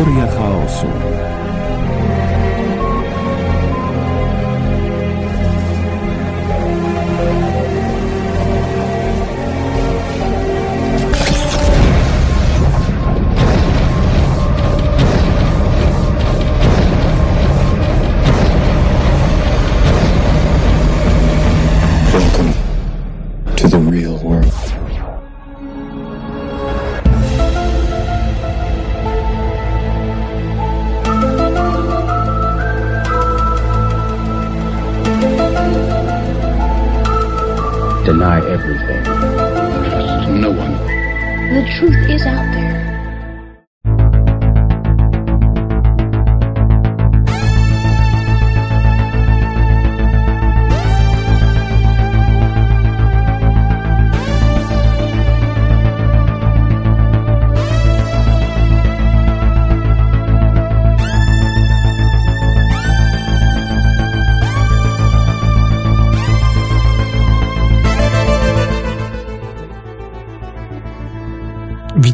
Teoria chaosu.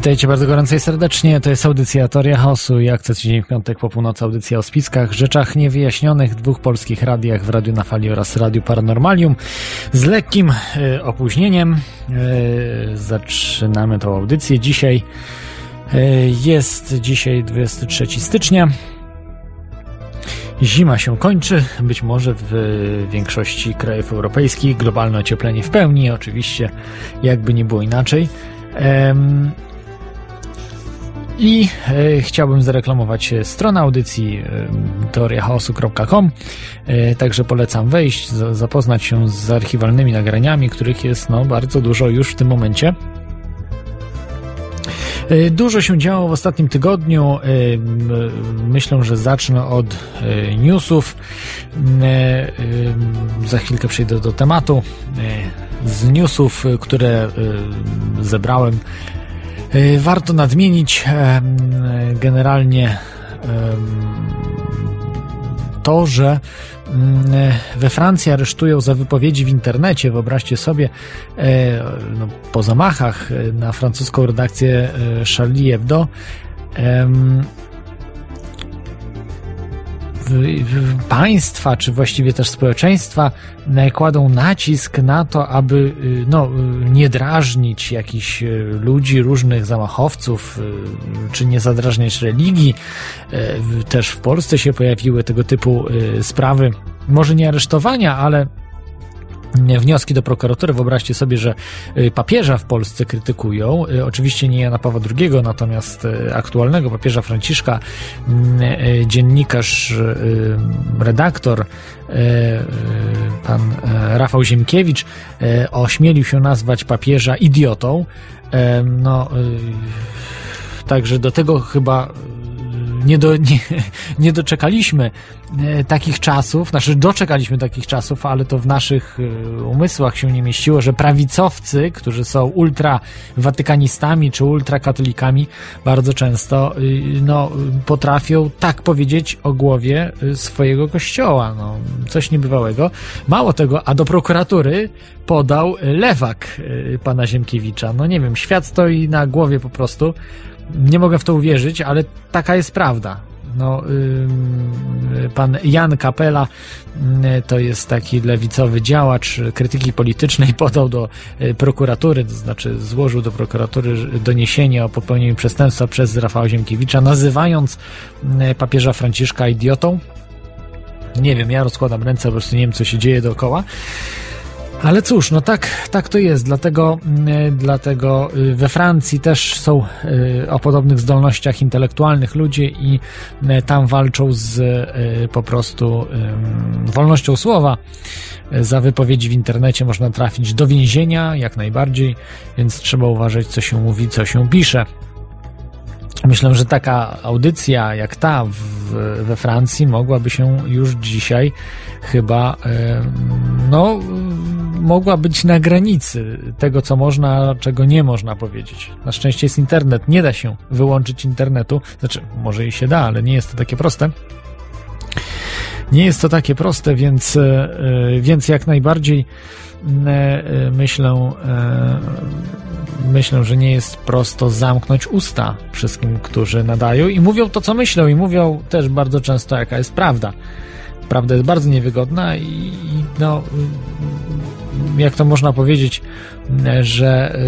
Witajcie bardzo gorąco i serdecznie. To jest audycja Teoria Chaosu. Jak co tydzień w piątek po północy audycja o spiskach, rzeczach niewyjaśnionych w dwóch polskich radiach, w Radiu na Fali oraz Radiu Paranormalium. Z lekkim y, opóźnieniem y, zaczynamy tą audycję. Dzisiaj y, jest dzisiaj 23 stycznia. Zima się kończy, być może w większości krajów europejskich. Globalne ocieplenie w pełni, oczywiście, jakby nie było inaczej. I e, chciałbym zareklamować stronę audycji e, teoriachaosu.com. E, także polecam wejść, zapoznać się z archiwalnymi nagraniami, których jest no, bardzo dużo już w tym momencie. E, dużo się działo w ostatnim tygodniu. E, myślę, że zacznę od e, newsów. Za chwilkę przejdę do tematu. Z newsów, które zebrałem, warto nadmienić generalnie to, że we Francji aresztują za wypowiedzi w internecie, wyobraźcie sobie, e, no, po zamachach na francuską redakcję e, Charlie Hebdo, państwa, czy właściwie też społeczeństwa kładą nacisk na to, aby y, no, y, nie drażnić jakichś y, ludzi, różnych zamachowców, czy nie zadrażniać religii. Też w Polsce się pojawiły tego typu sprawy, może nie aresztowania, ale wnioski do prokuratury. Wyobraźcie sobie, że y, papieża w Polsce krytykują. Y, oczywiście nie Jana Pawła II, natomiast y, aktualnego papieża Franciszka, mm, dziennikarz, redaktor, pan Rafał Ziemkiewicz ośmielił się nazwać papieża idiotą. No, także do tego chyba nie, do, nie, nie doczekaliśmy e, takich czasów, znaczy doczekaliśmy takich czasów, ale to w naszych e, umysłach się nie mieściło, że prawicowcy, którzy są ultrawatykanistami czy ultrakatolikami, bardzo często no, potrafią tak powiedzieć o głowie e, swojego kościoła. No, coś niebywałego. Mało tego, a do prokuratury podał lewak pana Ziemkiewicza. No nie wiem, świat stoi na głowie po prostu nie mogę w to uwierzyć, ale taka jest prawda. No, pan Jan Kapela yy, to jest taki lewicowy działacz krytyki politycznej, podał do yy, prokuratury, to znaczy złożył do prokuratury doniesienie o popełnieniu przestępstwa przez Rafała Ziemkiewicza, nazywając y, papieża Franciszka idiotą. Nie wiem, ja rozkładam ręce, po prostu nie wiem, co się dzieje dookoła. Ale cóż, no tak, tak to jest, dlatego, mm, dlatego y, we Francji też są y, o podobnych zdolnościach intelektualnych ludzie i y, tam walczą z po prostu wolnością słowa. Za wypowiedzi w internecie można trafić do więzienia, jak najbardziej, więc trzeba uważać, co się mówi, co się pisze. Myślę, że taka audycja jak ta w, we Francji mogłaby się już dzisiaj chyba, no, mogła być na granicy tego, co można, czego nie można powiedzieć. Na szczęście jest internet, nie da się wyłączyć internetu. Znaczy, może i się da, ale nie jest to takie proste. Nie jest to takie proste, więc, e, więc jak najbardziej myślę, myślę, że nie jest prosto zamknąć usta wszystkim, którzy nadają i mówią to, co myślą i mówią też bardzo często, jaka jest prawda. Prawda jest bardzo niewygodna i, no, jak to można powiedzieć, że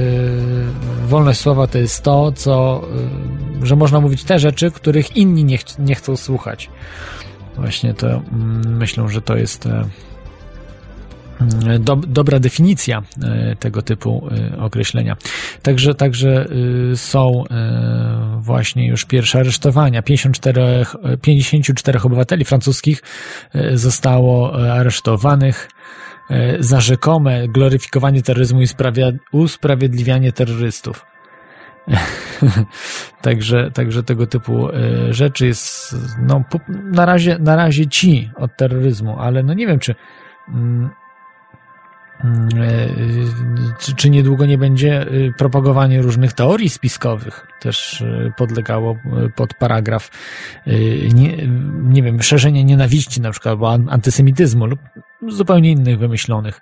wolność słowa to jest to, co, że można mówić te rzeczy, których inni nie, ch nie chcą słuchać. Właśnie to mm, myślę, że to jest e, mm, do, dobra definicja e, tego typu e, określenia. Także, także są właśnie już pierwsze aresztowania. 54, 54 obywateli francuskich zostało aresztowanych za rzekome gloryfikowanie terroryzmu i usprawiedliwianie terrorystów. także, także tego typu e, rzeczy jest no, na, razie, na razie ci od terroryzmu, ale no nie wiem, czy, mm, e, czy, czy niedługo nie będzie e, propagowanie różnych teorii spiskowych, też podlegało pod paragraf nie, nie wiem, szerzenie nienawiści na przykład, albo antysemityzmu lub zupełnie innych wymyślonych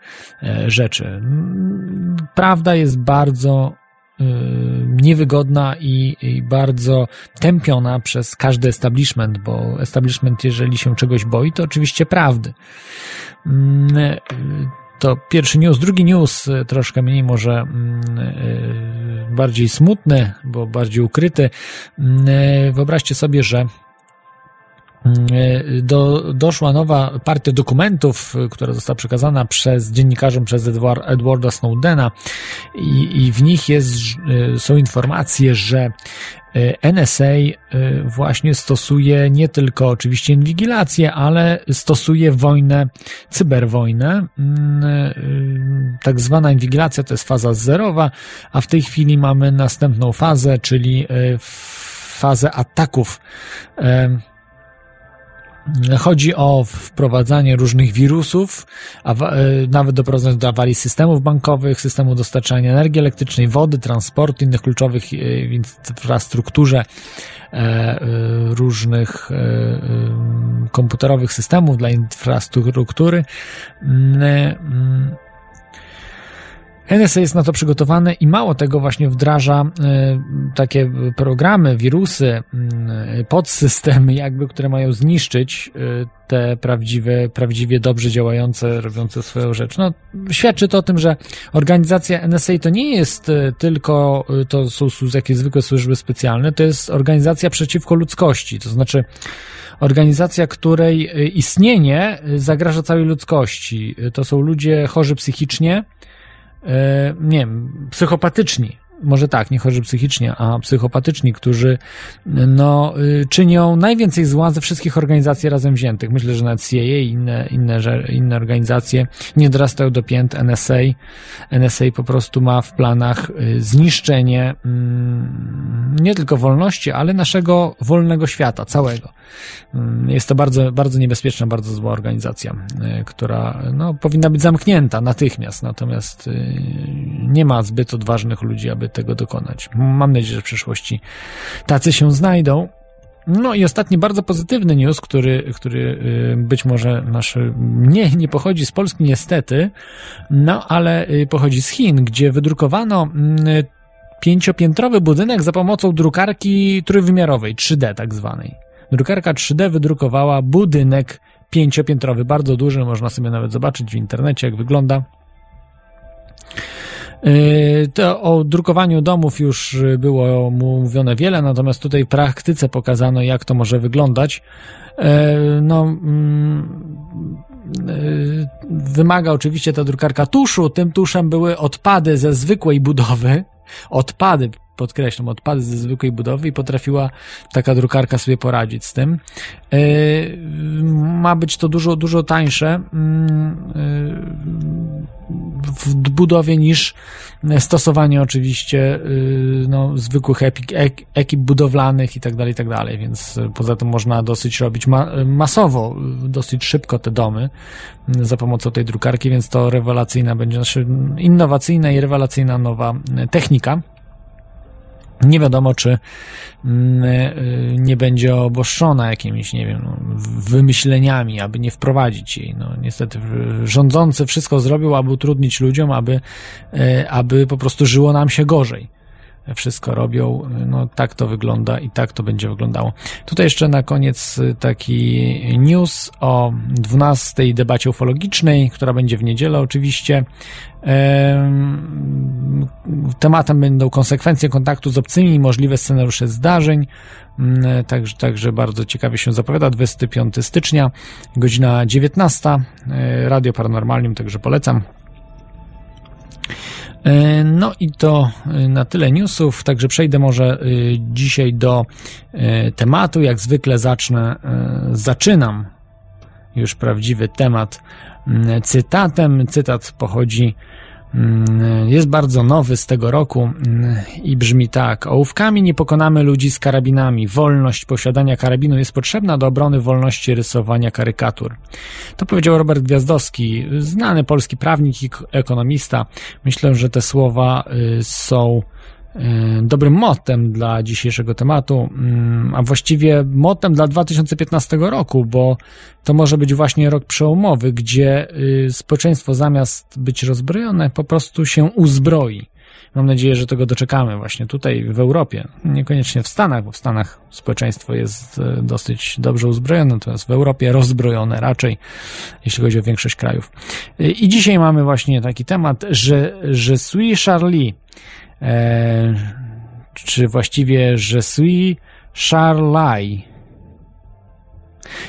rzeczy. Prawda jest bardzo niewygodna i, i, bardzo tępiona przez każdy establishment, bo establishment, jeżeli się czegoś boi, to oczywiście prawdy. Mm, to pierwszy news. Drugi news, y, troszkę mniej może bardziej smutny, bo bardziej ukryty. Wyobraźcie sobie, że do, doszła nowa partia dokumentów, która została przekazana przez dziennikarzom przez Edward, Edwarda Snowdena i, i w nich jest, są informacje, że e, NSA właśnie stosuje nie tylko oczywiście inwigilację, ale stosuje wojnę, cyberwojnę. Mm, tak zwana inwigilacja to jest faza zerowa, a w tej chwili mamy następną fazę, czyli fazę ataków Chodzi o wprowadzanie różnych wirusów, a e, nawet doprowadzając do awarii systemów bankowych, systemu dostarczania energii elektrycznej, wody, transportu, innych kluczowych w e, infrastrukturze e, różnych komputerowych systemów dla infrastruktury. Mm, mm, NSA jest na to przygotowane i mało tego właśnie wdraża y, takie programy, wirusy, y, podsystemy jakby, które mają zniszczyć y, te prawdziwe, prawdziwie dobrze działające, robiące swoją rzecz. No, świadczy to o tym, że organizacja NSA to nie jest tylko, to są jakieś zwykłe służby specjalne, to jest organizacja przeciwko ludzkości, to znaczy organizacja, której istnienie zagraża całej ludzkości. To są ludzie chorzy psychicznie, E, nie wiem, psychopatyczni, może tak, nie chorzy psychicznie, a psychopatyczni, którzy no, y, czynią najwięcej zła ze wszystkich organizacji razem wziętych. Myślę, że nawet CIA i inne, inne, inne organizacje nie dorastają do pięt NSA. NSA po prostu ma w planach y, zniszczenie mm, nie tylko wolności, ale naszego wolnego świata, całego. Mm, jest to bardzo, bardzo niebezpieczna, bardzo zła organizacja, y, która no, powinna być zamknięta natychmiast, natomiast nie ma zbyt odważnych ludzi, aby tego dokonać. Mam nadzieję, że w przyszłości tacy się znajdą. No i ostatni bardzo pozytywny news, który, który y, być może nasz nie, nie pochodzi z Polski niestety, no ale y, pochodzi z Chin, gdzie wydrukowano mm, pięciopiętrowy budynek za pomocą drukarki trójwymiarowej, 3D tak zwanej. Drukarka 3D wydrukowała budynek pięciopiętrowy, bardzo duży, można sobie nawet zobaczyć w internecie, jak wygląda. Yy, to o drukowaniu domów już było mówione wiele, natomiast tutaj w praktyce pokazano, jak to może wyglądać. Yy, no, mm, wymaga oczywiście ta drukarka tuszu. Tym tuszem były odpady ze zwykłej budowy. Odpady podkreślam, odpady ze zwykłej budowy i potrafiła taka drukarka sobie poradzić z tym. E, ma być to dużo, dużo tańsze mm, e, w budowie niż stosowanie oczywiście e, no, zwykłych ekip, ekip budowlanych i tak dalej, i tak dalej, więc poza tym można dosyć robić ma masowo, dosyć szybko te domy za pomocą tej drukarki, więc to rewelacyjna będzie, znaczy innowacyjna i rewelacyjna nowa technika. Nie wiadomo, czy mm, y, nie będzie oboszczona jakimiś, nie wiem, wymyśleniami, aby nie wprowadzić jej. No, niestety rządzący wszystko zrobił, aby utrudnić ludziom, aby, y, aby po prostu żyło nam się gorzej wszystko robią. No tak to wygląda i tak to będzie wyglądało. Tutaj jeszcze na koniec taki news o 12 debacie ufologicznej, która będzie w niedzielę oczywiście. Tematem będą konsekwencje kontaktu z obcymi i możliwe scenariusze zdarzeń. Mm, także, także bardzo ciekawie się zapowiada. 25 stycznia, godzina 19. E, Radio Paranormalium, także polecam. E, no i to e, na tyle newsów, także przejdę może e, dzisiaj do tematu. Jak zwykle zacznę, zaczynam już prawdziwy temat cytatem. Cytat pochodzi jest bardzo nowy z tego roku mm, i brzmi tak. Ołówkami nie pokonamy ludzi z karabinami. Wolność posiadania karabinu jest potrzebna do obrony wolności rysowania karykatur. To powiedział Robert Gwiazdowski, znany polski prawnik i ekonomista. Myślę, że te słowa y, są dobrym motem dla dzisiejszego tematu, mm, a właściwie motem dla 2015 roku, bo to może być właśnie rok przełomowy, gdzie y, społeczeństwo zamiast być rozbrojone, po prostu się uzbroi. Mam nadzieję, że tego doczekamy właśnie tutaj w Europie, niekoniecznie w Stanach, bo w Stanach społeczeństwo jest e, dosyć dobrze uzbrojone, natomiast w Europie rozbrojone raczej, jeśli chodzi o większość krajów. E, I dzisiaj mamy właśnie taki temat, że, że suis Charlie e, czy właściwie Je suis Charlie.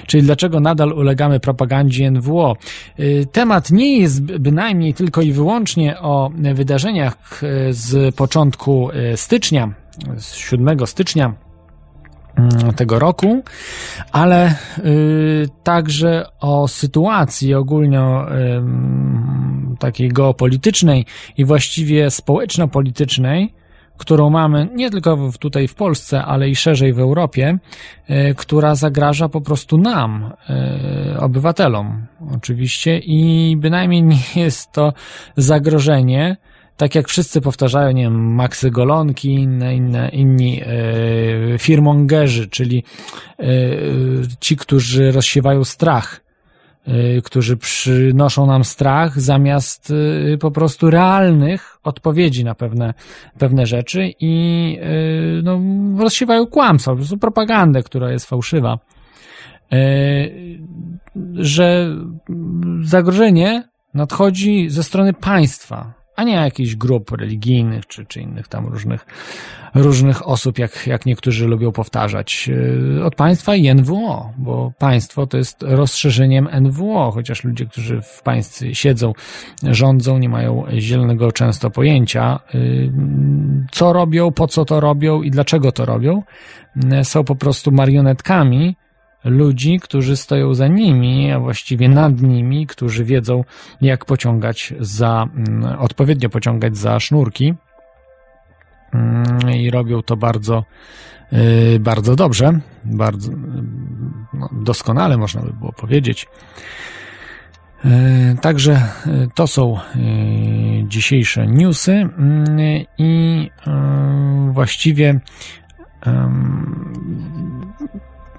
Czyli dlaczego nadal ulegamy propagandzie NWO? E, temat nie jest bynajmniej tylko i wyłącznie o wydarzeniach e, z początku e, stycznia, z 7 stycznia tego roku, ale y, także o sytuacji ogólnie y, takiej geopolitycznej i właściwie społeczno-politycznej, którą mamy nie tylko tutaj w Polsce, ale i szerzej w Europie, e, która zagraża po prostu nam, e, obywatelom oczywiście i bynajmniej nie jest to zagrożenie, tak jak wszyscy powtarzają, nie wiem, Maxy Golonki, inne, inne, inni e, firmongerzy, czyli e, ci, którzy rozsiewają strach Y, którzy przynoszą nam strach, zamiast y, po prostu realnych odpowiedzi na pewne, pewne rzeczy i y, no, rozsiewają kłamstwo, po prostu propagandę, która jest fałszywa. Że zagrożenie nadchodzi ze strony państwa, a nie jakichś grup religijnych czy, czy innych tam różnych, różnych osób, jak, jak niektórzy lubią powtarzać, e, od państwa i NWO, bo państwo to jest rozszerzeniem NWO, chociaż ludzie, którzy w państwie siedzą, rządzą, nie mają zielonego często pojęcia, e, co robią, po co to robią i dlaczego to robią. E, są po prostu marionetkami, ludzi, którzy stoją za nimi, a właściwie nad nimi, którzy wiedzą, jak pociągać za, mm, odpowiednio pociągać za sznurki mm, i robią to bardzo, y, bardzo dobrze, bardzo no, doskonale można by było powiedzieć. Y, także y, to są dzisiejsze newsy mm, i właściwie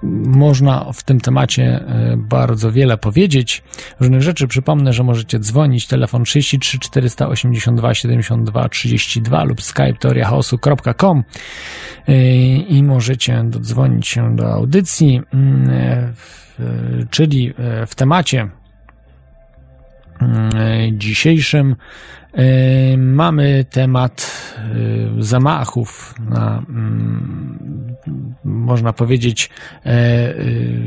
można w tym temacie e, bardzo wiele powiedzieć. Różnych rzeczy. Przypomnę, że możecie dzwonić. Telefon 33 482 72 32 lub skype teoriachaosu.com e, i możecie dodzwonić się do audycji, mm, e, czyli w temacie mm, dzisiejszym Mamy temat zamachów na, mm, można powiedzieć, e, e,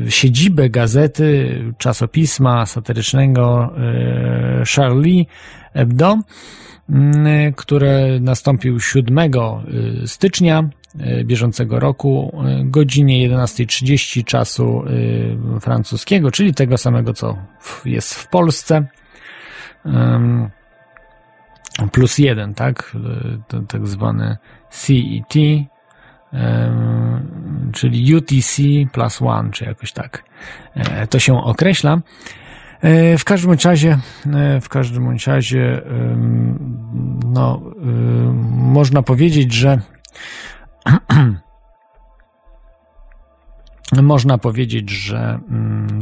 siedzibę gazety, czasopisma satyrycznego e, Charlie Hebdo, mm, które nastąpił 7 stycznia bieżącego roku, godzinie 11.30 czasu francuskiego, czyli tego samego, co jest w Polsce plus jeden, tak? To tak zwany CET, czyli UTC plus one, czy jakoś tak e, to się określa. E, w każdym razie, e, w każdym razie, no, można powiedzieć, że można powiedzieć, że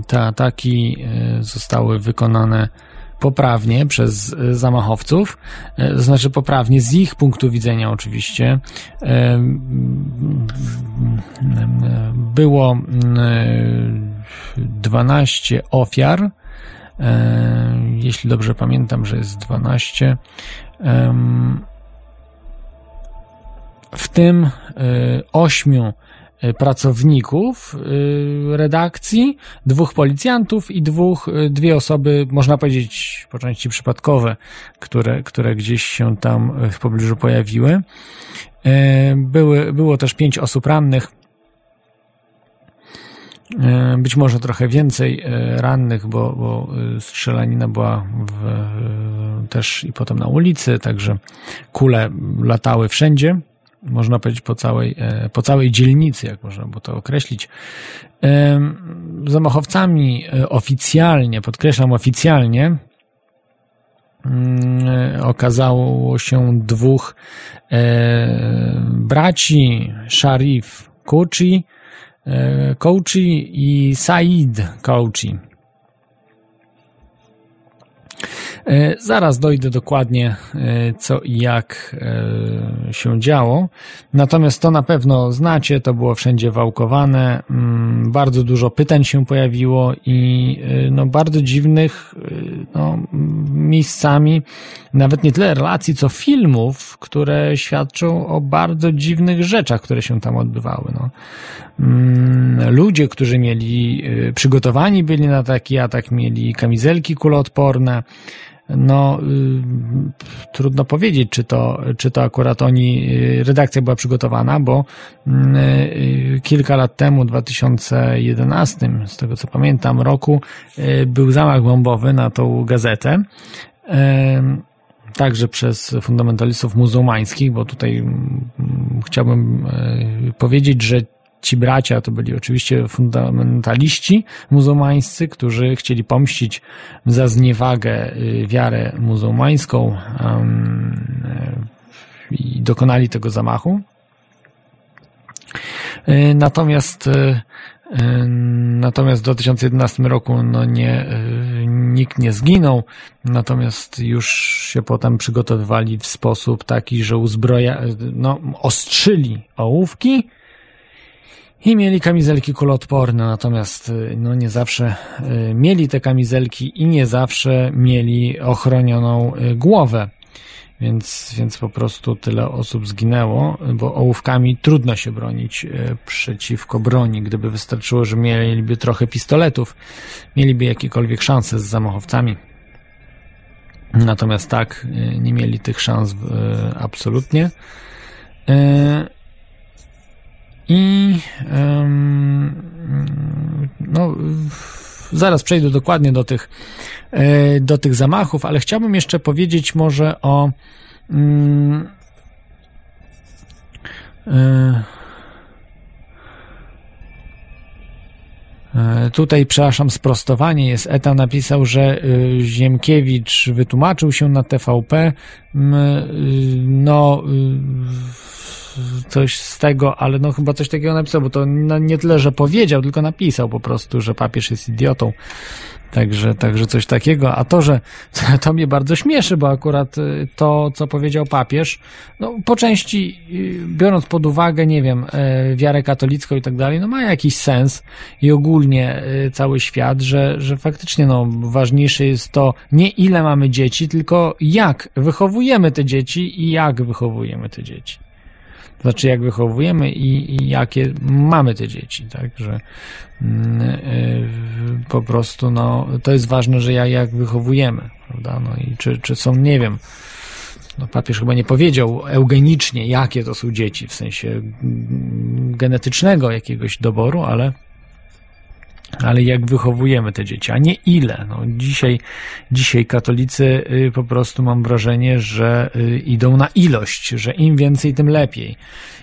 te ataki zostały wykonane poprawnie przez e, zamachowców, e, to znaczy poprawnie z ich punktu widzenia oczywiście. Było 12 mm, ofiar, jeśli dobrze pamiętam, że jest 12. W tym 8 E, pracowników e, redakcji, dwóch policjantów i dwóch, e, dwie osoby, można powiedzieć po części przypadkowe, które, które gdzieś się tam w pobliżu pojawiły. Były, było też pięć osób rannych. Być może trochę więcej rannych, bo, bo strzelanina była w, też i potem na ulicy, także kule latały wszędzie można powiedzieć po całej, e, po całej dzielnicy, jak można było to określić. Zamachowcami e, oficjalnie, podkreślam oficjalnie, mm, okazało się dwóch e, braci, Sharif Kouchi, Kouchi i Said Kouchi. E, zaraz dojdę dokładnie, e, co i jak e, się działo. Natomiast to na pewno znacie, to było wszędzie wałkowane. Mm, bardzo dużo pytań się pojawiło i no, bardzo dziwnych no, miejscami, nawet nie tyle relacji, co filmów, które świadczą o bardzo dziwnych rzeczach, które się tam odbywały. No. Mm, ludzie, którzy mieli, przygotowani byli na taki atak, mieli kamizelki kuloodporne, no y, trudno powiedzieć, czy to, czy to akurat oni, y, redakcja była przygotowana, bo y, kilka lat temu, w 2011, z tego co pamiętam, roku, był zamach bombowy na tą gazetę także przez fundamentalistów muzułmańskich, bo tutaj mm, chciałbym powiedzieć, że ci bracia to byli oczywiście fundamentaliści muzułmańscy, którzy chcieli pomścić za zniewagę y, wiarę muzułmańską i dokonali tego zamachu. Natomiast Natomiast w 2011 roku no nie, nikt nie zginął, natomiast już się potem przygotowywali w sposób taki, że uzbroja, no, ostrzyli ołówki, i mieli kamizelki kuloodporne, natomiast y, no nie zawsze y, mieli te kamizelki i nie zawsze mieli ochronioną y, głowę. Więc, więc po prostu tyle osób zginęło, bo ołówkami trudno się bronić przeciwko broni. Gdyby wystarczyło, że mieliby trochę pistoletów, mieliby jakiekolwiek szanse z zamachowcami. Natomiast tak, nie mieli tych szans absolutnie. I no, zaraz przejdę dokładnie do tych, e, do tych zamachów, ale chciałbym jeszcze powiedzieć może o. Mm, e, e, tutaj, przepraszam, sprostowanie jest. Eta napisał, że Ziemkiewicz wytłumaczył się na TVP. No, coś z tego, ale no chyba coś takiego napisał, bo to nie tyle, że powiedział, tylko napisał po prostu, że papież jest idiotą. Także, także coś takiego. A to, że to mnie bardzo śmieszy, bo akurat y, to, co powiedział papież, no po części y, biorąc pod uwagę, nie wiem, y, wiarę katolicką i tak dalej, no ma jakiś sens i ogólnie cały świat, że, że faktycznie no ważniejsze jest to nie ile mamy dzieci, tylko jak wychowujemy te dzieci i jak wychowujemy te dzieci znaczy jak wychowujemy i, i jakie mamy te dzieci, tak, że mm, y, po prostu no, to jest ważne, że jak, jak wychowujemy, prawda, no i czy, czy są, nie wiem, no papież chyba nie powiedział eugenicznie, jakie to są dzieci, w sensie mm, genetycznego jakiegoś doboru, ale ale jak wychowujemy te dzieci, a nie ile. No, dzisiaj, dzisiaj katolicy y, po prostu mam wrażenie, że y, idą na ilość, że im więcej, tym lepiej.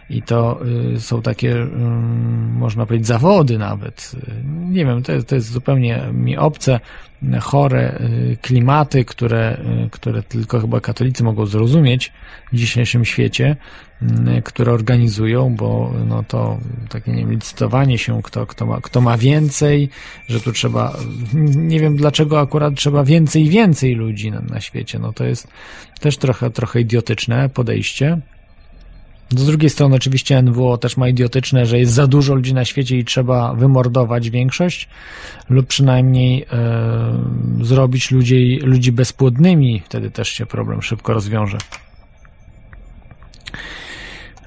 I to y, są takie, można powiedzieć, zawody nawet. nie wiem, to jest, to jest zupełnie mi obce, chore klimaty, które, które tylko chyba katolicy mogą zrozumieć w dzisiejszym świecie, które organizują, bo no to takie nie wiem, licytowanie się, kto, kto, ma, kto ma więcej, że tu trzeba, nie wiem dlaczego akurat trzeba więcej i więcej ludzi na, na świecie, no to jest też trochę, trochę idiotyczne podejście. Z drugiej strony oczywiście NWO też ma idiotyczne, że jest za dużo ludzi na świecie i trzeba wymordować większość lub przynajmniej e, zrobić ludzi, ludzi bezpłodnymi, wtedy też się problem szybko rozwiąże.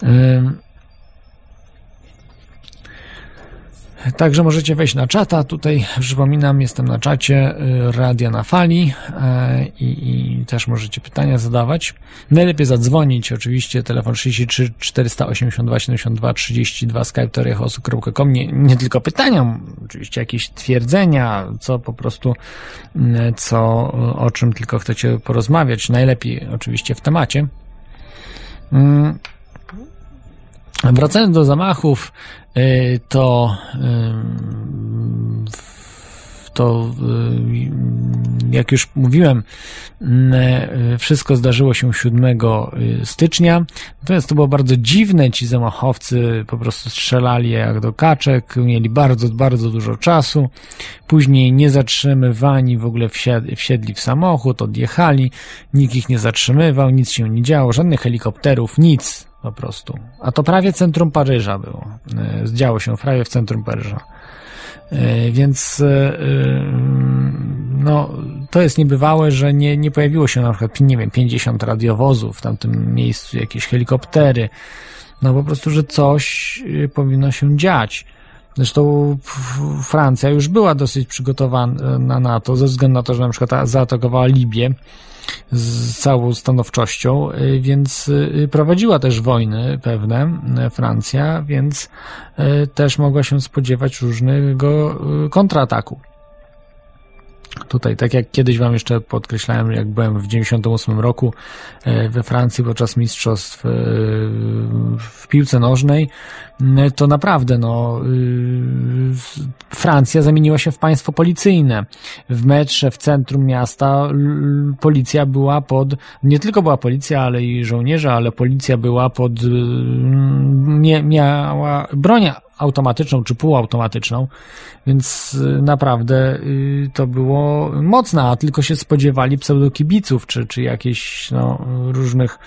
E, Także możecie wejść na czata. Tutaj przypominam, jestem na czacie y, Radia na Fali e, i, i, też możecie pytania zadawać. Najlepiej zadzwonić, oczywiście telefon 33 482 72 32 skype teoriachosu.com. Nie, nie tylko pytania, oczywiście jakieś twierdzenia, co po prostu, mm, co, o czym tylko chcecie porozmawiać. Najlepiej oczywiście w temacie. Mm. Wracając do zamachów, y, to to y, jak już mówiłem, y, wszystko zdarzyło się 7 stycznia. Natomiast to było bardzo dziwne. Ci zamachowcy po prostu strzelali jak do kaczek, mieli bardzo, bardzo dużo czasu. Później nie zatrzymywani w ogóle wsiedli w samochód, odjechali. Nikt ich nie zatrzymywał, nic się nie działo, żadnych helikopterów, nic po prostu. A to prawie centrum Paryża było. E, zdziało się prawie w centrum Paryża. E, więc e, no, to jest niebywałe, że nie, nie pojawiło się na przykład, nie wiem, 50 radiowozów w tamtym miejscu, jakieś helikoptery. No po prostu, że coś powinno się dziać. Zresztą Francja już była dosyć przygotowana na to, ze względu na to, że na przykład zaatakowała Libię z całą stanowczością, y, więc y, prowadziła też wojny pewne y, Francja, więc też mogła się spodziewać różnego kontrataku. Tutaj, tak jak kiedyś Wam jeszcze podkreślałem, jak byłem w 98 roku we Francji podczas mistrzostw w piłce nożnej, to naprawdę, no, Francja zamieniła się w państwo policyjne. W metrze, w centrum miasta policja była pod, nie tylko była policja, ale i żołnierze, ale policja była pod, nie, miała broń automatyczną czy półautomatyczną, więc y, naprawdę y, to było mocne, a tylko się spodziewali pseudokibiców czy, czy jakichś no, różnych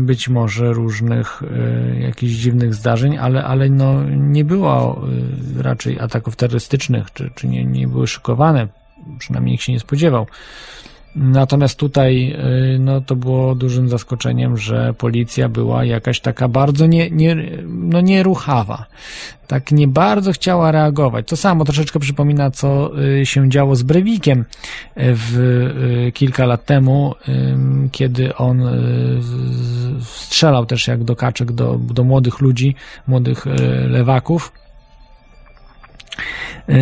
być może różnych y, jakichś dziwnych zdarzeń, ale, ale no, nie było raczej ataków terrorystycznych, czy, czy nie, nie były szykowane, przynajmniej nikt się nie spodziewał. Natomiast tutaj y, no, to było dużym zaskoczeniem, że policja była jakaś taka bardzo nie, nie, no, nieruchawa. Tak nie bardzo chciała reagować. To samo troszeczkę przypomina, co y, się działo z Brewikiem w, y, kilka lat temu, kiedy on strzelał też jak do kaczek do, do młodych ludzi, młodych lewaków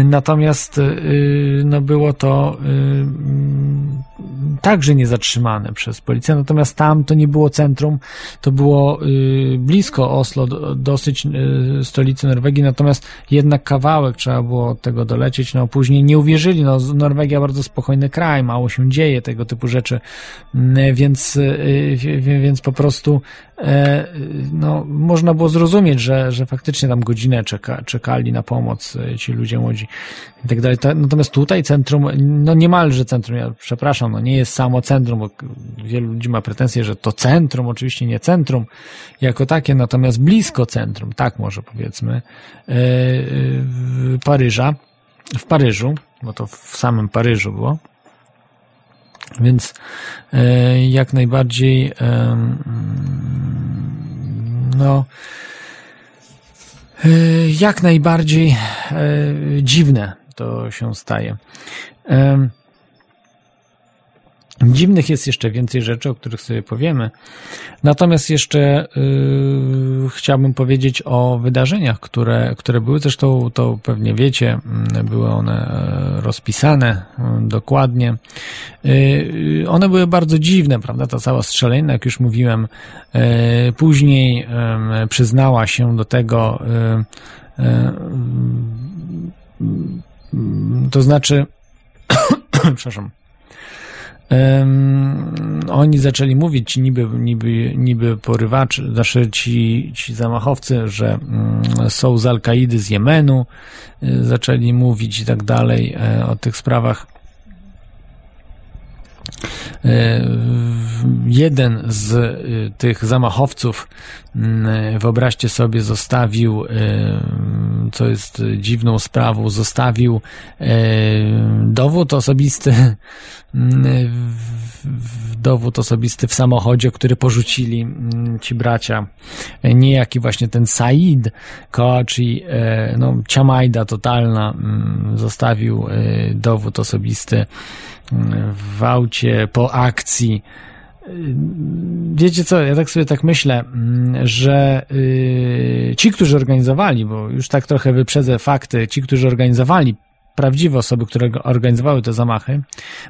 natomiast y, no było to y, także niezatrzymane przez policję. Natomiast tam to nie było centrum, to było blisko Oslo, dosyć stolicy Norwegii, natomiast jednak kawałek trzeba było od tego dolecieć. No później nie uwierzyli, no Norwegia bardzo spokojny kraj, mało się dzieje, tego typu rzeczy, więc, więc po prostu e, no, można było zrozumieć, że, że faktycznie tam godzinę czeka, czekali na pomoc ci ludzie młodzi i tak dalej. Natomiast tutaj centrum, no niemalże centrum, ja przepraszam, no nie jest samo centrum, bo wielu ludzi ma pretensje, że to centrum, oczywiście nie centrum jako takie, natomiast blisko centrum, tak może powiedzmy, e, Paryża, w Paryżu, bo to w samym Paryżu było. Więc e, jak najbardziej no jak najbardziej e, dziwne to się staje. Dziwnych jest jeszcze więcej rzeczy, o których sobie powiemy. Natomiast jeszcze yy, chciałbym powiedzieć o wydarzeniach, które, które były. Zresztą to pewnie wiecie, mm, były one e, rozpisane yy, dokładnie. Yy, one były bardzo dziwne, prawda? Ta cała strzelanina, jak już mówiłem, yy, później przyznała się do tego To znaczy, przepraszam, Um, oni zaczęli mówić, ci niby, niby, niby porywacze, znaczy ci, ci zamachowcy, że um, są z Al-Kaidy z Jemenu, y, zaczęli mówić i tak dalej y, o tych sprawach. E, jeden z y, tych zamachowców, mm, wyobraźcie sobie, zostawił, co jest dziwną sprawą, zostawił e, dowód osobisty, mm, dowód osobisty w samochodzie, który porzucili mm, ci bracia. Niejaki właśnie ten Said Koachi, e, no, ciamajda totalna, zostawił dowód osobisty w aucie po akcji. Wiecie co, ja tak sobie tak myślę, mm, że yy, ci, którzy organizowali, bo już tak trochę wyprzedzę fakty, ci, którzy organizowali, prawdziwe osoby, które organizowały te zamachy,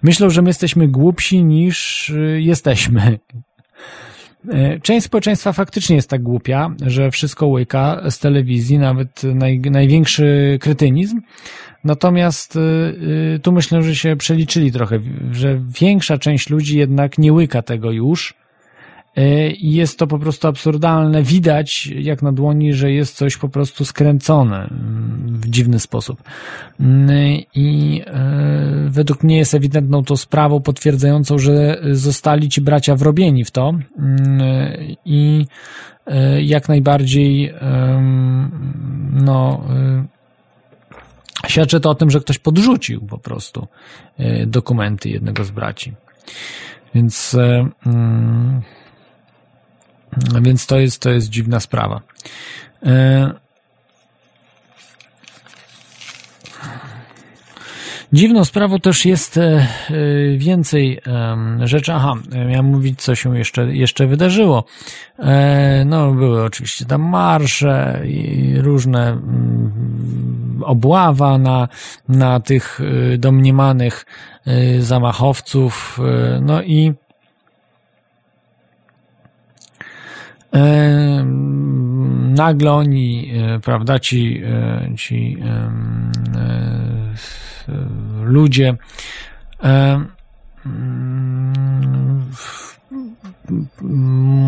myślą, że my jesteśmy głupsi niż yy, jesteśmy. Yy, część społeczeństwa faktycznie jest tak głupia, że wszystko łyka z telewizji, nawet naj, największy kretynizm, Natomiast y, y, tu myślę, że się przeliczyli trochę, że większa część ludzi jednak nie łyka tego już. Y, I jest to po prostu absurdalne. Widać jak na dłoni, że jest coś po prostu skręcone dziwny sposób. I według mnie jest ewidentną to sprawą potwierdzającą, że zostali ci bracia wrobieni w to. I jak najbardziej no Świadczy to o tym, że ktoś podrzucił po prostu e, dokumenty jednego z braci. Więc, e, mm, więc to jest, to jest dziwna sprawa. Dziwną sprawą też jest e, e, więcej rzeczy. Aha, miałem mówić, co się jeszcze, jeszcze wydarzyło. E, no, były oczywiście tam marsze i różne mm, obława na, na tych domniemanych zamachowców. No i nagle oni, prawda, ci, ci ludzie e, mm,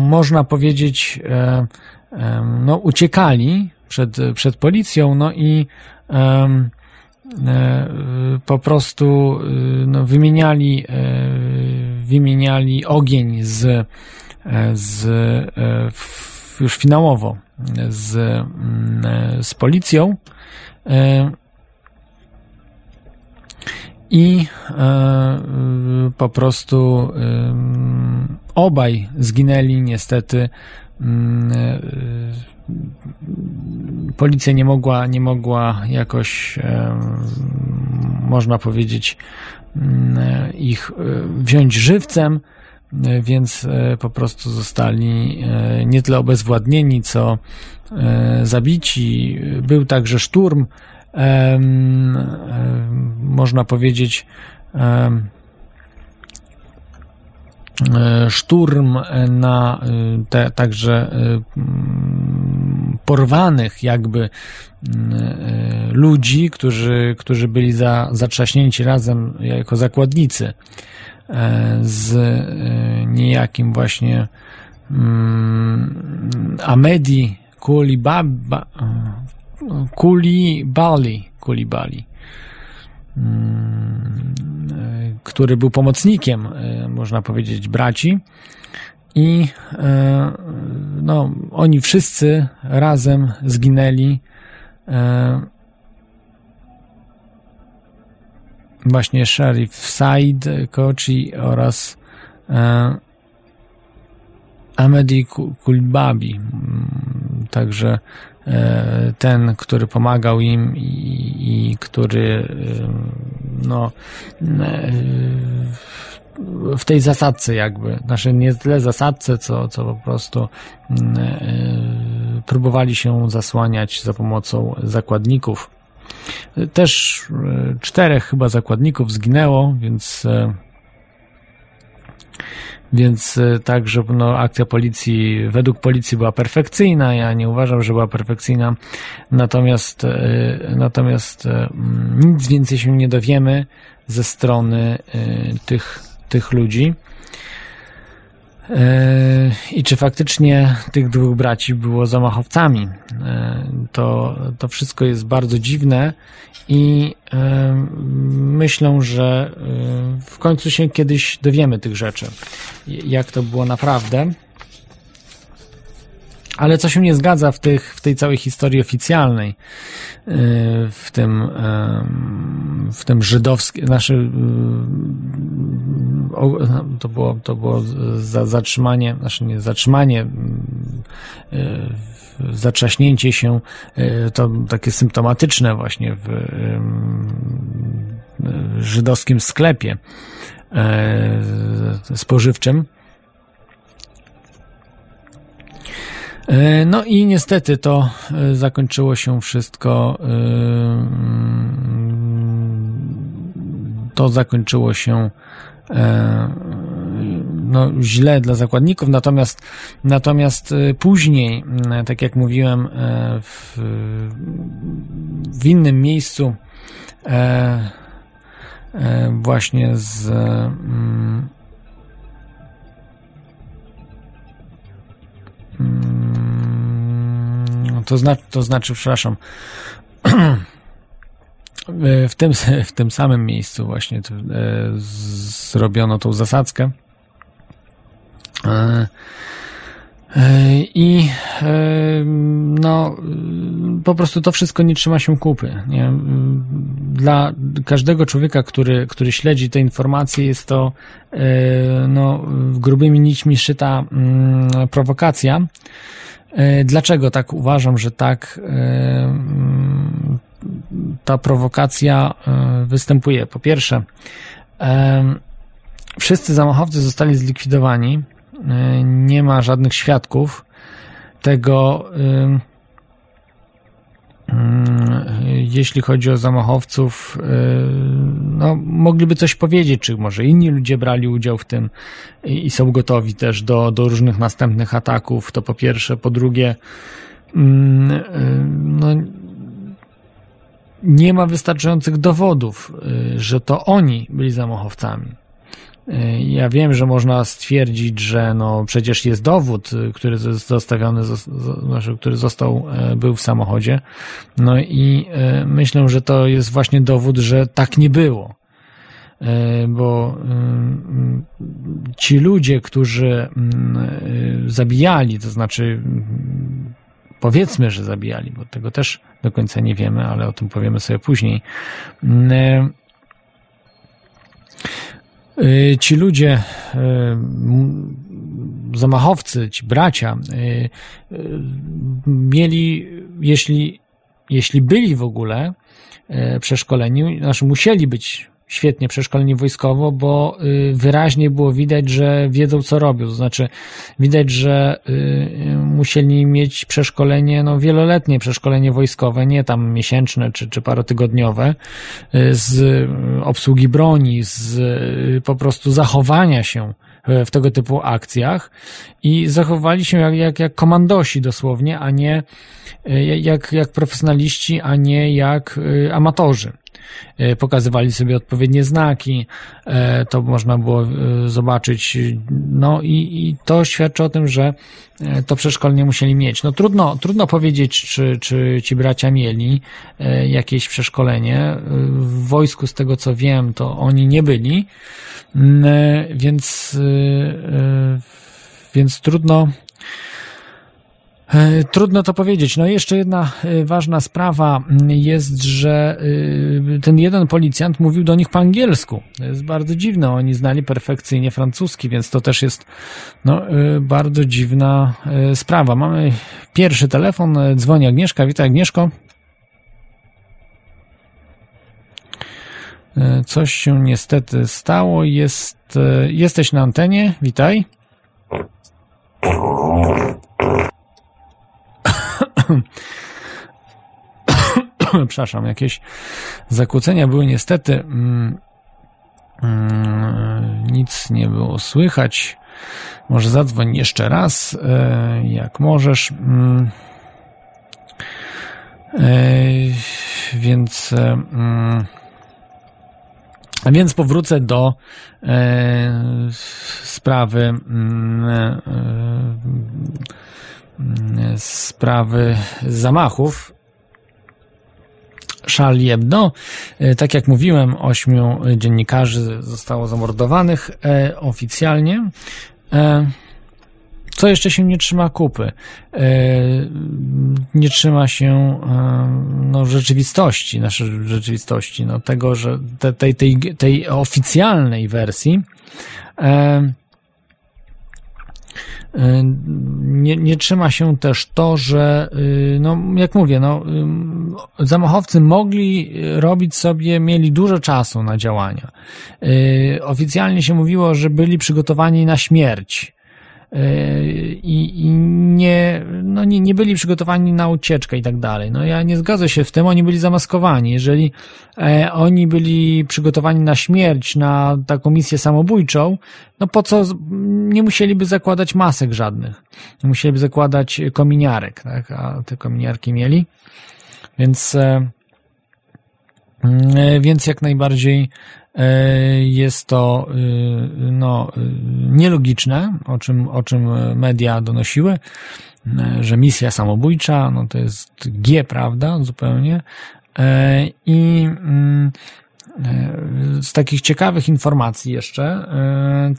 można powiedzieć, e, e, no, uciekali przed, przed policją, no i po prostu no, wymieniali, wymieniali ogień z, z już finałowo z, mm, z policją i e, po prostu e, obaj zginęli niestety. Mm, e, policja nie mogła, nie mogła jakoś, można powiedzieć, mm, ich wziąć żywcem, więc po prostu zostali nie tyle obezwładnieni, co zabici. Był także szturm można powiedzieć, e, szturm na e, te, także e, porwanych jakby ludzi, którzy, którzy byli za, zatrzaśnięci razem jako zakładnicy z niejakim właśnie Amedi Kulibaba, Kulibali, Kulibali, mm, który był pomocnikiem, e, można powiedzieć, braci. I e, no, oni wszyscy razem zginęli. E, właśnie Sheriff Said Kochi oraz Amedi Kulbabi. Mm, także E, ten, który pomagał im i, i który no e, w tej zasadce jakby, znaczy nie tyle zasadce, co, co po prostu mm, e, próbowali się zasłaniać za pomocą zakładników. Też czterech chyba zakładników zginęło, więc Więc także no, akcja policji, według policji była perfekcyjna. Ja nie uważam, że była perfekcyjna. Natomiast, natomiast nic więcej się nie dowiemy ze strony tych, tych ludzi. E, I czy faktycznie tych dwóch braci było zamachowcami? E, to, to wszystko jest bardzo dziwne i e, myślę, że w końcu się kiedyś dowiemy tych rzeczy, jak to było naprawdę. Ale co się nie zgadza w, tych, w tej całej historii oficjalnej, w tym, w tym żydowskim, znaczy, to było, to było za, zatrzymanie, znaczy nie zatrzymanie, y, zatrzaśnięcie się, to takie symptomatyczne właśnie w żydowskim sklepie spożywczym no i niestety to zakończyło się wszystko. Mm, to zakończyło się no, źle dla zakładników, natomiast, natomiast później, tak jak mówiłem, w, w innym miejscu właśnie z mm, Mm, to znaczy, to znaczy, przepraszam, w tym, w tym samym miejscu właśnie e, zrobiono tą zasadzkę. E, e, I no, po prostu to wszystko nie trzyma się kupy. Nie? Dla każdego człowieka, który, który śledzi te informacje, jest to no, grubymi nićmi szyta mm, prowokacja. Dlaczego tak uważam, że tak ta prowokacja występuje? Po pierwsze, wszyscy zamachowcy zostali zlikwidowani Y, nie ma żadnych świadków tego, y, jeśli chodzi o zamachowców, no, mogliby coś powiedzieć, czy może inni ludzie brali udział w tym i są gotowi też do, do różnych następnych ataków. To po pierwsze. Po drugie, mm, no, nie ma wystarczających dowodów, że to oni byli zamachowcami. Ja wiem, że można stwierdzić, że no przecież jest dowód, który zostawiony, znaczy, który został, e, był w samochodzie. No i e, myślę, że to jest właśnie dowód, że tak nie było. E, bo ci ludzie, którzy zabijali, to znaczy powiedzmy, że zabijali, bo tego też do końca nie wiemy, ale o tym powiemy sobie później. Y, ci ludzie, y, zamachowcy, ci bracia, mieli, jeśli, jeśli byli w ogóle przeszkoleni, znaczy musieli być świetnie przeszkoleni wojskowo, bo y, wyraźnie było widać, że wiedzą co robią. To znaczy, widać, że y, musieli mieć przeszkolenie, no wieloletnie przeszkolenie wojskowe, nie tam miesięczne czy, czy parotygodniowe, y, z obsługi broni, z po prostu zachowania się w tego typu akcjach i zachowali się jak, jak, jak komandosi dosłownie, a nie jak, jak profesjonaliści, a nie jak amatorzy. E, pokazywali sobie odpowiednie znaki, e, to można było e, zobaczyć, no i, i to świadczy o tym, że to przeszkolenie musieli mieć. No trudno, trudno powiedzieć, czy, czy ci bracia mieli jakieś przeszkolenie. W wojsku, z tego co wiem, to oni nie byli, więc, więc trudno, trudno to powiedzieć. No i jeszcze jedna e, ważna sprawa jest, że e, ten jeden policjant mówił do nich po angielsku. To jest bardzo dziwne. Oni znali perfekcyjnie francuski, więc to też jest no, bardzo dziwna sprawa. Mamy pierwszy telefon. Dzwoni Agnieszka. Witaj Agnieszko. Coś się niestety stało. Jest, jesteś na antenie. Witaj. Przepraszam, jakieś zakłócenia były niestety. Mm, Mm, nic nie było słychać. Może zadzwoń jeszcze raz, jak możesz. Mm. Więc a więc powrócę do e, sprawy mm, e, e, sprawy zamachów. Charlie Hebdo. E, tak jak mówiłem, ośmiu dziennikarzy zostało zamordowanych e, oficjalnie. E, co jeszcze się nie trzyma kupy? Nie trzyma się no, rzeczywistości, naszej rzeczywistości, no, tego, że te, tej, tej, tej oficjalnej wersji nie, nie trzyma się też to, że, no, jak mówię, no, zamachowcy mogli robić sobie, mieli dużo czasu na działania. Oficjalnie się mówiło, że byli przygotowani na śmierć i, i nie, no nie, nie byli przygotowani na ucieczkę i tak dalej. No ja nie zgadzam się w tym, oni byli zamaskowani. Jeżeli e, oni byli przygotowani na śmierć, na taką misję samobójczą, no po co nie musieliby zakładać masek żadnych. Nie musieliby zakładać kominiarek, tak? A te kominiarki mieli. Więc e, e więc jak najbardziej E, jest to y, no, nielogiczne, o czym, o czym media donosiły, e, że misja samobójcza, no to jest G, prawda, zupełnie. E, I mm, z takich ciekawych informacji jeszcze,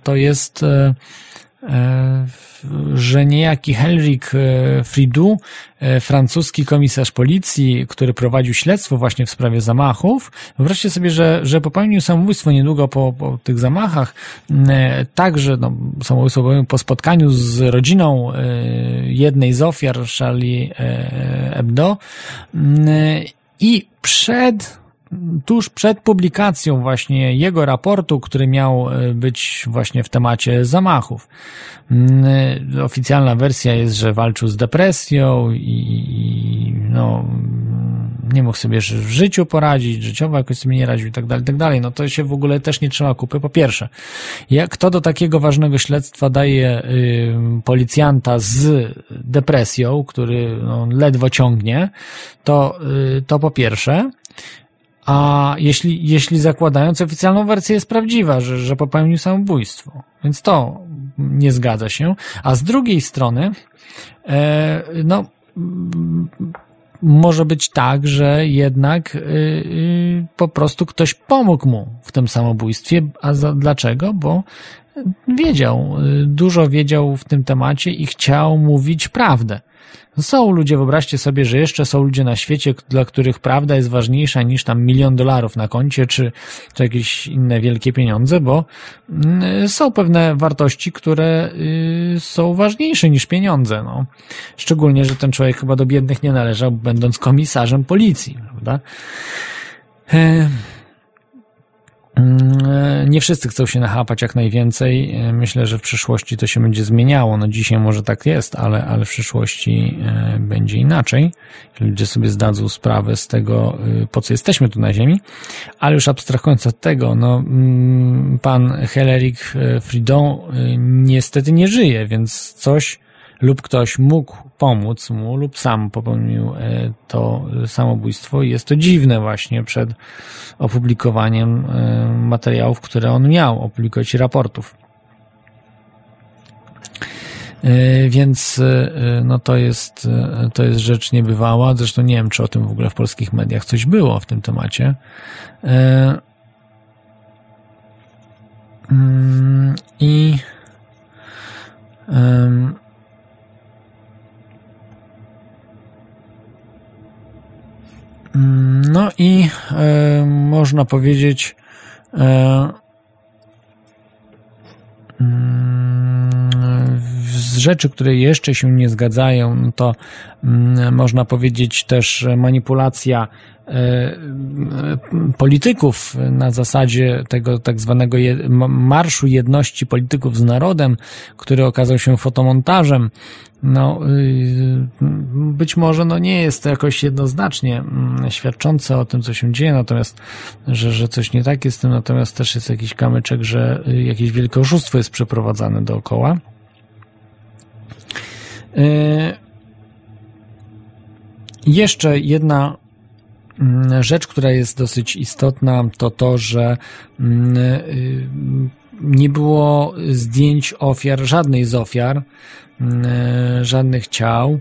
to jest że niejaki Helrik e, Fridu, e, francuski komisarz policji, który prowadził śledztwo właśnie w sprawie zamachów, wyobraźcie sobie, że, że popełnił samobójstwo niedługo po, po tych zamachach, e, także no, samobójstwo po spotkaniu z rodziną jednej z ofiar Charlie Hebdo. I przed tuż przed publikacją właśnie jego raportu, który miał e, być właśnie w temacie zamachów. Mm, e, oficjalna wersja jest, że walczył z depresją i, no, nie mógł sobie w życiu poradzić, życiowo jakoś sobie nie radził i tak dalej, tak dalej. No to się w ogóle też nie trzyma kupy. Po pierwsze, jak kto do takiego ważnego śledztwa daje y, policjanta z depresją, który no, ledwo ciągnie, to, y, to po pierwsze, a jeśli, jeśli zakładając oficjalną wersję jest prawdziwa, że, że popełnił samobójstwo. Więc to nie zgadza się. A z drugiej strony, e, no, może być tak, że jednak y, y, po prostu ktoś pomógł mu w tym samobójstwie. A za, dlaczego? Bo wiedział, y, dużo wiedział w tym temacie i chciał mówić prawdę. Są ludzie, wyobraźcie sobie, że jeszcze są ludzie na świecie, dla których prawda jest ważniejsza niż tam milion dolarów na koncie, czy, czy jakieś inne wielkie pieniądze, bo mm, są pewne wartości, które y, są ważniejsze niż pieniądze. No. Szczególnie, że ten człowiek chyba do biednych nie należał, będąc komisarzem policji, prawda? E, Mm, nie wszyscy chcą się nachapać jak najwięcej. E, myślę, że w przyszłości to się będzie zmieniało. No dzisiaj może tak jest, ale, ale w przyszłości e, będzie inaczej. Ludzie sobie zdadzą sprawę z tego, e, po co jesteśmy tu na Ziemi. Ale już abstrahując od tego, no, mm, pan Helerik Fridon niestety nie żyje, więc coś lub ktoś mógł pomóc mu lub sam popełnił e, to samobójstwo. Jest to dziwne właśnie przed opublikowaniem e, materiałów, które on miał opublikować raportów. E, więc no to jest, to jest rzecz niebywała. Zresztą nie wiem, czy o tym w ogóle w polskich mediach coś było w tym temacie. Mm, I Mm, no i e, można powiedzieć, e, mm, rzeczy, które jeszcze się nie zgadzają, no to mm, można powiedzieć też manipulacja e, polityków na zasadzie tego tak zwanego Marszu Jedności Polityków z Narodem, który okazał się fotomontażem. No, y, być może no nie jest to jakoś jednoznacznie mm, świadczące o tym, co się dzieje, natomiast, że, że coś nie tak jest z tym, natomiast też jest jakiś kamyczek, że y, jakieś wielkie oszustwo jest przeprowadzane dookoła. Y, jeszcze jedna rzecz, która jest dosyć istotna, to to, że mm, nie było zdjęć ofiar, żadnej z ofiar, E, żadnych ciał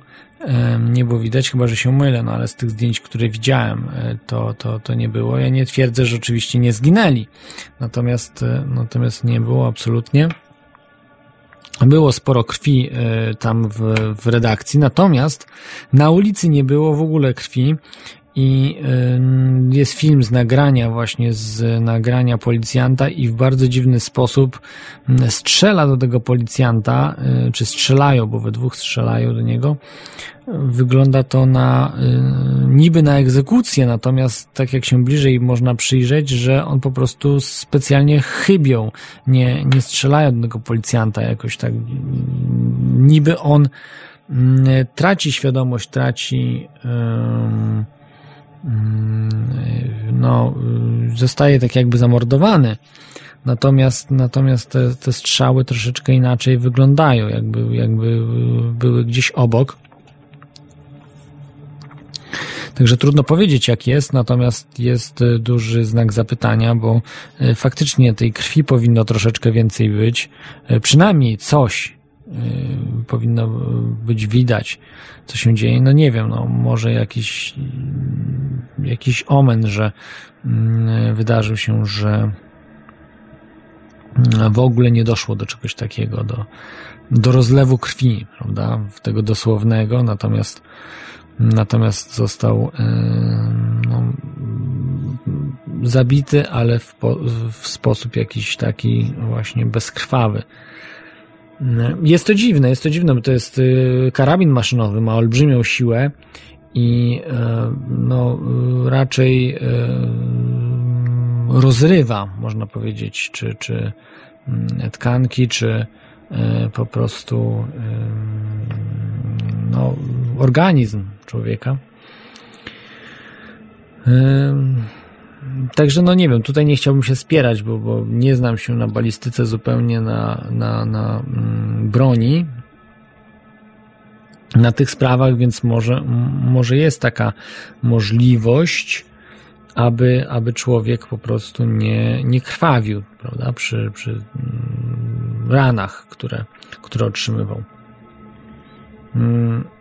nie było widać, chyba że się mylę, no ale z tych zdjęć, które widziałem, e, to, to, to nie było. Ja nie twierdzę, że oczywiście nie zginęli, natomiast, natomiast nie było absolutnie. Było sporo krwi tam w, w redakcji, natomiast na ulicy nie było w ogóle krwi i jest film z nagrania właśnie z nagrania policjanta i w bardzo dziwny sposób strzela do tego policjanta, y, czy strzelają, bo we dwóch strzelają do niego. Wygląda to na y, niby na egzekucję, natomiast tak jak się bliżej można przyjrzeć, że on po prostu specjalnie chybią, nie, nie strzelają do tego policjanta jakoś tak. Niby on traci świadomość, traci Mm, no, zostaje tak jakby zamordowany. Natomiast, natomiast te, te strzały troszeczkę inaczej wyglądają, jakby, jakby były gdzieś obok. Także trudno powiedzieć, jak jest, natomiast jest duży znak zapytania, bo e, faktycznie tej krwi powinno troszeczkę więcej być. Przynajmniej coś Y, powinno być widać, co się dzieje. No nie wiem, no może jakiś, jakiś omen, że mm, wydarzył się, że mm, w ogóle nie doszło do czegoś takiego, do, do rozlewu krwi, prawda, tego dosłownego, natomiast natomiast został y, no, zabity, ale w, w sposób jakiś taki właśnie bezkrwawy. Jest to dziwne, jest to dziwne, bo to jest y, karabin maszynowy, ma olbrzymią siłę i e, no, raczej e, rozrywa, można powiedzieć, czy, czy mm, tkanki, czy e, po prostu no, organizm człowieka. Także no nie wiem, tutaj nie chciałbym się spierać, bo, bo nie znam się na balistyce zupełnie na, na, na mm, broni, na tych sprawach, więc może, może jest taka możliwość, aby, aby człowiek po prostu nie, nie krwawił, prawda, przy, przy mm, ranach, które, które otrzymywał. Mm.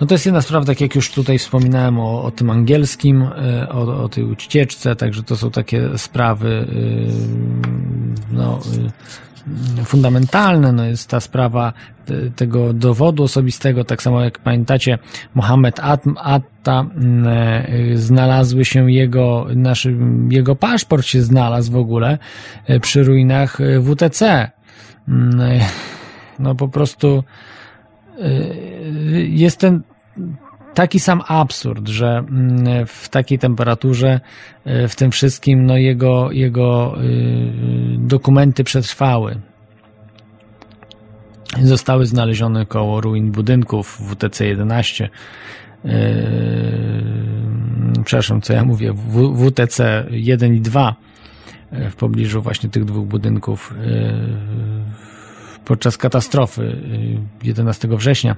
No to jest jedna sprawa, tak jak już tutaj wspominałem o, o tym angielskim, e, o, o tej ucieczce, także to są takie sprawy e, no, e, fundamentalne. No jest ta sprawa tego dowodu osobistego, tak samo jak pamiętacie, Mohamed Atta, znalazły się jego, naszy, jego paszport się znalazł w ogóle przy ruinach WTC. No po prostu jest ten taki sam absurd, że mm, w takiej temperaturze, e, w tym wszystkim, no jego, jego y, dokumenty przetrwały. Zostały znalezione koło ruin budynków WTC-11. Yy, przepraszam, co ja mówię, WTC 1 i 2 e, w pobliżu właśnie tych dwóch budynków podczas katastrofy 11 września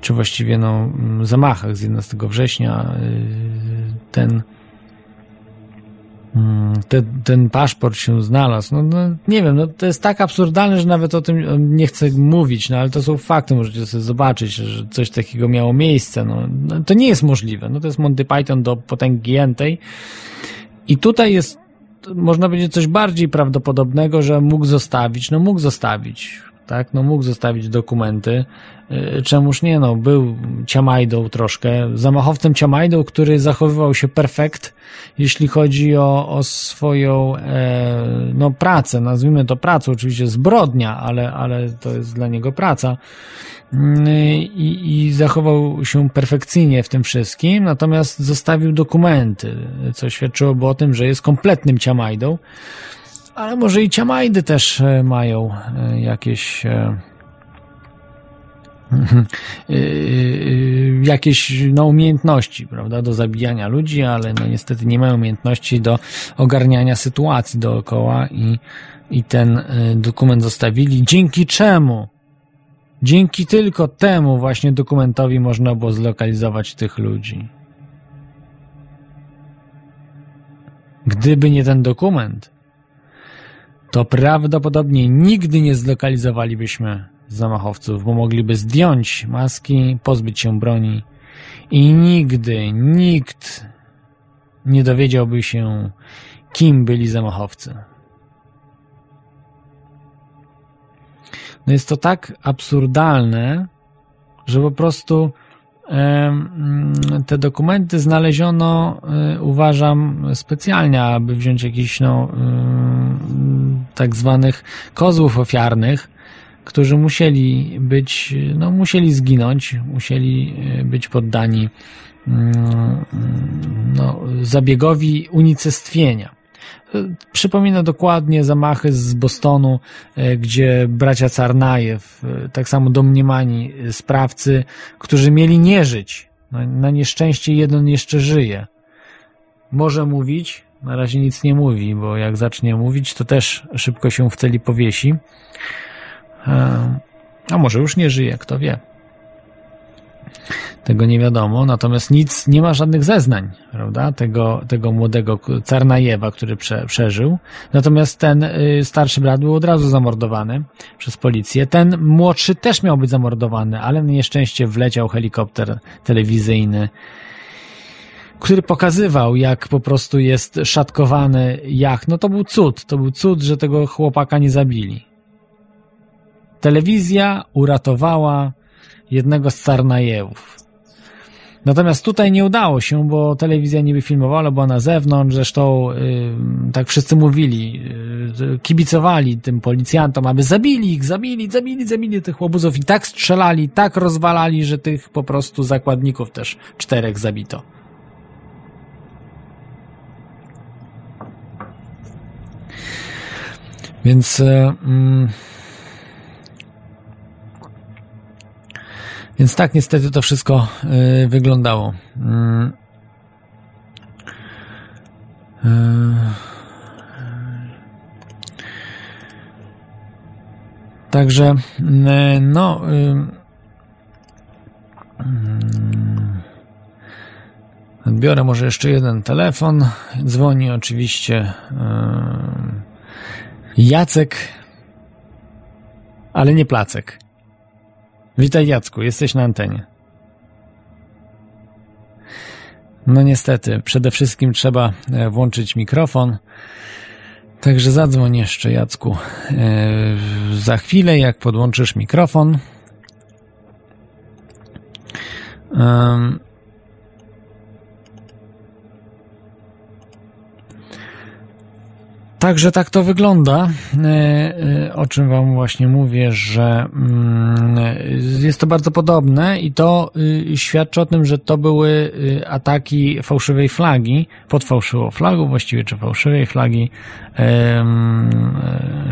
czy właściwie no, zamachach z 11 września ten ten, ten paszport się znalazł. No, no, nie wiem, no, to jest tak absurdalne, że nawet o tym nie chcę mówić, no ale to są fakty, możecie sobie zobaczyć, że coś takiego miało miejsce. No, no to nie jest możliwe. No, to jest Monty Python do potęgi jętej. I tutaj jest można powiedzieć coś bardziej prawdopodobnego, że mógł zostawić, no mógł zostawić tak? No mógł zostawić dokumenty. Y, czemuż nie, no był ciamajdą troszkę, zamachowcem ciamajdą, który zachowywał się perfekt, jeśli chodzi o, o swoją e, no pracę, nazwijmy to pracą, oczywiście zbrodnia, ale, ale to jest dla niego praca. I, i zachował się perfekcyjnie w tym wszystkim, natomiast zostawił dokumenty, co świadczyłoby o tym, że jest kompletnym ciamajdą. Ale może i ciamajdy też e, mają e, jakieś e, jakieś no, umiejętności, prawda, do zabijania ludzi, ale no niestety nie mają umiejętności do ogarniania sytuacji dookoła i, i ten dokument zostawili, dzięki czemu? Dzięki tylko temu właśnie dokumentowi można było zlokalizować tych ludzi. Gdyby nie ten dokument, to prawdopodobnie nigdy nie zlokalizowalibyśmy zamachowców, bo mogliby zdjąć maski, pozbyć się broni i nigdy nikt nie dowiedziałby się, kim byli zamachowcy. No jest to tak absurdalne, że po prostu te dokumenty znaleziono, e, uważam, specjalnie, aby wziąć jakiś no, tak zwanych kozłów ofiarnych, którzy musieli być, no, musieli zginąć, musieli e, być poddani no, zabiegowi unicestwienia. Przypomina dokładnie zamachy z Bostonu, e, gdzie bracia Carnajew, e, tak samo domniemani sprawcy, którzy mieli nie żyć. No, na nieszczęście jeden jeszcze żyje. Może mówić, na razie nic nie mówi, bo jak zacznie mówić, to też szybko się w celi powiesi. E, a może już nie żyje, kto wie. Tego nie wiadomo, natomiast nic, nie ma żadnych zeznań, prawda, tego, tego młodego Carnajewa, który prze, przeżył. Natomiast ten y, starszy brat był od razu zamordowany przez policję. Ten młodszy też miał być zamordowany, ale na nieszczęście wleciał helikopter telewizyjny, który pokazywał, jak po prostu jest szatkowany jach. No to był cud, to był cud, że tego chłopaka nie zabili. Telewizja uratowała jednego z Carnajewów. Natomiast tutaj nie udało się, bo telewizja niby filmowała, była na zewnątrz, zresztą yy, tak wszyscy mówili, yy, kibicowali tym policjantom, aby zabili ich, zabili, zabili, zabili tych łobuzów i tak strzelali, tak rozwalali, że tych po prostu zakładników też czterech zabito. Więc yy, Więc tak niestety to wszystko y, wyglądało. Mm. Y. Także, y, no. Odbiorę może jeszcze jeden telefon. Dzwoni oczywiście Jacek, ale nie Placek. Witaj Jacku, jesteś na antenie. No niestety, przede wszystkim trzeba e, włączyć mikrofon. Także zadzwoń jeszcze Jacku e, za chwilę, jak podłączysz mikrofon. Także tak to wygląda, e, e, o czym Wam właśnie mówię, że mm, jest to bardzo podobne i to y, świadczy o tym, że to były y, ataki fałszywej flagi, pod fałszywą flagą właściwie, czy fałszywej flagi, e,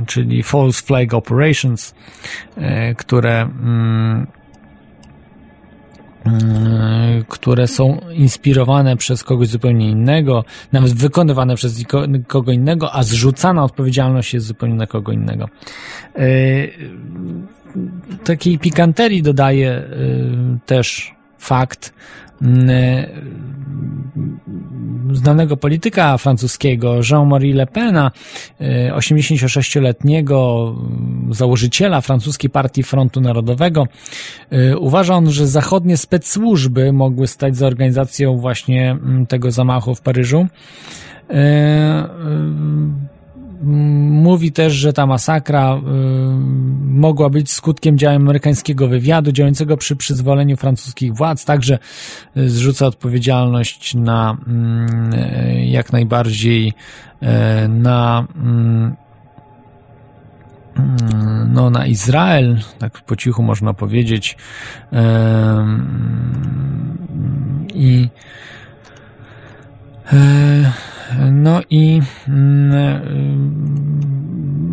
czyli false flag operations, które mm, które są inspirowane przez kogoś zupełnie innego, nawet wykonywane przez kogo innego, a zrzucana odpowiedzialność jest zupełnie na kogo innego. Yy, takiej pikanterii dodaje też fakt, znanego polityka francuskiego Jean-Marie Le Pena, 86-letniego y, założyciela francuskiej partii Frontu Narodowego. Y, uważa on, że zachodnie specsłużby mogły stać za organizacją właśnie mm, tego zamachu w Paryżu. Y, mówi też, że ta masakra y, mogła być skutkiem działań amerykańskiego wywiadu działającego przy przyzwoleniu francuskich władz, także y, zrzuca odpowiedzialność na mm, jak najbardziej na mm, no, na Izrael, tak po cichu można powiedzieć. I no i mm,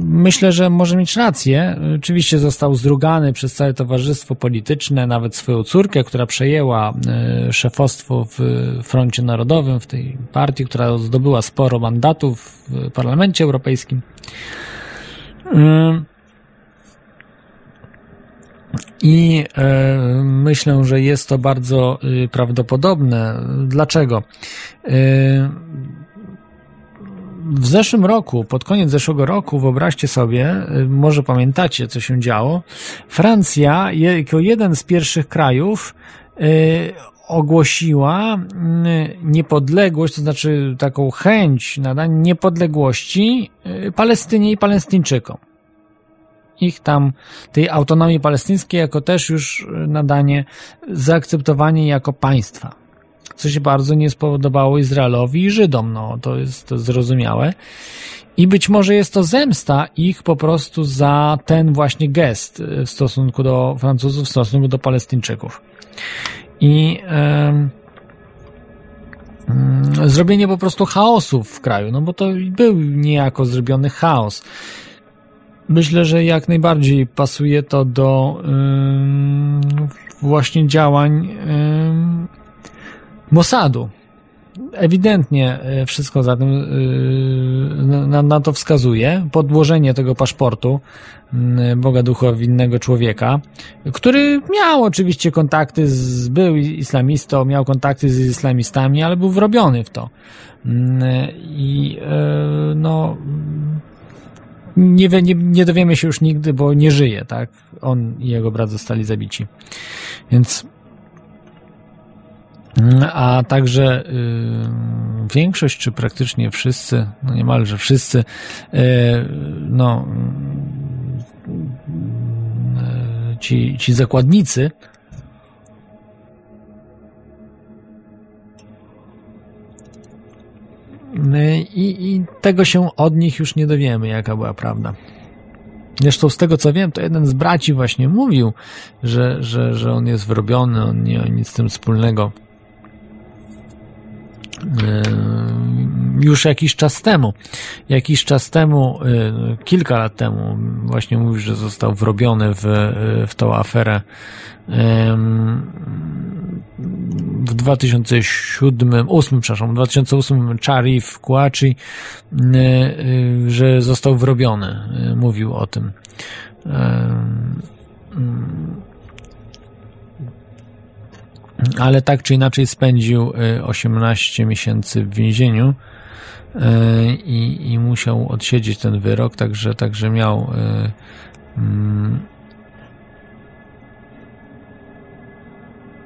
myślę, że może mieć rację. Oczywiście został zdrugany przez całe towarzystwo polityczne, nawet swoją córkę, która przejęła e, szefostwo w Froncie Narodowym, w tej partii, która zdobyła sporo mandatów w Parlamencie Europejskim. I e, myślę, że jest to bardzo prawdopodobne. Dlaczego? W zeszłym roku, pod koniec zeszłego roku, wyobraźcie sobie, y, może pamiętacie, co się działo, Francja, jako jeden z pierwszych krajów, y, ogłosiła niepodległość, to znaczy taką chęć nadania niepodległości Palestynie i Palestyńczykom ich tam, tej autonomii palestyńskiej, jako też już nadanie, zaakceptowanie jako państwa. Co się bardzo nie spodobało Izraelowi i Żydom, no to jest zrozumiałe. I być może jest to zemsta ich po prostu za ten właśnie gest w stosunku do Francuzów, w stosunku do Palestyńczyków. I e, zrobienie po prostu chaosu w kraju, no bo to był niejako zrobiony chaos. Myślę, że jak najbardziej pasuje to do yy, właśnie działań yy, Mossadu. Ewidentnie y, wszystko za tym yy, na, na, to wskazuje. Podłożenie tego paszportu yy, Boga Ducha winnego człowieka, który miał oczywiście kontakty z, był islamistą, miał kontakty z islamistami, ale był wrobiony w to. Yy, I yy, no nie, nie, nie dowiemy się już nigdy, bo nie żyje, tak? On i jego brat zostali zabici. Więc a także y, większość, czy praktycznie wszyscy, no niemalże wszyscy, y, no, y, ci, ci zakładnicy, I, I, tego się od nich już nie dowiemy, jaka była prawda. Zresztą z tego co wiem, to jeden z braci właśnie mówił, że, że, że on jest wrobiony, on nie ma nic z tym wspólnego. Już jakiś czas temu, jakiś czas temu, kilka lat temu, właśnie mówił, że został wrobiony w, w tą aferę w 2007, 8, przepraszam, w 2008 Charif Kouachi, y, y, że został wrobiony. Mówił o tym. Ale tak czy inaczej spędził 18 miesięcy w więzieniu i, i musiał odsiedzieć ten wyrok, także, także miał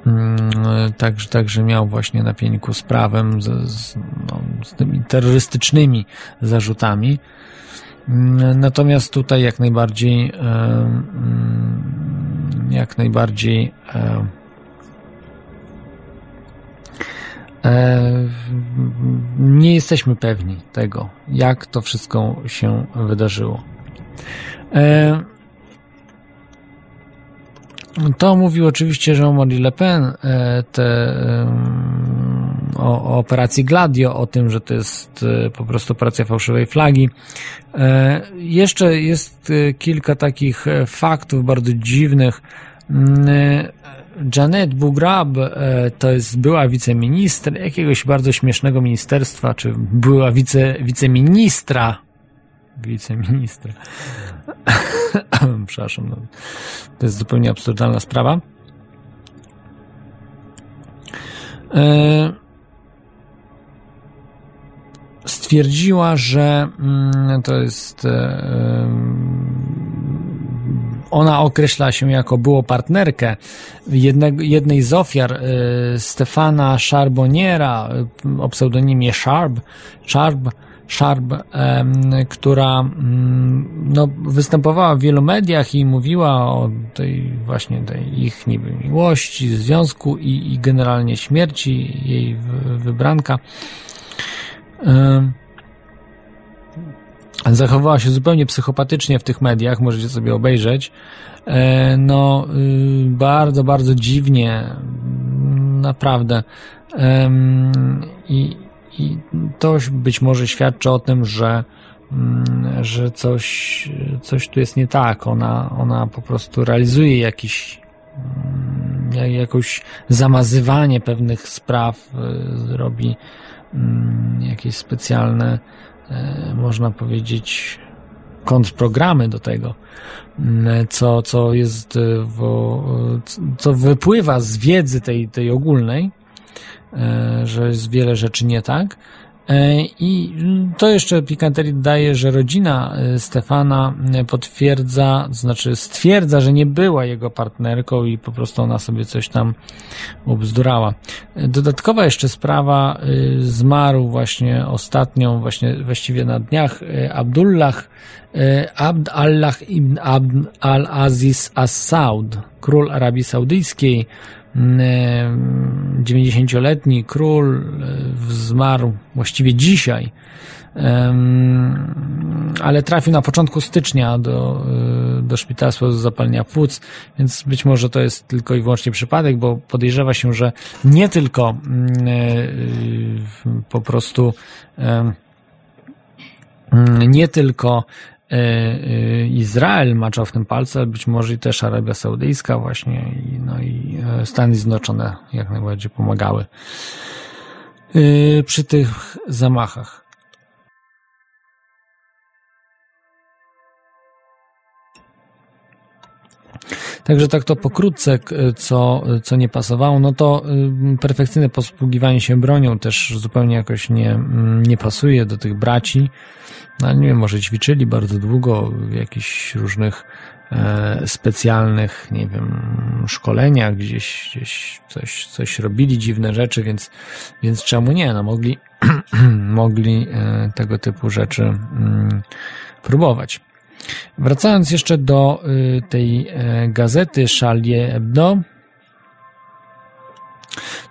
Mm, także, także miał właśnie na pieńku z prawem, z, z, no, z tymi terrorystycznymi zarzutami. Mm, natomiast tutaj jak najbardziej mm, jak najbardziej nie jesteśmy pewni tego, jak to wszystko się wydarzyło. E, to mówił oczywiście Jean-Marie Le Pen e, te, o, o, operacji Gladio, o tym, że to jest e, po prostu operacja fałszywej flagi. E, jeszcze jest kilka takich faktów bardzo dziwnych. Mm, Janet Bugrab to jest była wiceminister jakiegoś bardzo śmiesznego ministerstwa, czy była wice, wiceministra wiceministra. Przepraszam, no. to jest zupełnie absurdalna sprawa. E, stwierdziła, że mm, to jest e, ona określa się jako było partnerkę jednego, jednej z ofiar e, Stefana Charbonniera o pseudonimie Sharp, Sharp Sharp, która mm, no, występowała w wielu mediach i mówiła o tej właśnie tej ich niby miłości, związku i, i generalnie śmierci jej wybranka. Zachowała się zupełnie psychopatycznie w tych mediach, możecie sobie obejrzeć. E, no, y, bardzo, bardzo dziwnie, naprawdę. I, i to być może świadczy o tym, że, mm, że coś, coś tu jest nie tak. Ona, ona po prostu realizuje jakiś mm, jakoś zamazywanie pewnych spraw, y, robi mm, jakieś specjalne, można powiedzieć, kontrprogramy do tego, co, co jest, w, co wypływa z wiedzy tej, tej ogólnej, E, że jest wiele rzeczy nie tak. E, I to jeszcze pikanterii daje, że rodzina e, Stefana potwierdza, to znaczy stwierdza, że nie była jego partnerką i po prostu ona sobie coś tam ubzdurała. Dodatkowa jeszcze sprawa, zmarł właśnie ostatnią, właśnie właściwie na dniach, Abdullah Abd Allah ibn Abd al-Aziz as-Saud, król Arabii Saudyjskiej, 90-letni mm, król e, zmarł właściwie dzisiaj, ale trafił na początku stycznia do, do szpitala z zapalenia płuc, więc być może to jest tylko i wyłącznie przypadek, bo podejrzewa się, że nie tylko po prostu nie tylko Izrael macza w tym palce, ale być może i też Arabia Saudyjska właśnie no i e, Stany Zjednoczone jak najbardziej pomagały przy tych zamachach. Także tak to pokrótce, co, co nie pasowało, no to perfekcyjne posługiwanie się bronią też zupełnie jakoś nie, nie pasuje do tych braci. No, nie wiem, może ćwiczyli bardzo długo w jakichś różnych e, specjalnych, nie wiem, szkoleniach, gdzieś, gdzieś coś, coś robili, dziwne rzeczy, więc, więc czemu nie? No, mogli, mogli e, tego typu rzeczy mm, próbować. Wracając jeszcze do y, tej e, gazety Charlie Hebdo,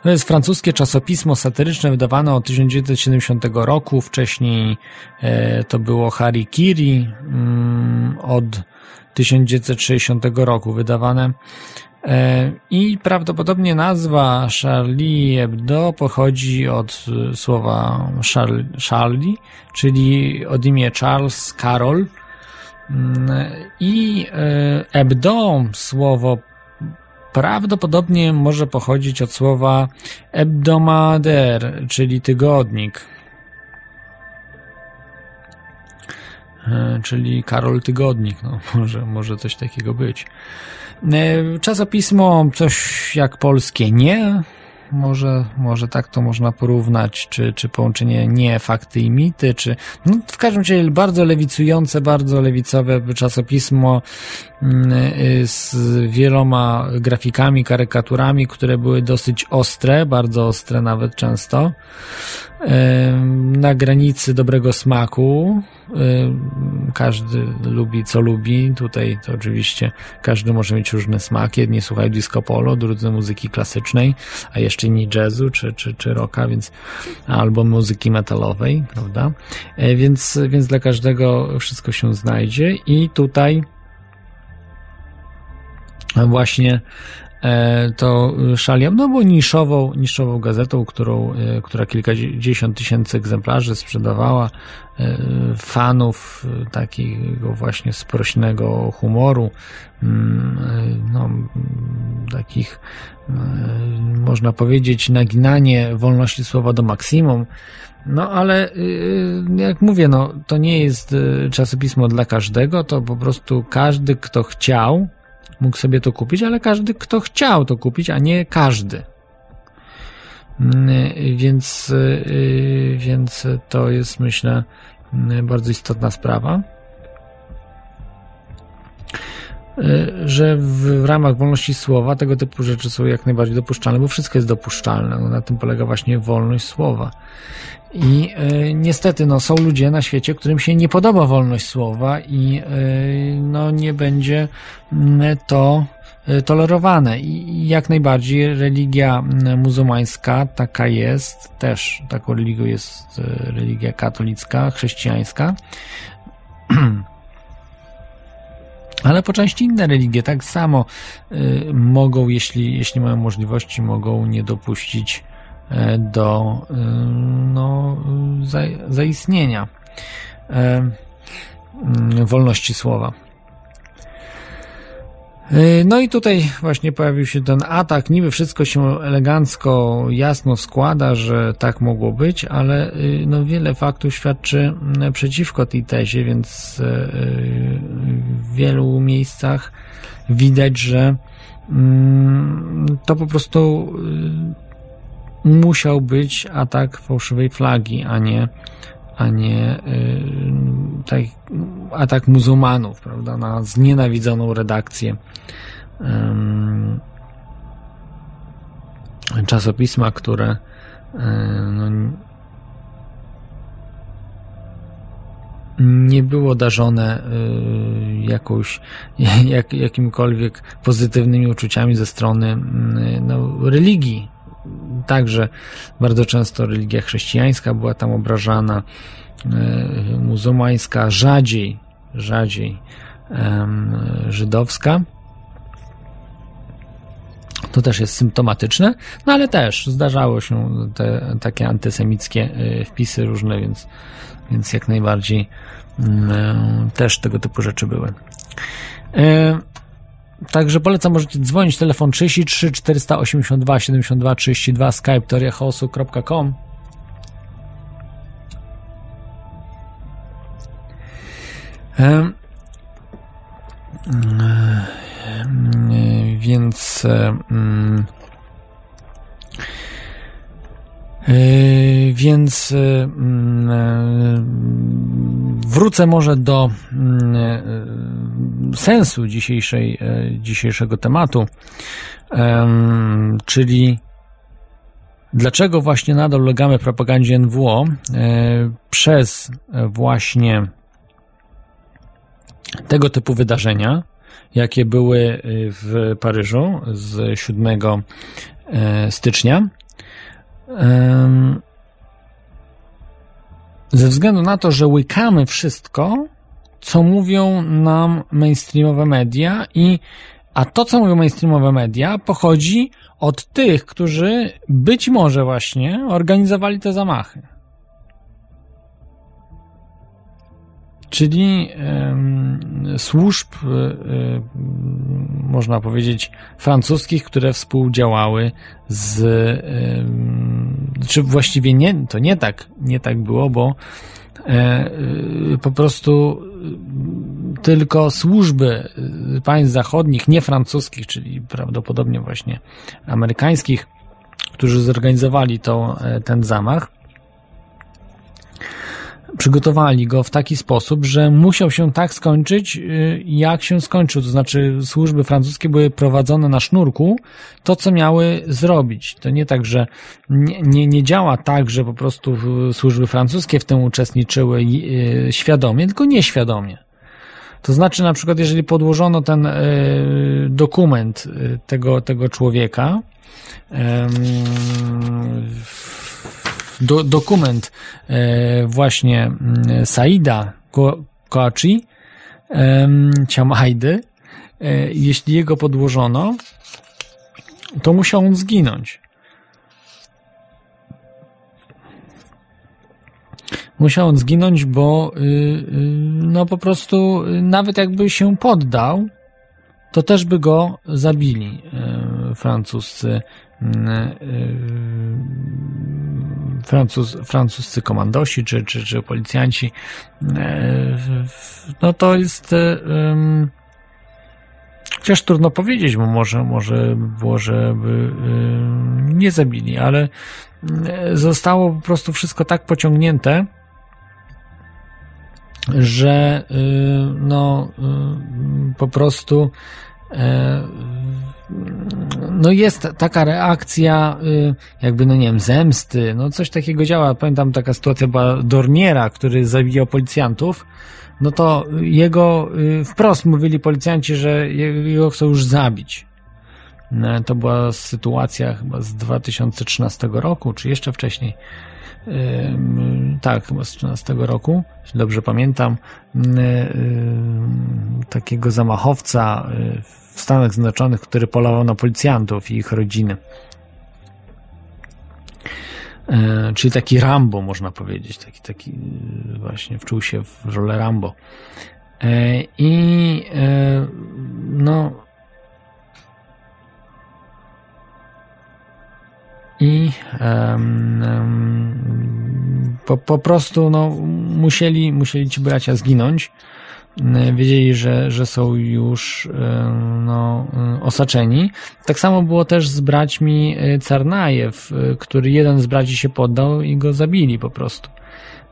to jest francuskie czasopismo satyryczne wydawane od 1970 roku. Wcześniej e, to było Harikiri mm, od 1960 roku wydawane. E, I prawdopodobnie nazwa Charlie Hebdo pochodzi od słowa Charlie, czyli od imię Charles Carroll. I e, Hebdo, słowo prawdopodobnie może pochodzić od słowa hebdomader, czyli tygodnik. E, czyli Karol Tygodnik, no, może, może coś takiego być. E, czasopismo, coś jak polskie nie, może, może tak to można porównać, czy, czy połączenie nie fakty i mity, czy no, w każdym razie bardzo lewicujące, bardzo lewicowe czasopismo mm, y, z wieloma grafikami, karykaturami, które były dosyć ostre, bardzo ostre nawet często na granicy dobrego smaku. Każdy lubi co lubi. Tutaj to oczywiście każdy może mieć różne smaki. Jedni słuchają disco polo, drudzy muzyki klasycznej, a jeszcze inni jazzu czy, czy, czy rocka, więc albo muzyki metalowej, prawda? E, więc, więc dla każdego wszystko się znajdzie i tutaj właśnie to Szaliam, no bo niszową, niszową gazetą, którą, e, która kilkadziesiąt tysięcy egzemplarzy sprzedawała e, fanów takiego właśnie sprośnego humoru, mm, no, takich można powiedzieć naginanie wolności słowa do maksimum, no ale jak mówię, no to nie jest czasopismo dla każdego, to po prostu każdy, kto chciał, mógł sobie to kupić, ale każdy, kto chciał to kupić, a nie każdy. Mm, więc, y, więc to jest, myślę, bardzo istotna sprawa. że w ramach wolności słowa tego typu rzeczy są jak najbardziej dopuszczalne, bo wszystko jest dopuszczalne. No, na tym polega właśnie wolność słowa. I y, niestety no, są ludzie na świecie, którym się nie podoba wolność słowa i y, no, nie będzie y, to tolerowane. I jak najbardziej religia muzułmańska taka jest, też taką religią jest religia katolicka, chrześcijańska. Ale po części inne religie tak samo mogą, jeśli, jeśli mają możliwości, mogą nie dopuścić E, do e, no, zaistnienia e, wolności słowa. No i tutaj właśnie pojawił się ten atak. Niby wszystko się elegancko, jasno składa, że tak mogło być, ale no wiele faktów świadczy przeciwko tej tezie, więc w wielu miejscach widać, że to po prostu musiał być atak fałszywej flagi, a nie, a nie yy, tak, atak muzułmanów, prawda, na znienawidzoną redakcję yy, czasopisma, które yy, no, nie było darzone y, jakąś, jak, jakimkolwiek pozytywnymi uczuciami ze strony y, no, religii także bardzo często religia chrześcijańska była tam obrażana, e, muzułmańska, rzadziej, rzadziej żydowska. To też jest symptomatyczne, no ale też zdarzało się te takie antysemickie e, wpisy różne, więc, więc jak najbardziej mm, e, też tego typu rzeczy były. Także polecam, możecie dzwonić, telefon 33 482 72 32, skype teoriachaosu.com e, więc mm, Yy, więc yy, wrócę może do yy, sensu dzisiejszej, dzisiejszego tematu, czyli dlaczego właśnie nadal ulegamy propagandzie NWO przez właśnie tego typu wydarzenia, jakie były w Paryżu z 7 stycznia ze względu na to, że łykamy wszystko, co mówią nam mainstreamowe media i a to, co mówią mainstreamowe media, pochodzi od tych, którzy być może właśnie organizowali te zamachy. Czyli służb, e, e, można powiedzieć, francuskich, które współdziałały z, czy właściwie nie, to nie tak, nie tak było, bo e, po prostu tylko służby państw zachodnich, nie francuskich, czyli prawdopodobnie właśnie amerykańskich, którzy zorganizowali to, ten zamach, przygotowali go w taki sposób, że musiał się tak skończyć, y, jak się skończył. To znaczy, służby francuskie były prowadzone na sznurku, to co miały zrobić. To nie tak, że nie, nie, nie działa tak, że po prostu służby francuskie w tym uczestniczyły y, świadomie, tylko nieświadomie. To znaczy, na przykład, jeżeli podłożono ten y, dokument tego, tego człowieka, do, dokument e, właśnie mm, Saida Koachi, Ciamajdy, e, jeśli jego podłożono, to musiał on zginąć. Musiał on zginąć, bo y, y, no po prostu y, nawet jakby się poddał, to też by go zabili francuscy Francuz, francuscy komandosi czy, czy, czy policjanci, e, no to jest um, chociaż trudno powiedzieć, bo może, może było, żeby nie zabili, ale zostało po prostu wszystko tak pociągnięte, że no po prostu no jest taka reakcja, jakby, no nie wiem, zemsty, no coś takiego działa. Pamiętam taka sytuacja była Dorniera, który zabijał policjantów, no to jego wprost mówili policjanci, że jego chcą już zabić. No, to była sytuacja chyba z 2013 roku, czy jeszcze wcześniej. Tak, chyba z 13 roku, jeśli dobrze pamiętam, takiego zamachowca w Stanach Zjednoczonych, który polował na policjantów i ich rodziny. E, czyli taki Rambo, można powiedzieć, taki, taki właśnie wczuł się w rolę Rambo. E, I e, no, i um, po, po prostu no, musieli, musieli ci bracia zginąć. Wiedzieli, że, że są już no, osaczeni. Tak samo było też z braćmi Carnajew, który jeden z braci się poddał i go zabili po prostu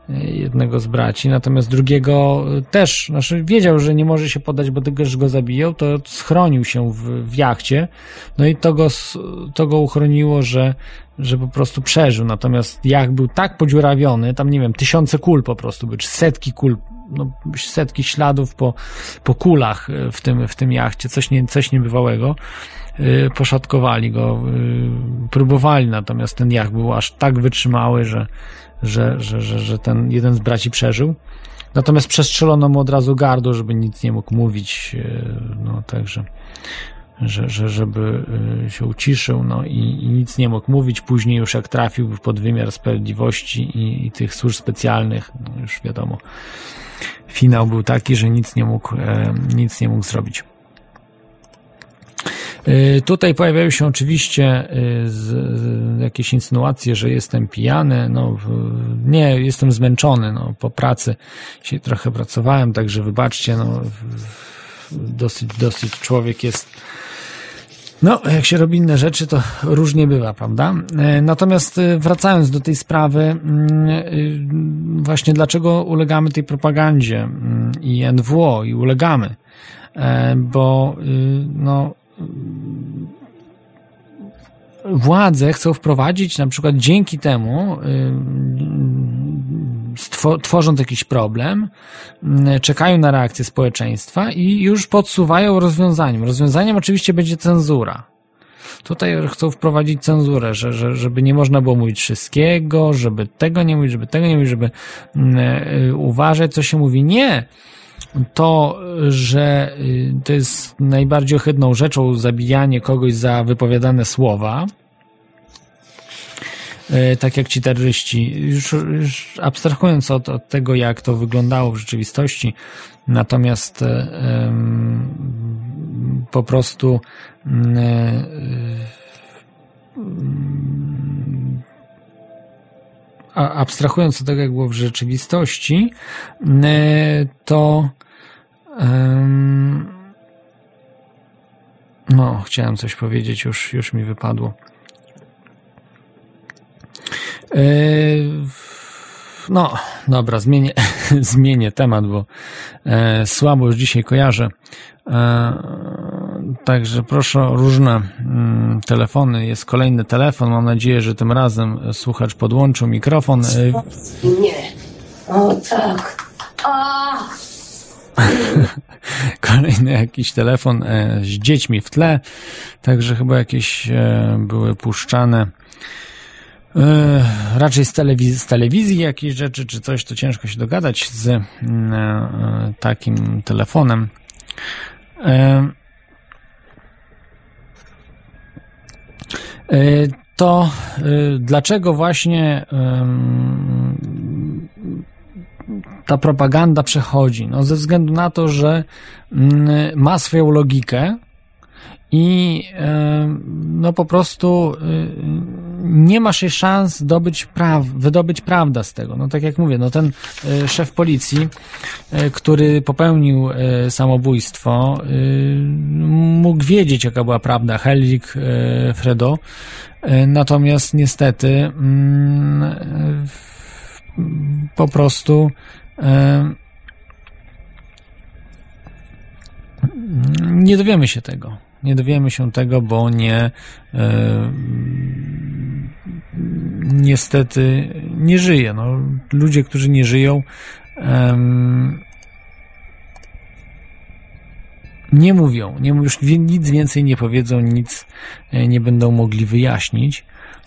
jednego z braci, natomiast drugiego też, znaczy wiedział, że nie może się poddać, bo też go zabiją, to schronił się w, w jachcie, no i to go, to go uchroniło, że, że po prostu przeżył, natomiast jak był tak podziurawiony, tam nie wiem, tysiące kul po prostu czy setki kul, no, setki śladów po, po kulach w tym, w tym jachcie, coś, nie, coś niebywałego, yy, poszatkowali go, yy, próbowali, natomiast ten jacht był aż tak wytrzymały, że że, że, że, że ten jeden z braci przeżył. Natomiast przestrzelono mu od razu gardło, żeby nic nie mógł mówić, e, no także, że, że, żeby e, się uciszył, no i, i nic nie mógł mówić. Później już jak trafił pod wymiar sprawiedliwości i, i tych służb specjalnych, no już wiadomo, finał był taki, że nic nie mógł, e, nic nie mógł zrobić. Y, tutaj pojawiają się oczywiście z jakieś insynuacje, że jestem pijany. No, nie, jestem zmęczony. No, po pracy się trochę pracowałem, także wybaczcie. No, dosyć, dosyć człowiek jest. No, jak się robi inne rzeczy, to różnie bywa, prawda? Y, natomiast wracając do tej sprawy, mm, właśnie dlaczego ulegamy tej propagandzie mm, i NWO i ulegamy? Bo no, władze chcą wprowadzić na przykład dzięki temu, tworząc jakiś problem, czekają na reakcję społeczeństwa i już podsuwają rozwiązaniem. Rozwiązaniem oczywiście będzie cenzura. Tutaj chcą wprowadzić cenzurę, że, że, żeby nie można było mówić wszystkiego, żeby tego nie mówić, żeby tego nie mówić, żeby y, uważać, co się mówi. Nie! to, że y, to jest najbardziej ohydną rzeczą zabijanie kogoś za wypowiadane słowa, tak jak ci terroryści, już, już abstrahując od, od, tego, jak to wyglądało w rzeczywistości, natomiast um, po prostu um, abstrahując od tego, jak było w rzeczywistości, to no, chciałem coś powiedzieć, już, już mi wypadło. E, no, dobra, zmienię, zmienię temat, bo e, słabo już dzisiaj kojarzę. E, także proszę o różne mm, telefony. Jest kolejny telefon. Mam nadzieję, że tym razem słuchacz podłączył mikrofon. Nie. O tak. A! Kolejny jakiś telefon z dziećmi w tle. Także chyba jakieś były puszczane E, raczej z telewizji, z telewizji jakieś rzeczy czy coś, to ciężko się dogadać z e, takim telefonem. E, to dlaczego właśnie ta propaganda przechodzi? No ze względu na to, że ma swoją logikę, i no po prostu nie ma się szans dobyć praw, wydobyć prawda z tego. No tak jak mówię, no ten e, szef policji, e, który popełnił e, samobójstwo, mógł wiedzieć, jaka była prawda, Helwig Fredo, natomiast niestety mm, po prostu nie dowiemy się tego. Nie dowiemy się tego, bo nie niestety nie żyje. No, ludzie, którzy nie żyją, nie mówią, nie, już nic więcej nie powiedzą, nic e, nie będą mogli wyjaśnić.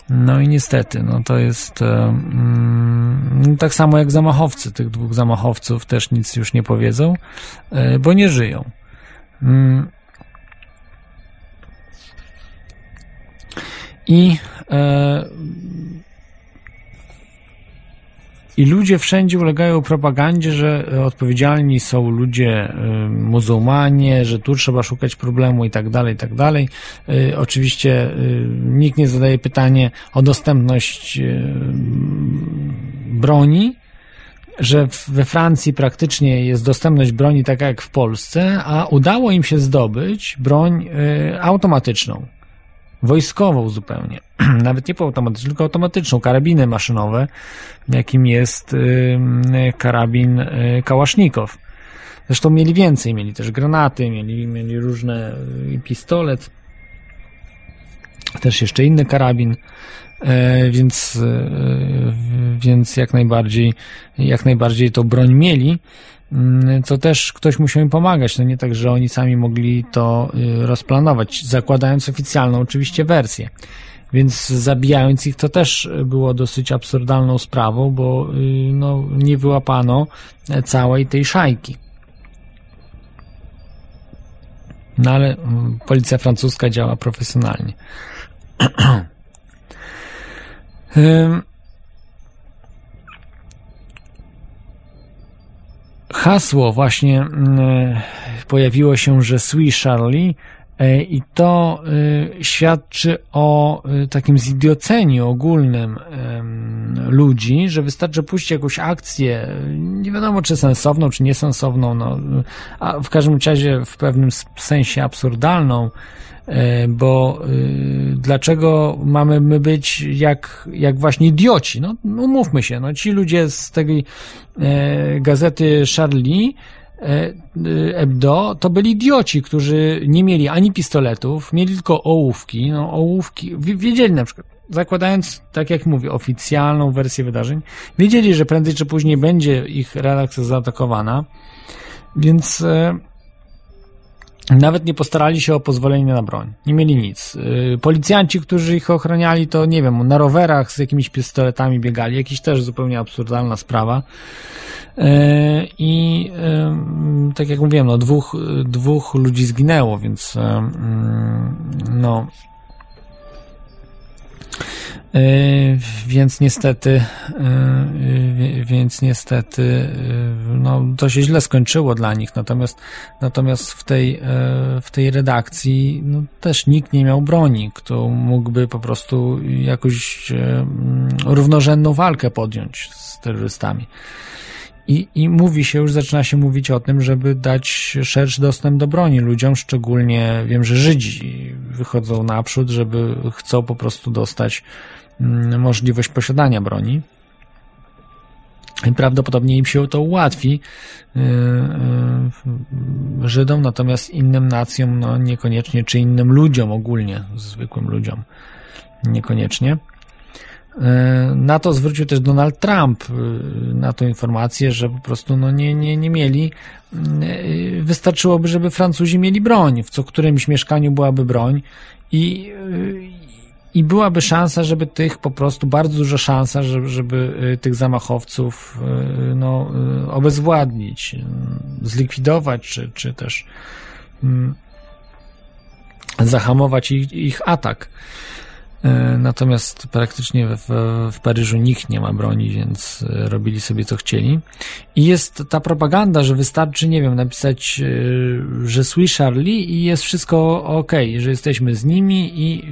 No i niestety, no to jest um, tak samo jak zamachowcy. Tych dwóch zamachowców też nic już nie powiedzą, e, bo nie żyją. Um, I e, i ludzie wszędzie ulegają propagandzie, że odpowiedzialni są ludzie y, muzułmanie, że tu trzeba szukać problemu i tak dalej, i tak dalej. Y, oczywiście nikt nie zadaje pytanie o dostępność broni, że we Francji praktycznie jest dostępność broni taka jak w Polsce, a udało im się zdobyć broń automatyczną wojskową zupełnie. Nawet nie półautomatyczną, tylko automatyczną, karabiny maszynowe, jakim jest karabin y, Kałasznikow. Zresztą mieli więcej, mieli też granaty, mieli, mieli różne y, pistolet, też jeszcze inny karabin, e, więc, y, więc jak najbardziej, jak najbardziej to broń mieli. Mm, co też ktoś musiał im pomagać. No nie tak, że oni sami mogli to y, rozplanować, zakładając oficjalną oczywiście wersję. Więc zabijając ich to też było dosyć absurdalną sprawą, bo y, no, nie wyłapano całej tej szajki. No ale mm, policja francuska działa profesjonalnie. hasło właśnie mm, e, pojawiło się, że Sweet Charlie e, i to e, świadczy o takim zidioceniu ogólnym ludzi, że wystarczy puścić jakąś akcję, nie wiadomo czy sensowną, czy niesensowną, no, a w każdym razie w pewnym sensie absurdalną, bo y, dlaczego mamy my być jak, jak właśnie idioci? No, no mówmy się, no ci ludzie z tej e, gazety Charlie e, Hebdo to byli idioci, którzy nie mieli ani pistoletów, mieli tylko ołówki, no ołówki, wiedzieli na przykład, zakładając, tak jak mówię, oficjalną wersję wydarzeń, wiedzieli, że prędzej czy później będzie ich redakcja zaatakowana, więc nawet nie postarali się o pozwolenie na broń. Nie mieli nic. Y, policjanci, którzy ich ochroniali, to nie wiem, na rowerach z jakimiś pistoletami biegali. Jakiś też zupełnie absurdalna sprawa. Y, I y, tak jak mówiłem, no, dwóch, dwóch ludzi zginęło, więc mm, no więc niestety, e, więc niestety, e, no, to się źle skończyło dla nich. Natomiast, natomiast w tej, w tej redakcji no, też nikt nie miał broni, kto mógłby po prostu jakoś równorzędną walkę podjąć z terrorystami. I, I mówi się, już zaczyna się mówić o tym, żeby dać szerszy dostęp do broni ludziom, szczególnie wiem, że Żydzi wychodzą naprzód, żeby chcą po prostu dostać Mm, możliwość posiadania broni. I prawdopodobnie im się to ułatwi y, y, Żydom, natomiast innym nacjom no niekoniecznie, czy innym ludziom ogólnie, zwykłym ludziom niekoniecznie. Y, na to zwrócił też Donald Trump na tą informację, że po prostu no nie, nie, nie mieli. Wystarczyłoby, żeby Francuzi mieli broń. W co którymś mieszkaniu byłaby broń i, i byłaby szansa, żeby tych po prostu, bardzo duża szansa, żeby, żeby tych zamachowców no, obezwładnić, zlikwidować, czy, czy też mm, zahamować ich, ich atak. E, natomiast praktycznie w, w Paryżu nikt nie ma broni, więc e, robili sobie co chcieli. I jest ta propaganda, że wystarczy, nie wiem, napisać, e, że suis Charlie i jest wszystko ok, że jesteśmy z nimi i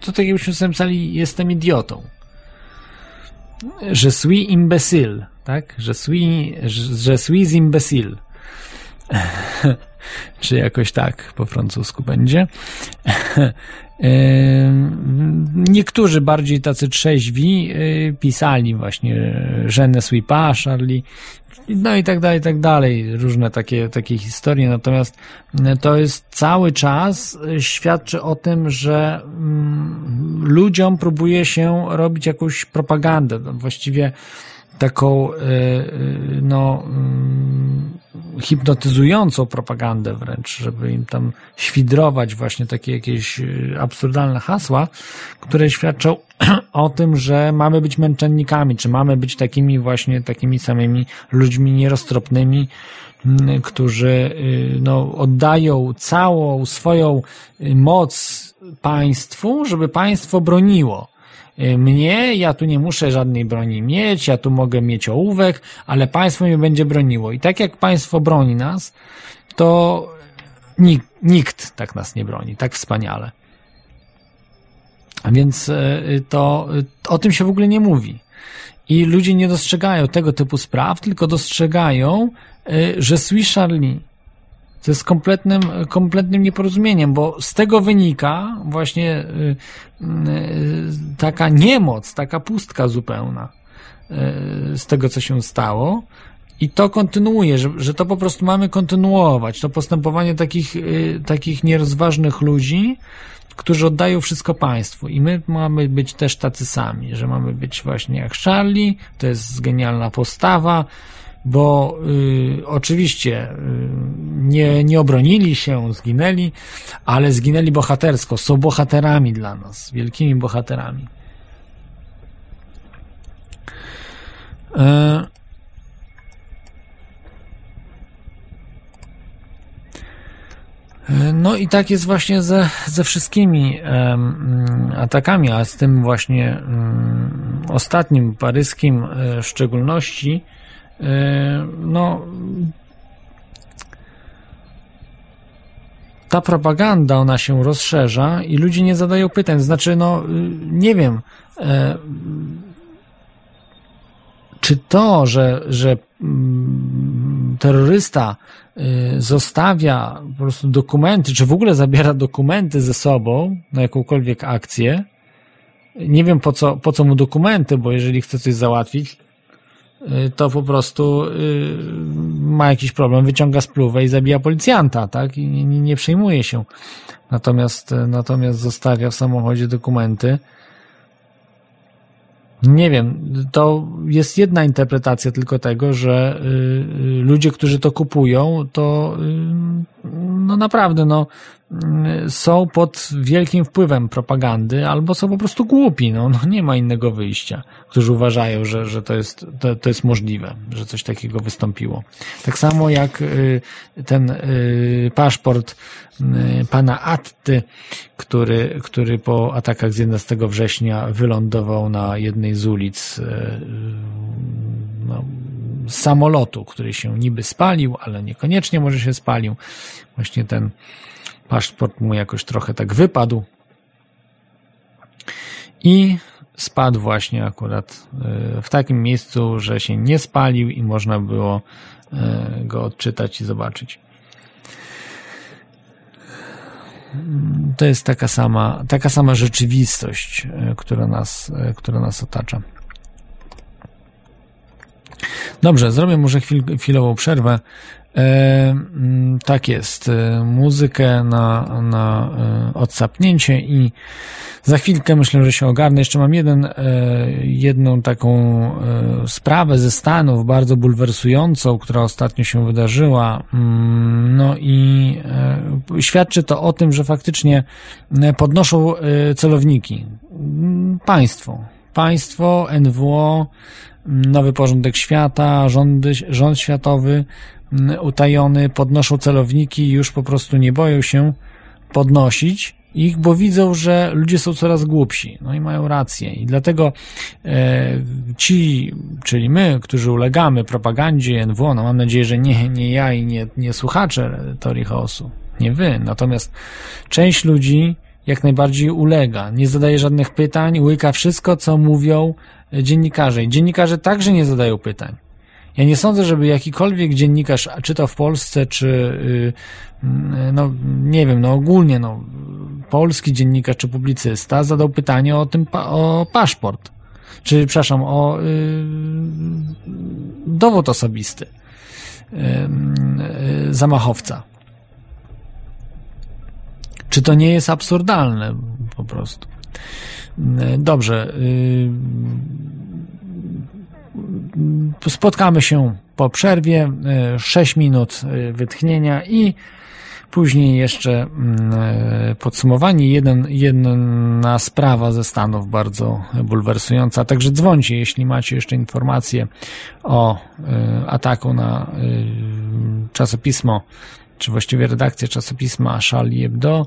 to tak jakbyśmy sobie napisali, jestem idiotą. Że suis imbecile, tak? Że suis, że suis imbecile. czy jakoś tak po francusku będzie. Niektórzy bardziej tacy trzeźwi pisali właśnie Je ne Charlie, no i tak dalej, i tak dalej, różne takie, takie historie, natomiast to jest cały czas świadczy o tym, że mm, ludziom próbuje się robić jakąś propagandę, no właściwie taką no, mm, hipnotyzującą propagandę wręcz, żeby im tam świdrować właśnie takie jakieś e, absurdalne hasła, które świadczą o tym, że mamy być męczennikami, czy mamy być takimi właśnie takimi samymi ludźmi nieroztropnymi, którzy no, oddają całą swoją moc państwu, żeby państwo broniło. Y, mnie, ja tu nie muszę żadnej broni mieć, ja tu mogę mieć ołówek, ale państwo mnie będzie broniło. I tak jak państwo broni nas, to nikt, nikt tak nas nie broni, tak wspaniale. A więc y, to o tym się w ogóle nie mówi. I ludzie nie dostrzegają tego typu spraw, tylko dostrzegają, y, że Swiss Charlie to jest kompletnym, kompletnym nieporozumieniem, bo z tego wynika właśnie y, y, taka niemoc, taka pustka zupełna y, z tego, co się stało. I to kontynuuje, że, że to po prostu mamy kontynuować. To postępowanie takich, takich nierozważnych ludzi, którzy oddają wszystko państwu. I my mamy być też tacy sami, że mamy być właśnie jak Charlie, to jest genialna postawa, bo y, oczywiście y, nie, nie obronili się, zginęli, ale zginęli bohatersko, są bohaterami dla nas, wielkimi bohaterami. E, No i tak jest właśnie ze, ze wszystkimi atakami, a z tym właśnie um, ostatnim paryskim e, w szczególności, no ta propaganda, ona się rozszerza i ludzie nie zadają pytań. Znaczy, no, nie wiem, e, czy to, że, że mm, terrorysta e, zostawia po prostu dokumenty, czy w ogóle zabiera dokumenty ze sobą na jakąkolwiek akcję, nie wiem po co, po co mu dokumenty, bo jeżeli chce coś załatwić, Y, to po prostu y, ma jakiś problem, wyciąga spluwę i zabija policjanta, tak? I nie, nie przejmuje się. Natomiast, natomiast zostawia w samochodzie dokumenty. Nie wiem, to jest jedna interpretacja tylko tego, że y, ludzie, którzy to kupują, to no naprawdę, no są pod wielkim wpływem propagandy, albo są po prostu głupi, no, no nie ma innego wyjścia, którzy uważają, że, że to, jest, to, to jest możliwe, że coś takiego wystąpiło. Tak samo jak y, ten y, paszport y, pana Atty, który, który po atakach z 11 września wylądował na jednej z ulic no, samolotu, który się niby spalił, ale niekoniecznie może się spalił. Właśnie ten Paszport mu jakoś trochę tak wypadł. I spadł właśnie akurat e, w takim miejscu, że się nie spalił i można było e, go odczytać i zobaczyć. To jest taka sama, taka sama rzeczywistość, e, która nas, która nas otacza. Dobrze, zrobię może chwil, chwilową przerwę. E, mm, tak jest. E, muzykę na, na e, odsapnięcie i za chwilkę myślę, że się ogarnę. Jeszcze mam jeden, jedną taką sprawę ze Stanów, bardzo bulwersującą, która ostatnio się wydarzyła. Mm, no i świadczy to o tym, że faktycznie podnoszą celowniki. Mm, państwo. Państwo, NWO, nowy porządek świata, rządy, rząd światowy utajony, podnoszą celowniki i już po prostu nie boją się podnosić ich, bo widzą, że ludzie są coraz głupsi. No i mają rację. I dlatego e, ci, czyli my, którzy ulegamy propagandzie NWO, no mam nadzieję, że nie, nie ja i nie, nie słuchacze teorii chaosu, nie wy. Natomiast część ludzi jak najbardziej ulega, nie zadaje żadnych pytań, łyka wszystko, co mówią dziennikarze. I dziennikarze także nie zadają pytań. Ja nie sądzę, żeby jakikolwiek dziennikarz, czy to w Polsce, czy y, no nie wiem, no ogólnie, no polski dziennikarz czy publicysta zadał pytanie o tym, o paszport, czy przepraszam, o y, dowód osobisty y, zamachowca. Czy to nie jest absurdalne po prostu? Dobrze. Spotkamy się po przerwie. 6 minut wytchnienia i później jeszcze podsumowanie. Jeden, jedna sprawa ze Stanów bardzo bulwersująca. Także dzwońcie, jeśli macie jeszcze informacje o ataku na czasopismo czy właściwie redakcja czasopisma Charlie Hebdo,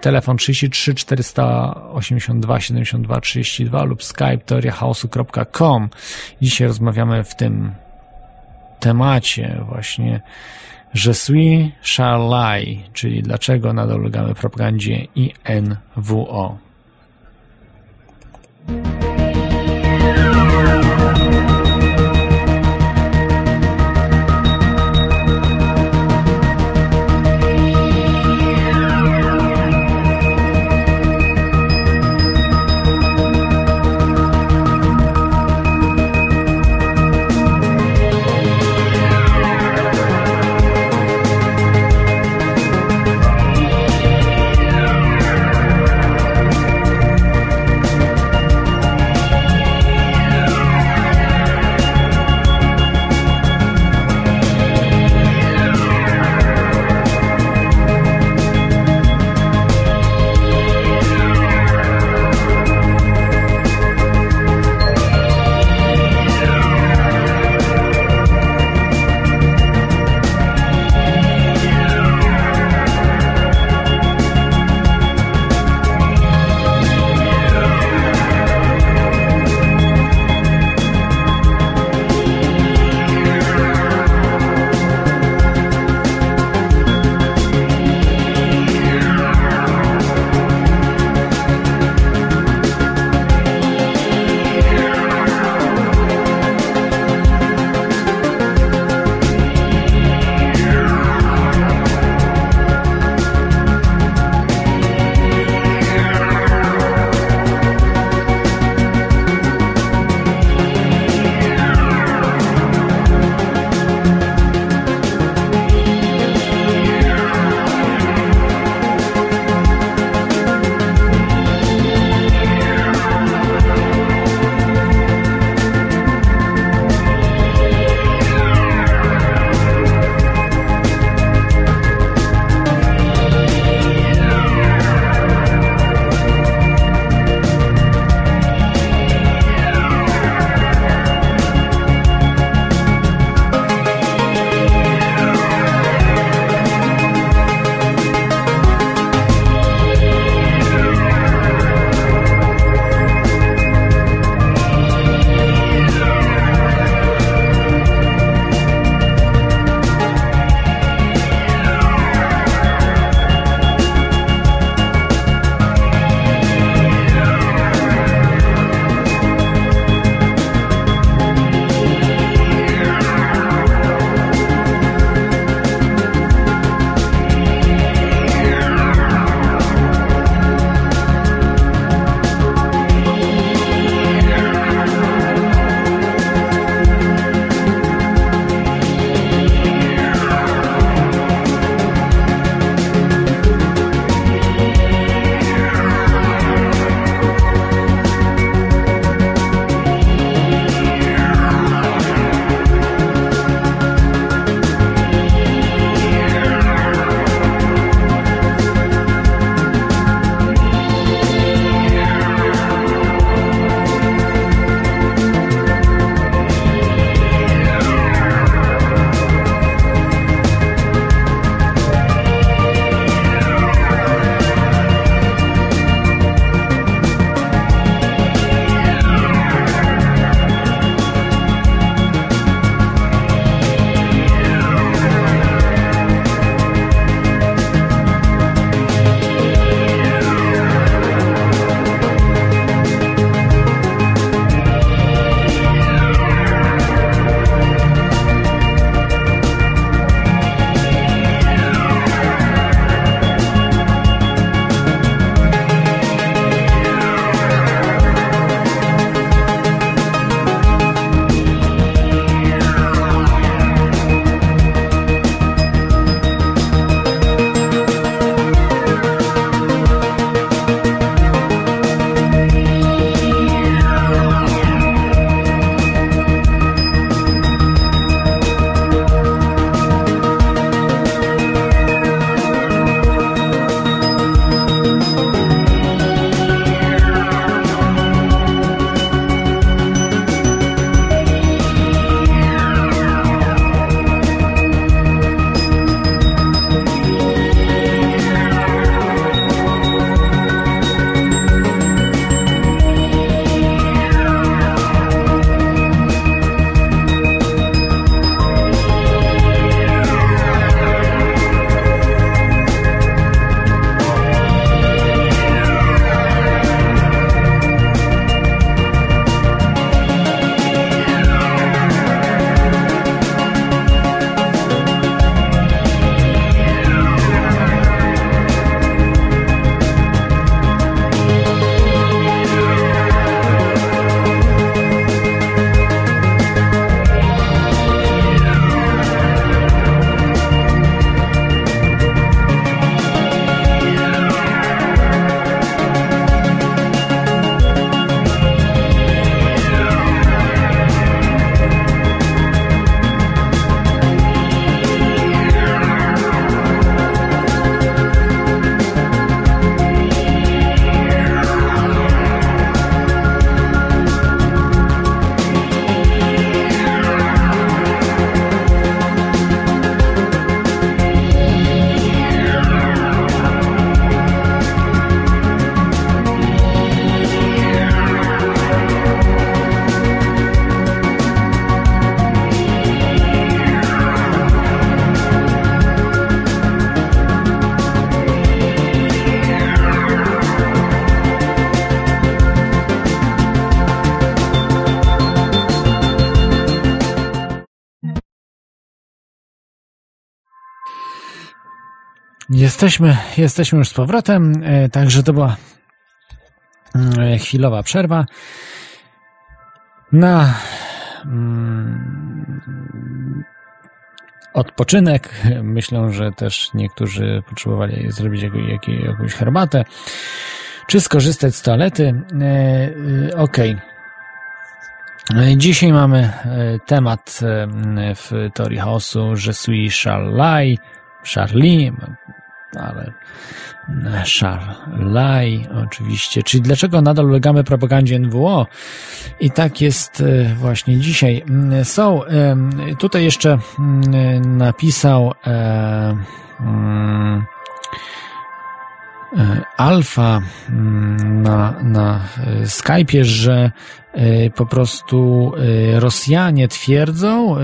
telefon 33 482 72 32 lub skype teoriachaosu.com. Dzisiaj rozmawiamy w tym temacie właśnie Je suis Charlie, czyli dlaczego nadal ulegamy propagandzie i Jesteśmy, jesteśmy już z powrotem, e, także to była mm, chwilowa przerwa na mm, odpoczynek. Myślę, że też niektórzy potrzebowali zrobić jakąś herbatę, czy skorzystać z toalety. E. Okay. Dzisiaj mamy temat w teorii chaosu, że suis Charlie, Charlie, Charlai oczywiście, czyli dlaczego nadal ulegamy propagandzie NWO i tak jest e, właśnie dzisiaj. Mm, są, tutaj jeszcze mm, napisał e, mm, e, Alfa na, na Skype'ie, że po prostu Rosjanie twierdzą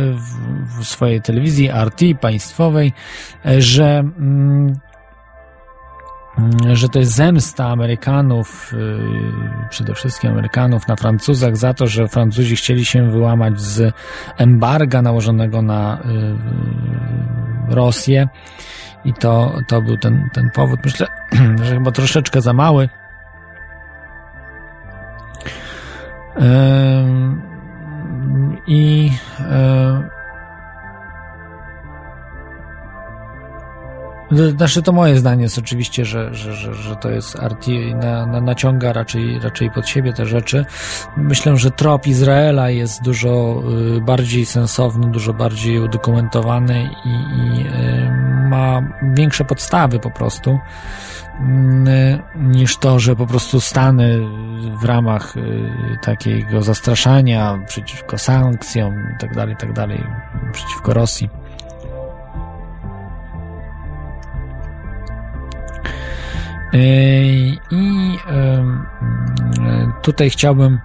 w swojej telewizji RT państwowej, że że to jest zemsta Amerykanów, y, przede wszystkim Amerykanów na Francuzach za to, że Francuzi chcieli się wyłamać z embarga nałożonego na y, Rosję i to, to był ten, ten powód. Myślę, że chyba troszeczkę za mały. I Znaczy to moje zdanie jest oczywiście, że, że, że, że to jest RT na, na, naciąga raczej, raczej pod siebie te rzeczy. Myślę, że trop Izraela jest dużo y, bardziej sensowny, dużo bardziej udokumentowany i, i y, ma większe podstawy po prostu y, niż to, że po prostu Stany w ramach takiego zastraszania przeciwko sankcjom itd., tak itd., tak przeciwko Rosji I tutaj chciałbym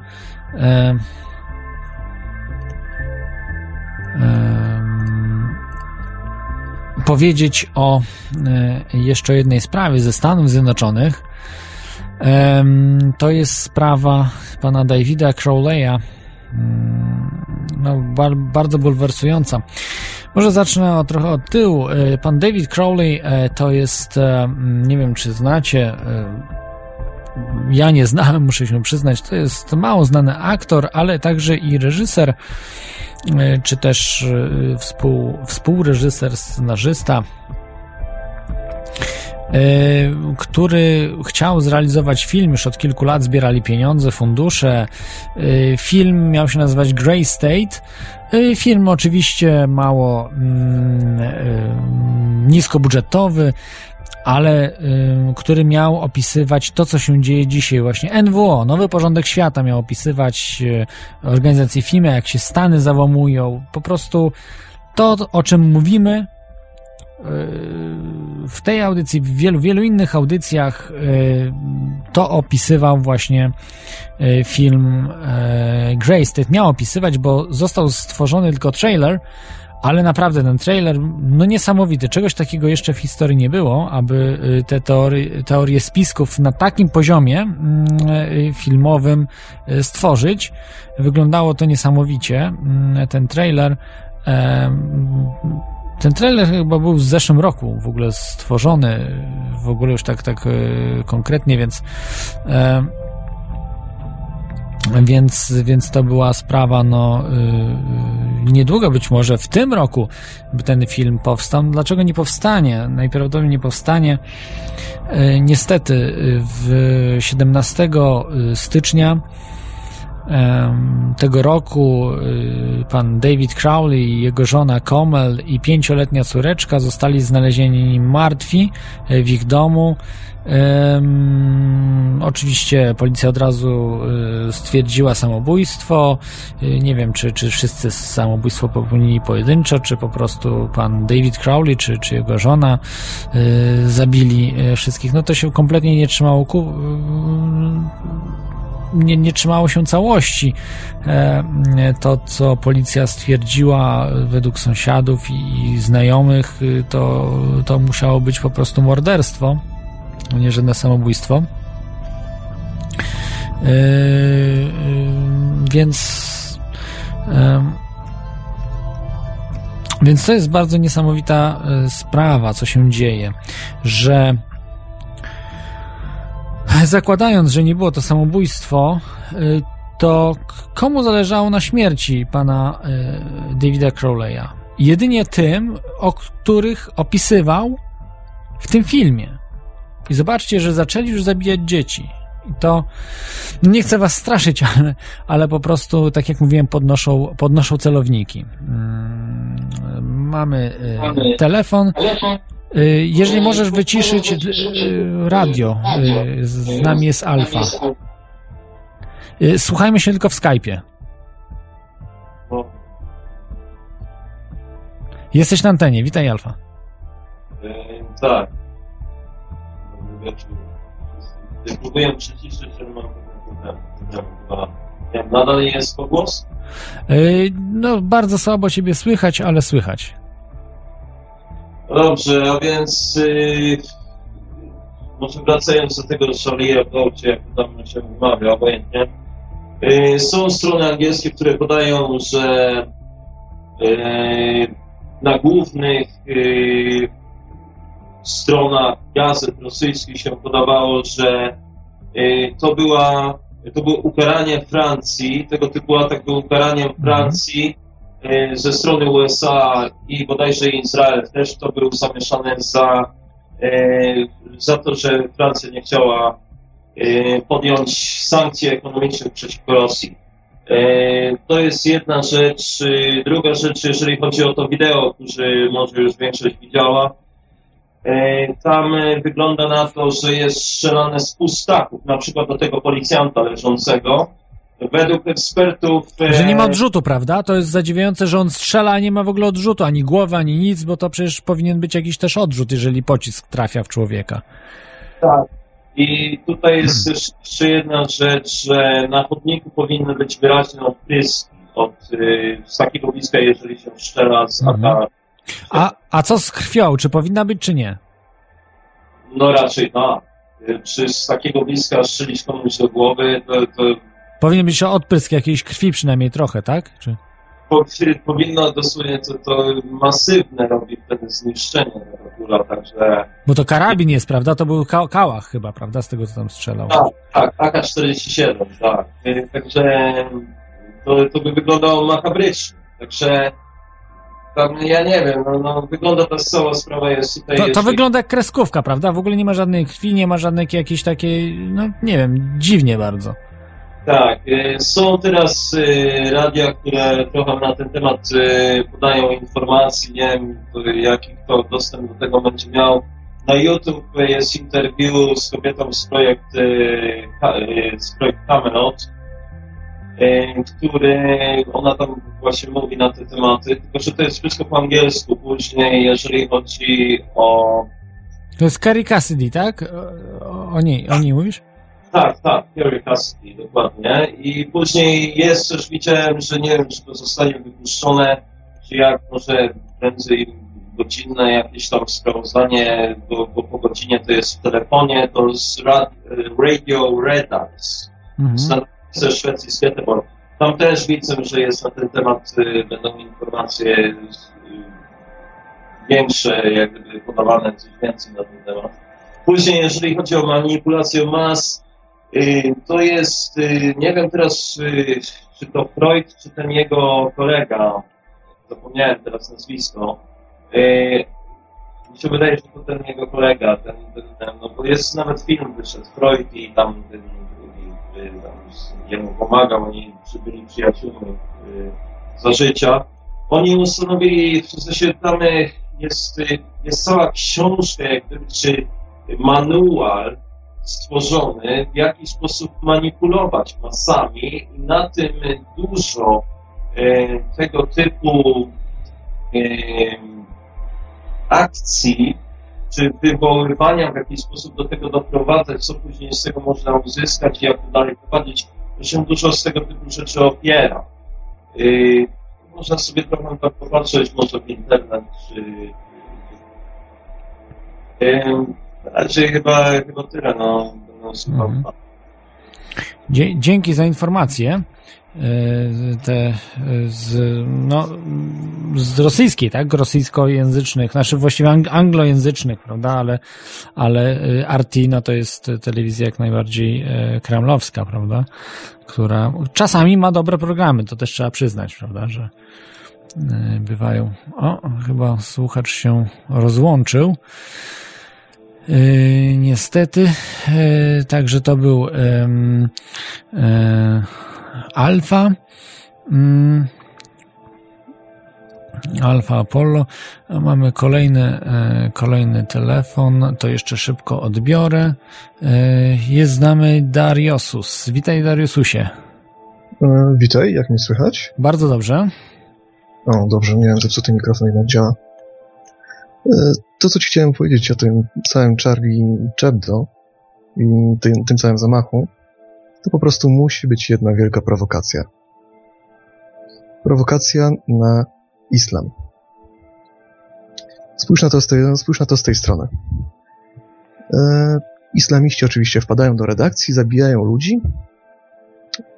powiedzieć o e, jeszcze jednej sprawie ze Stanów Zjednoczonych. To jest sprawa pana Davida Crowley'a, mm, no, bardzo bulwersująca. Może zacznę od, trochę od tyłu. E, pan David Crowley e, to jest, e, nie wiem czy znacie, ja nie znałem, muszę się przyznać, to jest mało znany aktor, ale także i reżyser, czy też współ, współreżyser, scenarzysta, który chciał zrealizować film, już od kilku lat zbierali pieniądze, fundusze. Film miał się nazywać Grey State, film oczywiście mało mm, y, niskobudżetowy, ale y, który miał opisywać to, co się dzieje dzisiaj. Właśnie NWO, Nowy Porządek Świata miał opisywać y, organizację FIME, jak się Stany załamują. Po prostu to, o czym mówimy, w tej audycji, w wielu, wielu innych audycjach to opisywał właśnie film Grey State. Miał opisywać, bo został stworzony tylko trailer, ale naprawdę ten trailer, no niesamowity. Czegoś takiego jeszcze w historii nie było, aby te teorie, teorie spisków na takim poziomie filmowym stworzyć. Wyglądało to niesamowicie. Ten trailer ten trailer chyba był w zeszłym roku w ogóle stworzony, w ogóle już tak, tak e, konkretnie, więc e, więc, więc to była sprawa, no yy, niedługo być może w tym roku by ten film powstał. Dlaczego nie powstanie? Najprawdopodobniej nie powstanie. Niestety w 17 stycznia tego roku y, pan David Crowley, jego żona Comel i pięcioletnia córeczka zostali znalezieni martwi e, w ich domu. Oczywiście policja od razu y, stwierdziła samobójstwo. Y, nie wiem, czy, czy wszyscy samobójstwo popełnili pojedynczo, czy po prostu pan David Crowley, czy, czy jego żona zabili wszystkich. No to się kompletnie nie trzymało ku nie, nie trzymało się całości. E, to, co policja stwierdziła według sąsiadów i znajomych, y, to, to musiało być po prostu morderstwo, nie żadne samobójstwo. E, więc Więc to jest bardzo niesamowita e, sprawa, co się dzieje, że zakładając, że nie było to samobójstwo, e, to komu zależało na śmierci pana e, Davida Crowley'a? Jedynie tym, o których opisywał w tym filmie. I zobaczcie, że zaczęli już zabijać dzieci. I to nie chcę was straszyć, ale, ale po prostu, tak jak mówiłem, podnoszą, podnoszą celowniki. Mm, mamy y, telefon. Y, jeżeli możesz wyciszyć y, radio, z nami jest Alfa. Słuchajmy się tylko w Skype'ie. Jesteś na antenie, witaj Alfa. Tak. Próbuję przyciszyć, że mam problem. Nadal jest pogłos? No, bardzo słabo Ciebie słychać, ale słychać. Dobrze, a więc yy, może wracając do tego Charlie Hebdo, jak tam się wymawia, obojętnie. Yy, są strony angielskie, które podają, że yy, na głównych yy, stronach gazet rosyjskich się podawało, że y, to była to było ukaranie Francji, tego typu atak był ukaraniem mhm. Francji ze strony USA i bodajże Izrael też to był zamieszany za, y, za to, że Francja nie chciała podjąć sankcji ekonomicznych przeciwko Rosji. To jest jedna rzecz. Druga rzecz, jeżeli chodzi o to wideo, które może już większość widziała, E, tam e, wygląda na to, że jest strzelane z pustaków, na przykład do tego policjanta leżącego. Według ekspertów... E, że nie ma odrzutu, prawda? To jest zadziwiające, że on strzela, a nie ma w ogóle odrzutu, ani głowy, ani nic, bo to przecież powinien być jakiś też odrzut, jeżeli pocisk trafia w człowieka. Tak. I tutaj jest hmm. jeszcze jedna rzecz, że na chodniku powinny być wyraźne odpryski od, z takiego bliska, jeżeli się strzela z mhm. A, a co z krwią? Czy powinna być, czy nie? No raczej tak. Czy z takiego bliska strzelić komuś do głowy, to... to... Powinien być odprysk jakiejś krwi przynajmniej trochę, tak? Czy... powinno dosłownie to, to masywne robi wtedy zniszczenie kula, także... Bo to karabin jest, prawda? To był ka kałach chyba, prawda? Z tego, co tam strzelał. Tak, tak, AK-47, tak. Także to, to by wyglądało makabrycznie. Także tam, ja nie wiem, no, no, wygląda ta cała sprawa jest tutaj... To, to wygląda jak kreskówka, prawda? W ogóle nie ma żadnej krwi, nie ma żadnej jakiejś takiej, no nie wiem, dziwnie bardzo. Tak, y, są teraz y, radia, które trochę na ten temat y, podają informacji, nie wiem, jaki kto dostęp do tego będzie miał. Na YouTube jest interview z kobietą z projektu, z projektu Camelot, E, który ona tam właśnie mówi na te tematy, tylko że to jest wszystko po angielsku. Później, jeżeli chodzi o... To jest Carrie Cassidy, tak? O, o niej, o niej mówisz? Tak, tak, Carrie Cassidy, dokładnie. I później jest też, widziałem, że nie wiem, czy to zostanie wypuszczone, czy jak może prędzej godzinne jakieś tam sprawozdanie, bo, bo po godzinie to jest w telefonie, to z Radio Redux. Mhm ze Szwecji, z Göteborg. Tam też widzę, że jest na ten temat, y, będą informacje y, większe, jakby podawane coś więcej na ten temat. Później, jeżeli chodzi o manipulację mas, to jest, nie wiem teraz, czy to Freud, czy ten jego kolega, zapomniałem teraz nazwisko, mi się wydaje, że to ten jego kolega, ten, ten, ten no bo jest nawet film wyszedł, Freud i tam ten jemu pomagał, oni byli przyjaciółmi y, za życia. Oni ustanowili, w sensie tam jest, jest cała książka, jak gdyby, czy manual stworzony, w jaki sposób manipulować masami i na tym dużo e, tego typu e, akcji czy wywoływania w jakiś sposób do tego doprowadzać, co później z tego można uzyskać i jak to dalej prowadzić, to się dużo z tego typu rzeczy opiera. Yy, można sobie trochę tak popatrzeć może w internet, czy... Yy, raczej chyba, chyba tyle, no. no mhm. Dzięki za informację. Te z, no, z rosyjskiej, tak? Rosyjskojęzycznych, znaczy właściwie anglojęzycznych, prawda? Ale, ale RT, no to jest telewizja jak najbardziej kremlowska, prawda? Która czasami ma dobre programy, to też trzeba przyznać, prawda? Że bywają. O, chyba słuchacz się rozłączył. Yy, niestety, yy, także to był yy, Alfa. Mm, Alfa Apollo. Mamy kolejny, kolejny telefon. To jeszcze szybko odbiorę. Jest z nami Dariosus. Witaj, Dariosusie. Witaj, jak mnie słychać? Bardzo dobrze. O, dobrze, nie wiem, zepsuty mikrofon jednak działa. To, co ci chciałem powiedzieć o tym całym Charlie Hebdo i tym, tym całym zamachu, to po prostu musi być jedna wielka prowokacja. Prowokacja na islam. Spójrz na to z tej, spójrz na to z tej strony. E, islamiści oczywiście wpadają do redakcji, zabijają ludzi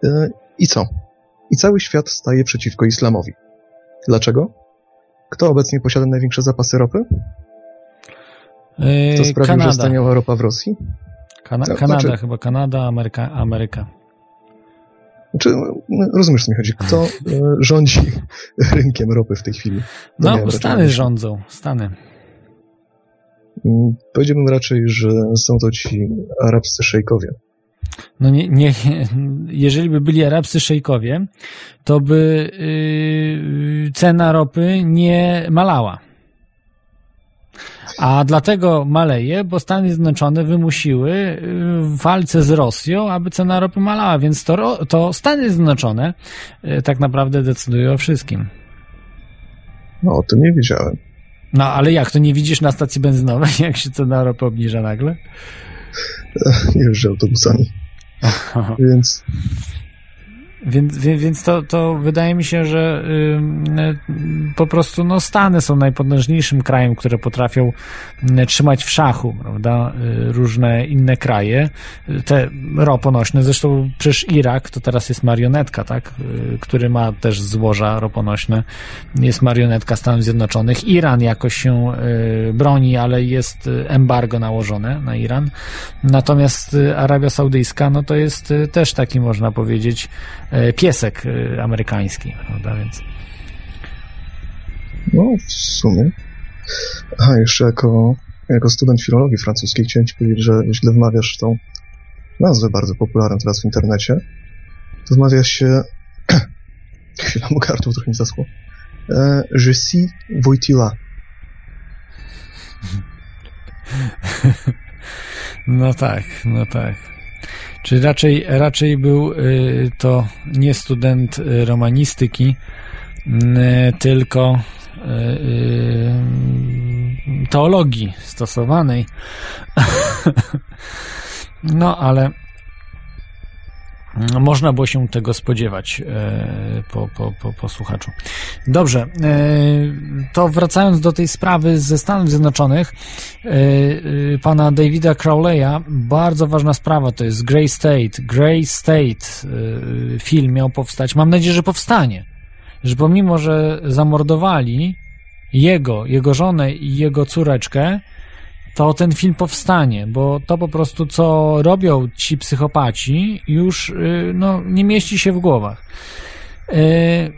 e, i co? I cały świat staje przeciwko islamowi. Dlaczego? Kto obecnie posiada największe zapasy ropy? Yy, Kto sprawił, Kanada. że staniała ropa w Rosji? Kana To Kanada, znaczy- chyba Kanada, Ameryka, Ameryka. Znaczy, no, rozumiesz, co mi chodzi. Kto e, rządzi rynkiem ropy w tej chwili? To No, na Stany rządzą, Stany. Mm, Powiedziałbym raczej, że są to ci arabscy szejkowie. No nie, nie, jeżeli by byli arabscy szejkowie, to by yy, cena ropy nie malała. A dlatego maleje, bo Stany Zjednoczone wymusiły yy, w walce z Rosją, aby cena ropy malała, więc to, to Stany Zjednoczone yy, tak naprawdę decydują o wszystkim. No, o tym nie wiedziałem. No ale jak, to nie widzisz na stacji benzynowej, jak się cena ropy obniża nagle? Jeżdżę autobusami. Więc Więc, więc to, to wydaje mi się, że po prostu no, Stany są najpotężniejszym krajem, które potrafią trzymać w szachu prawda, y, różne inne kraje. Te roponośne, zresztą przecież Irak to teraz jest marionetka, tak, y, który ma też złoża roponośne. Jest marionetka Stanów Zjednoczonych. Iran jakoś się y, broni, ale jest embargo nałożone na Iran. Natomiast Arabia Saudyjska, no to jest też taki, można powiedzieć, piesek e, amerykański, prawda, więc No, w sumie. Aha, jeszcze jako, jako student filologii francuskiej chciałem ci powiedzieć, że źle wymawiasz tą nazwę bardzo popularną teraz w internecie. To wymawia się... Chwila, mu gardło trochę mi zaschło. E, je suis Wojtila. no tak, no tak. Czy raczej, raczej był y, to nie student y, romanistyki, y, tylko teologii stosowanej. no, ale można było się tego spodziewać e, po, po, po, po słuchaczu. Dobrze, e, to wracając do tej sprawy ze Stanów Zjednoczonych, e, pana Davida Crowleya, bardzo ważna sprawa to jest Grey State. Grey State film miał powstać. Mam nadzieję, że powstanie. Że pomimo, że zamordowali jego, jego żonę i jego córeczkę, to ten film powstanie, bo to po prostu, co robią ci psychopaci, już y, no, nie mieści się w głowach. Y,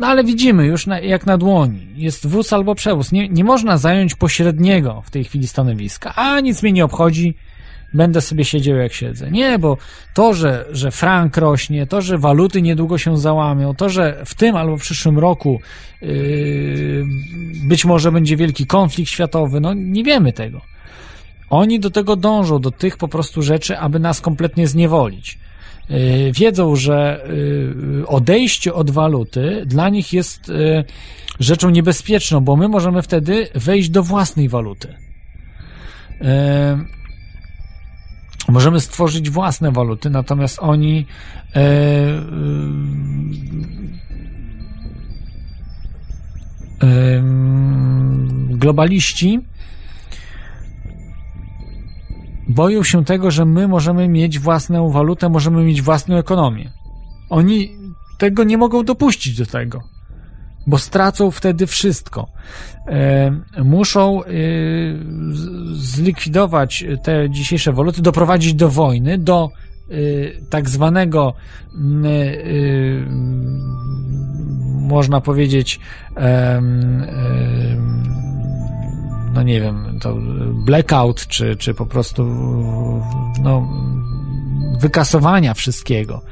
No ale widzimy już na, jak na dłoni. Jest wóz albo przewóz. Nie, nie można zająć pośredniego w tej chwili stanowiska. A nic mnie nie obchodzi. Będę sobie siedział jak siedzę. Nie, bo to, że, że frank rośnie, to, że waluty niedługo się załamią, to, że w tym albo w przyszłym roku yy, być może będzie wielki konflikt światowy, no nie wiemy tego. Oni do tego dążą, do tych po prostu rzeczy, aby nas kompletnie zniewolić. Yy, wiedzą, że yy, odejście od waluty dla nich jest yy, rzeczą niebezpieczną, bo my możemy wtedy wejść do własnej waluty. Możemy stworzyć własne waluty, natomiast oni e, globaliści boją się tego, że my możemy mieć własną walutę, możemy mieć własną ekonomię. Oni tego nie mogą dopuścić do tego, bo stracą wtedy wszystko. E, muszą e, zlikwidować te dzisiejsze waluty, doprowadzić do wojny, do e, tak zwanego można powiedzieć no nie wiem, to blackout, czy, czy po prostu no, wykasowania wszystkiego.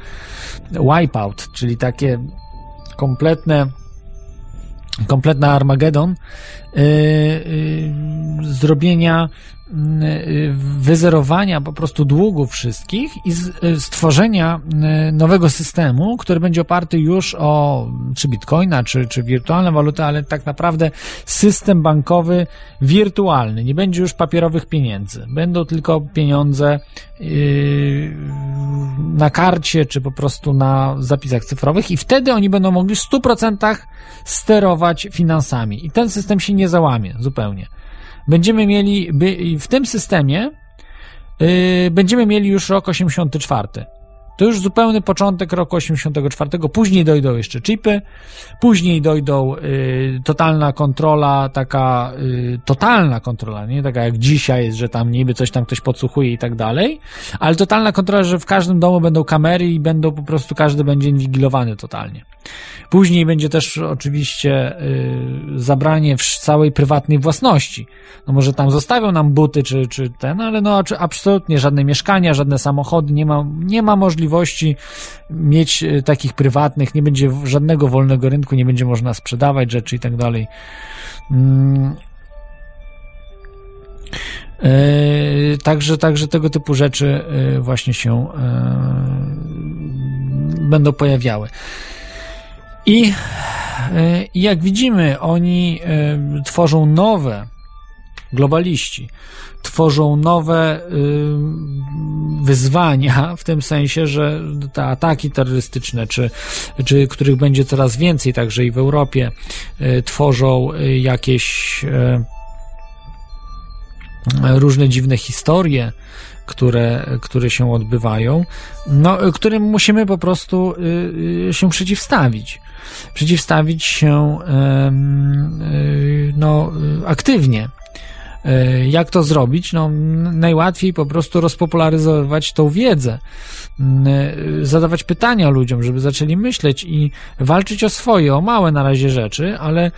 Wipeout, czyli takie kompletne kompletna Armagedon. Yy, yy, zrobienia wyzerowania po prostu długów wszystkich i y, stworzenia y, nowego systemu, który będzie oparty już o czy bitcoina, czy, czy wirtualne waluty, ale tak naprawdę system bankowy wirtualny. Nie będzie już papierowych pieniędzy. Będą tylko pieniądze na karcie, czy po prostu na zapisach cyfrowych i wtedy oni będą mogli w 100% sterować finansami. I ten system się nie załamie zupełnie będziemy mieli, w tym systemie yy, będziemy mieli już rok 84. To już zupełny początek roku 84. Później dojdą jeszcze chipy, później dojdą y, totalna kontrola, taka y, totalna kontrola, nie taka jak dzisiaj jest, że tam niby coś tam ktoś podsłuchuje i tak dalej, ale totalna kontrola, że w każdym domu będą kamery i będą po prostu każdy będzie inwigilowany totalnie. Później będzie też oczywiście y, zabranie całej prywatnej własności. No może tam zostawią nam buty czy, czy ten, ale no absolutnie żadne mieszkania, żadne samochody, nie ma, nie ma możliwości mieć y, takich prywatnych, nie będzie żadnego wolnego rynku, nie będzie można sprzedawać rzeczy i tak dalej. Mm. Yy, także, także tego typu rzeczy yy, właśnie się będą pojawiały. I e, jak widzimy, oni e, tworzą nowe, globaliści, tworzą nowe e, wyzwania, w tym sensie, że te ataki terrorystyczne, czy, czy których będzie coraz więcej, także i w Europie, tworzą jakieś różne dziwne historie, które, które się odbywają, no, którym musimy po prostu y, y, się przeciwstawić. Przeciwstawić się y, no, aktywnie. E, jak to zrobić? No, najłatwiej po prostu rozpopularyzować tą wiedzę, e, zadawać pytania ludziom, żeby zaczęli myśleć i walczyć o swoje, o małe na razie rzeczy, ale e,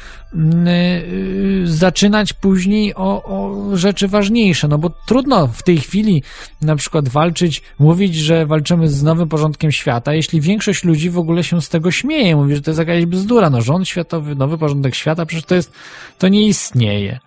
zaczynać później o, o rzeczy ważniejsze, no bo trudno w tej chwili na przykład walczyć, mówić, że walczymy z nowym porządkiem świata, jeśli większość ludzi w ogóle się z tego śmieje, mówi, że to jest jakaś bzdura, no rząd światowy, nowy porządek świata, przecież to jest, to nie istnieje.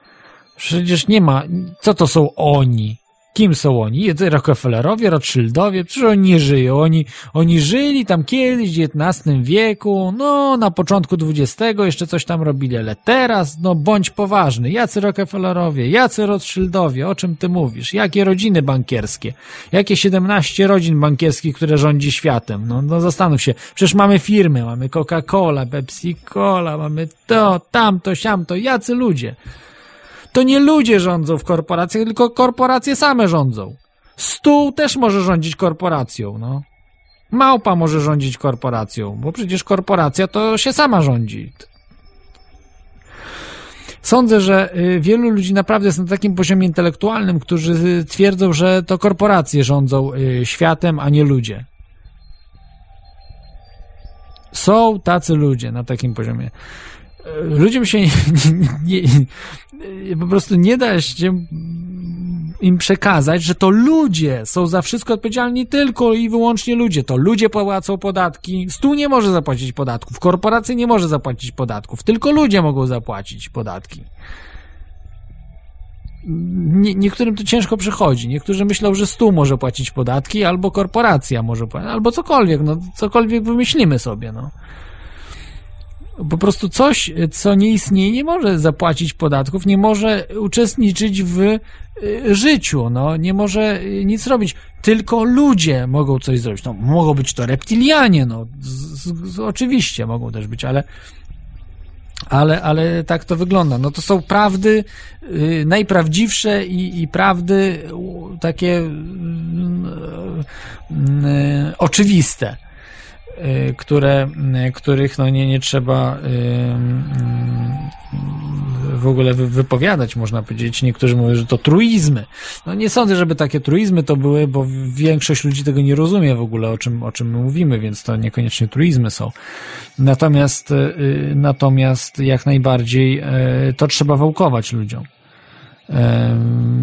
Przecież nie ma. Co to są oni? Kim są oni? Rockefellerowie, Rothschildowie? Przecież oni nie żyją. Oni, oni żyli tam kiedyś w XIX wieku, no na początku XX jeszcze coś tam robili, ale teraz, no bądź poważny. Jacy Rockefellerowie? Jacy Rothschildowie? O czym ty mówisz? Jakie rodziny bankierskie? Jakie 17 rodzin bankierskich, które rządzi światem? No, no zastanów się. Przecież mamy firmy, mamy Coca-Cola, Pepsi-Cola, mamy to, tamto, siamto. Jacy ludzie? To nie ludzie rządzą w korporacjach, tylko korporacje same rządzą. Stół też może rządzić korporacją, no. Małpa może rządzić korporacją, bo przecież korporacja to się sama rządzi. Sądzę, że y, wielu ludzi naprawdę jest na takim poziomie intelektualnym, którzy twierdzą, że to korporacje rządzą y, światem, a nie ludzie. Są tacy ludzie na takim poziomie ludziom się nie, nie, nie, po prostu nie da się im przekazać, że to ludzie są za wszystko odpowiedzialni, tylko i wyłącznie ludzie. To ludzie płacą podatki. Stół nie może zapłacić podatków, korporacja nie może zapłacić podatków, tylko ludzie mogą zapłacić podatki. Nie, niektórym to ciężko przychodzi. Niektórzy myślą, że stół może płacić podatki, albo korporacja może płacić, albo cokolwiek, no cokolwiek wymyślimy sobie, no po prostu coś, co nie istnieje, nie może zapłacić podatków, nie może uczestniczyć w y, życiu, no, nie może y, nic robić. Tylko ludzie mogą coś zrobić. No, mogą być to reptilianie, no, z, z, oczywiście mogą też być, ale ale, ale tak to wygląda. No to są prawdy y, najprawdziwsze i, i prawdy u, takie y, y, oczywiste, y, które, y, których no nie, nie trzeba y, y, w ogóle wy- wypowiadać, można powiedzieć. Niektórzy mówią, że to truizmy. No nie sądzę, żeby takie truizmy to były, bo większość ludzi tego nie rozumie w ogóle, o czym, o czym my mówimy, więc to niekoniecznie truizmy są. Natomiast, y, natomiast jak najbardziej y, to trzeba wałkować ludziom.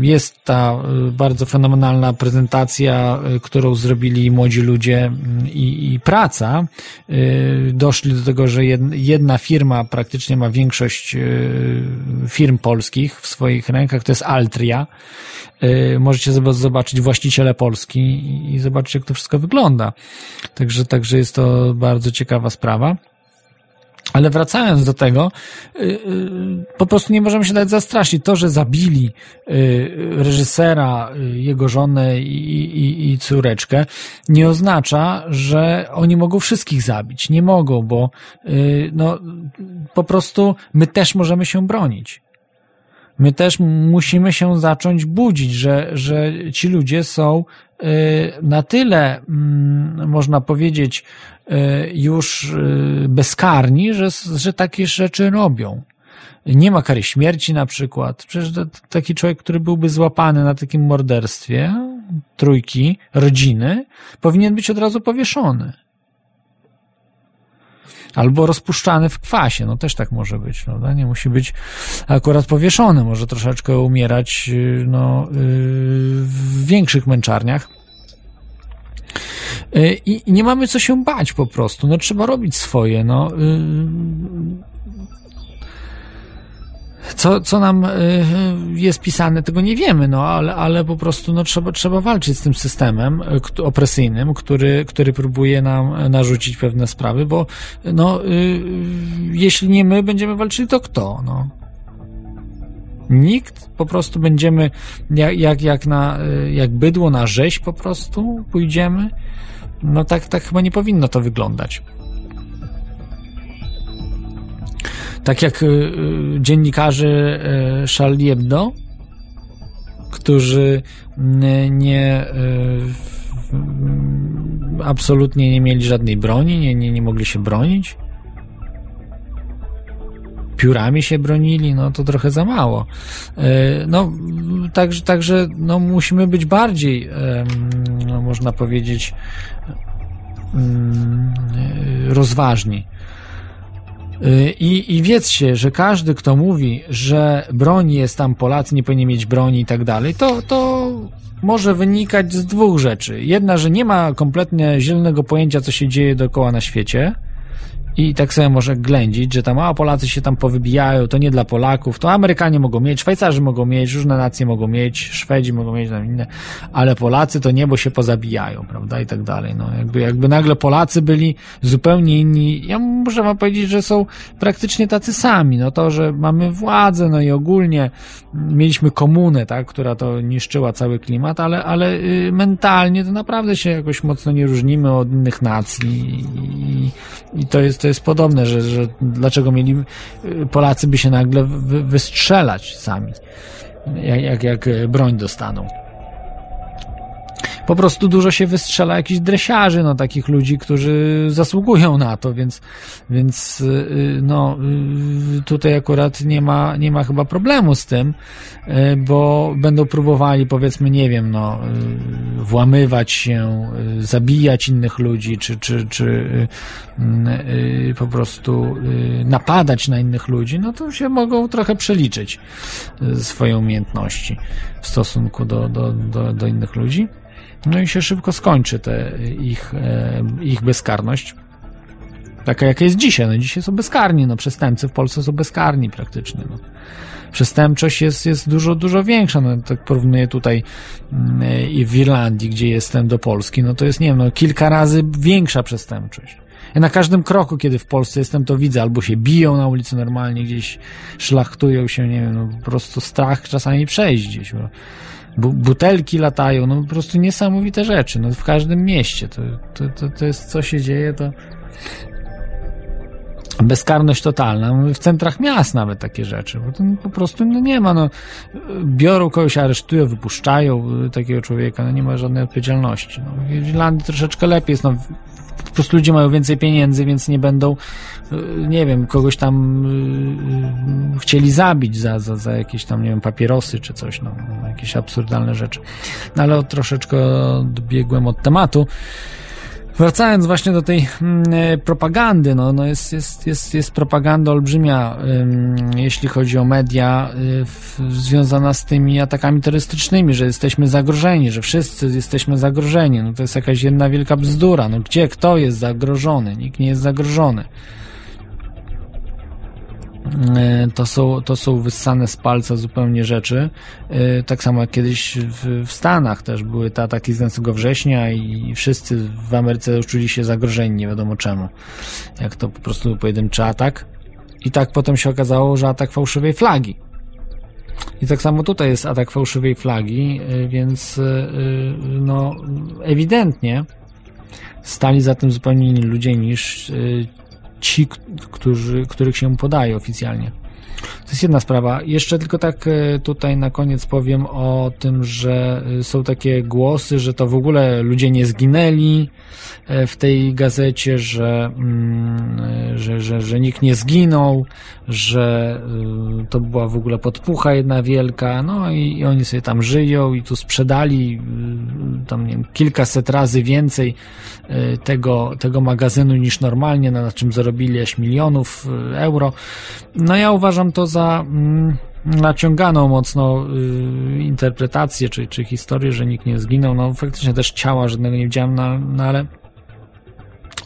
Jest ta y, bardzo fenomenalna prezentacja, y, którą zrobili młodzi ludzie i, i praca. Y, Doszli do tego, że jed- jedna firma praktycznie ma większość firm polskich w swoich rękach, to jest Altria. Możecie zob- zobaczyć właściciele Polski i zobaczyć, jak to wszystko wygląda. Także, także jest to bardzo ciekawa sprawa. Ale wracając do tego, y, y, po prostu nie możemy się dać zastraszyć. To, że zabili y, reżysera, jego żonę i, i, i córeczkę, nie oznacza, że oni mogą wszystkich zabić. Nie mogą, bo no, po prostu my też możemy się bronić. My też musimy się zacząć budzić, że, że ci ludzie są na tyle, mm, można powiedzieć, y, już y, bezkarni, że, że takie rzeczy robią. Nie ma kary śmierci na przykład. Przecież taki człowiek, który byłby złapany na takim morderstwie trójki, rodziny, powinien być od razu powieszony. Albo rozpuszczany w kwasie, no też tak może być, prawda? Nie musi być akurat powieszony, może troszeczkę umierać y, no, y, w większych męczarniach. Y, I, nie mamy co się bać po prostu, no trzeba robić swoje, no. Co, co nam y, jest pisane, tego nie wiemy, no, ale, ale po prostu no, trzeba, trzeba walczyć z tym systemem kt- opresyjnym, który, który próbuje nam narzucić pewne sprawy, bo no, jeśli nie my będziemy walczyli, to kto? No. Nikt, po prostu będziemy jak, jak, jak, na, jak bydło na rzeź po prostu pójdziemy. No tak, tak chyba nie powinno to wyglądać. Tak jak y, y, dziennikarze y, Charlie Hebdo, którzy nie y, absolutnie nie mieli żadnej broni, nie, nie, nie mogli się bronić. Piórami się bronili, no to trochę za mało. Y, No, także, także no, musimy być bardziej, no, można powiedzieć, mm, rozważni. Y, I, I wiedzcie, że każdy, kto mówi, że broń jest tam, Polacy nie powinni mieć broni i tak dalej, to, to może wynikać z dwóch rzeczy. Jedna, że nie ma kompletnie zielonego pojęcia, co się dzieje dookoła na świecie. I tak sobie może ględzić, że tam, a Polacy się tam powybijają, to nie dla Polaków, to Amerykanie mogą mieć, Szwajcarzy mogą mieć, różne nacje mogą mieć, Szwedzi mogą mieć, tam inne, ale Polacy to nie, bo się pozabijają, prawda, i tak dalej. No, jakby, jakby nagle Polacy byli zupełnie inni. Ja muszę wam powiedzieć, że są praktycznie tacy sami. No to, że mamy władzę, no i ogólnie mieliśmy komunę, tak, która to niszczyła cały klimat, ale, ale y, mentalnie to naprawdę się jakoś mocno nie różnimy od innych nacji i, i to jest, to jest podobne, że, że dlaczego mieli Polacy by się nagle wy, wystrzelać sami, jak, jak, jak broń dostaną. Po prostu dużo się wystrzela jakichś dresiarzy, no takich ludzi, którzy zasługują na to, więc, więc y, no y, tutaj akurat nie ma, nie ma chyba problemu z tym, y, bo będą próbowali powiedzmy, nie wiem, no y, włamywać się, y, zabijać innych ludzi, czy, czy, czy y, y, po prostu y, napadać na innych ludzi, no to się mogą trochę przeliczyć y, swoje umiejętności w stosunku do, do, do, do innych ludzi. No i się szybko skończy te ich, e, ich bezkarność. Taka jaka jest dzisiaj. No dzisiaj są bezkarni. No przestępcy w Polsce są bezkarni praktycznie. No. Przestępczość jest, jest dużo, dużo większa. No, tak porównuję tutaj mm, i w Irlandii, gdzie jestem, do Polski, no to jest, nie wiem, no, kilka razy większa przestępczość. Ja na każdym kroku, kiedy w Polsce jestem, to widzę, albo się biją na ulicy normalnie, gdzieś szlachtują się, nie wiem, no, po prostu strach czasami przejść gdzieś. Bo bu butelki latają, no po prostu niesamowite rzeczy, no w każdym mieście, to, to, to, to jest, co się dzieje, to bezkarność totalna. Mówię, W centrach miast nawet takie rzeczy, bo to po prostu no nie ma, no, biorą kogoś, aresztują, wypuszczają y, takiego człowieka, no nie ma żadnej odpowiedzialności. No, w Irlandii troszeczkę lepiej jest, no, po prostu ludzie mają więcej pieniędzy, więc nie będą, y, nie wiem, kogoś tam y, chcieli zabić za, za, za jakieś tam, nie wiem, papierosy czy coś, no, jakieś absurdalne rzeczy. No ale troszeczkę odbiegłem od tematu. Wracając właśnie do tej mm, e, propagandy, no, no jest, jest, jest, jest propaganda olbrzymia, ym, jeśli chodzi o media, w, związana z tymi atakami terrorystycznymi, że jesteśmy zagrożeni, że wszyscy jesteśmy zagrożeni. No to jest jakaś jedna wielka bzdura. No gdzie, kto jest zagrożony? Nikt nie jest zagrożony. E, To są, to są wyssane z palca zupełnie rzeczy. E, Tak samo jak kiedyś w, w Stanach też były te ataki z 11 września i wszyscy w Ameryce czuli się zagrożeni, nie wiadomo czemu. Jak to po prostu pojedynczy atak. I tak potem się okazało, że atak fałszywej flagi. I tak samo tutaj jest atak fałszywej flagi, e, więc no ewidentnie stali za tym zupełnie inni ludzie niż ci, którzy, których się podaje oficjalnie. To jest jedna sprawa. Jeszcze tylko tak e, tutaj na koniec powiem o tym, że e, są takie głosy, że to w ogóle ludzie nie zginęli e, w tej gazecie, że, mm, że, że, że nikt nie zginął, że to była w ogóle podpucha jedna wielka, no i, i oni sobie tam żyją i tu sprzedali tam nie wiem, kilkaset razy więcej tego, tego magazynu niż normalnie, na czym zarobili aż milionów euro. No ja uważam to za mm, naciąganą mocno y, interpretację czy, czy historię, że nikt nie zginął. No faktycznie też ciała żadnego nie widziałem, no, no ale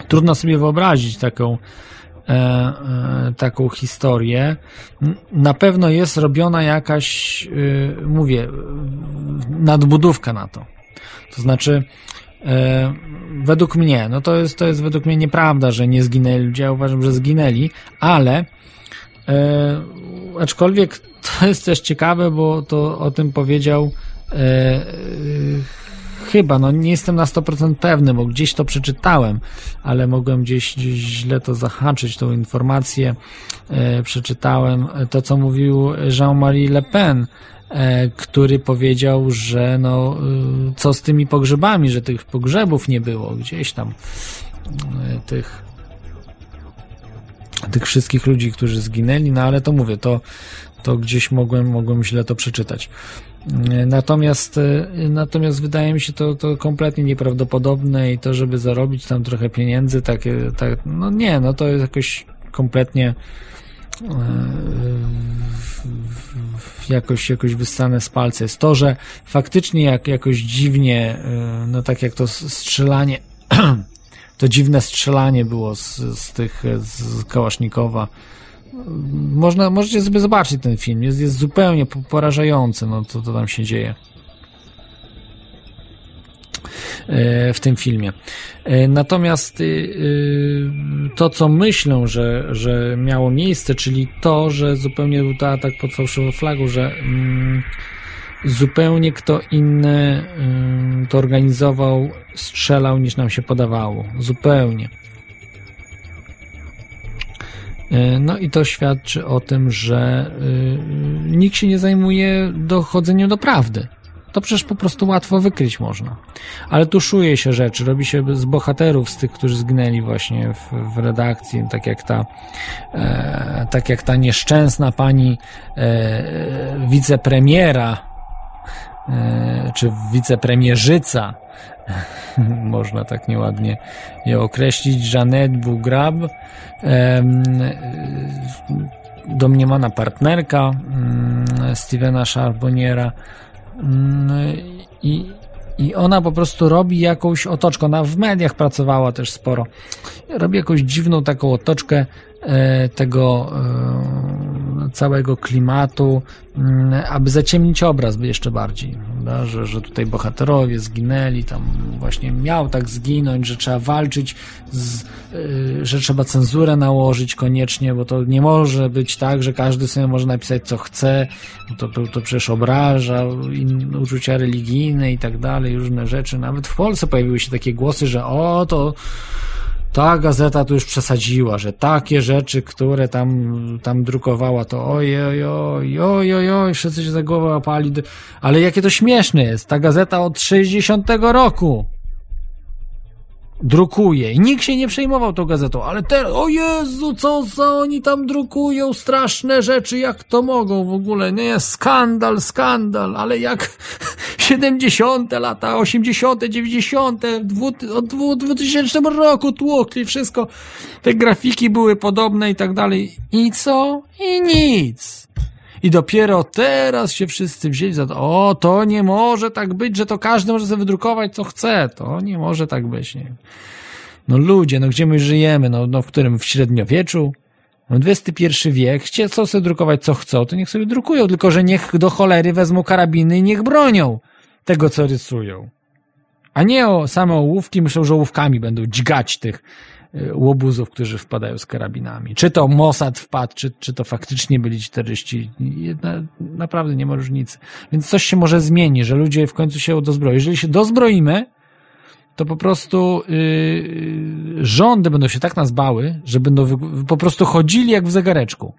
trudno sobie wyobrazić taką e, e, taką historię. Na pewno jest robiona jakaś, y, mówię, nadbudówka na to. To znaczy, e, według mnie, no to jest, to jest według mnie nieprawda, że nie zginęli ludzie, ja uważam, że zginęli, ale e, aczkolwiek to jest też ciekawe, bo to o tym powiedział e, e, chyba, no nie jestem na 100% pewny, bo gdzieś to przeczytałem, ale mogłem gdzieś, gdzieś źle to zahaczyć, tą informację. E, przeczytałem, to co mówił Jean-Marie Le Pen, e, który powiedział, że no, y, co z tymi pogrzebami, że tych pogrzebów nie było gdzieś tam, tych tych wszystkich ludzi, którzy zginęli, no ale to mówię, to, to gdzieś mogłem, mogłem źle to przeczytać. Y, Natomiast, y, natomiast wydaje mi się to, to kompletnie nieprawdopodobne i to, żeby zarobić tam trochę pieniędzy, takie, tak, no nie, no to jest jakoś kompletnie e, jakoś, jakoś wyssane z palca jest to, że faktycznie jak, jakoś dziwnie, e, no tak jak to strzelanie, to dziwne strzelanie było z, z tych, z Kałasznikowa. Można, możecie sobie zobaczyć ten film, jest, jest zupełnie po- porażający, no co to tam się dzieje e, w tym filmie. E, Natomiast to, co myślę, że, że miało miejsce, czyli to, że zupełnie był to atak pod fałszywą flagą, że mm, zupełnie kto inny to organizował, strzelał niż nam się podawało. Zupełnie. E, No i to świadczy o tym, że y, nikt się nie zajmuje dochodzeniem do prawdy. To przecież po prostu łatwo wykryć można. Ale tuszuje się rzeczy, robi się z bohaterów, z tych, którzy zginęli właśnie w, w redakcji, tak jak ta, e, tak jak ta nieszczęsna pani e, wicepremiera, czy wicepremierzyca, można tak nieładnie ją określić, Jeanette Bugrab, e, domniemana partnerka mm, Stevena Charbonniera mm, i, i ona po prostu robi jakąś otoczkę. Ona w mediach pracowała też sporo. Robi jakąś dziwną taką otoczkę e, tego e, całego klimatu, mm, aby zaciemnić obraz jeszcze bardziej. Prawda? Że, że tutaj bohaterowie zginęli, tam właśnie miał tak zginąć, że trzeba walczyć, z, e, że trzeba cenzurę nałożyć koniecznie, bo to nie może być tak, że każdy sobie może napisać co chce, to, to, to przecież obraża uczucia religijne i tak dalej, różne rzeczy. Nawet w Polsce pojawiły się takie głosy, że o, to ta gazeta tu już przesadziła, że takie rzeczy, które tam, tam drukowała, to oj, oj, oj, oj, oj, oj, wszyscy się za głowę łapali. Ale jakie to śmieszne jest. Ta gazeta od 60 roku drukuje i nikt się nie przejmował tą gazetą, ale teraz, o Jezu, co za oni tam drukują, straszne rzeczy, jak to mogą w ogóle, nie, skandal, skandal, ale jak 70 lata, 80 90 od 2000 roku tłukli wszystko, te grafiki były podobne i tak dalej i co? I nic. I dopiero teraz się wszyscy wzięli za to, o, to nie może tak być, że to każdy może sobie wydrukować, co chce. To nie może tak być. Nie? No ludzie, no gdzie my żyjemy? No, no w którym? W średniowieczu? No XXI wiek, chcie co sobie drukować, co chcą, to niech sobie drukują, tylko że niech do cholery wezmą karabiny i niech bronią tego, co rysują. A nie o same ołówki, myślą, że ołówkami będą dźgać tych łobuzów, którzy wpadają z karabinami. Czy to Mossad wpadł, czy, czy to faktycznie byli ci terroryści. Na, naprawdę nie ma różnicy. Więc coś się może zmieni, że ludzie w końcu się dozbroją. Jeżeli się dozbroimy, to po prostu yy, rządy będą się tak nas bały, że będą po prostu chodzili jak w zegareczku.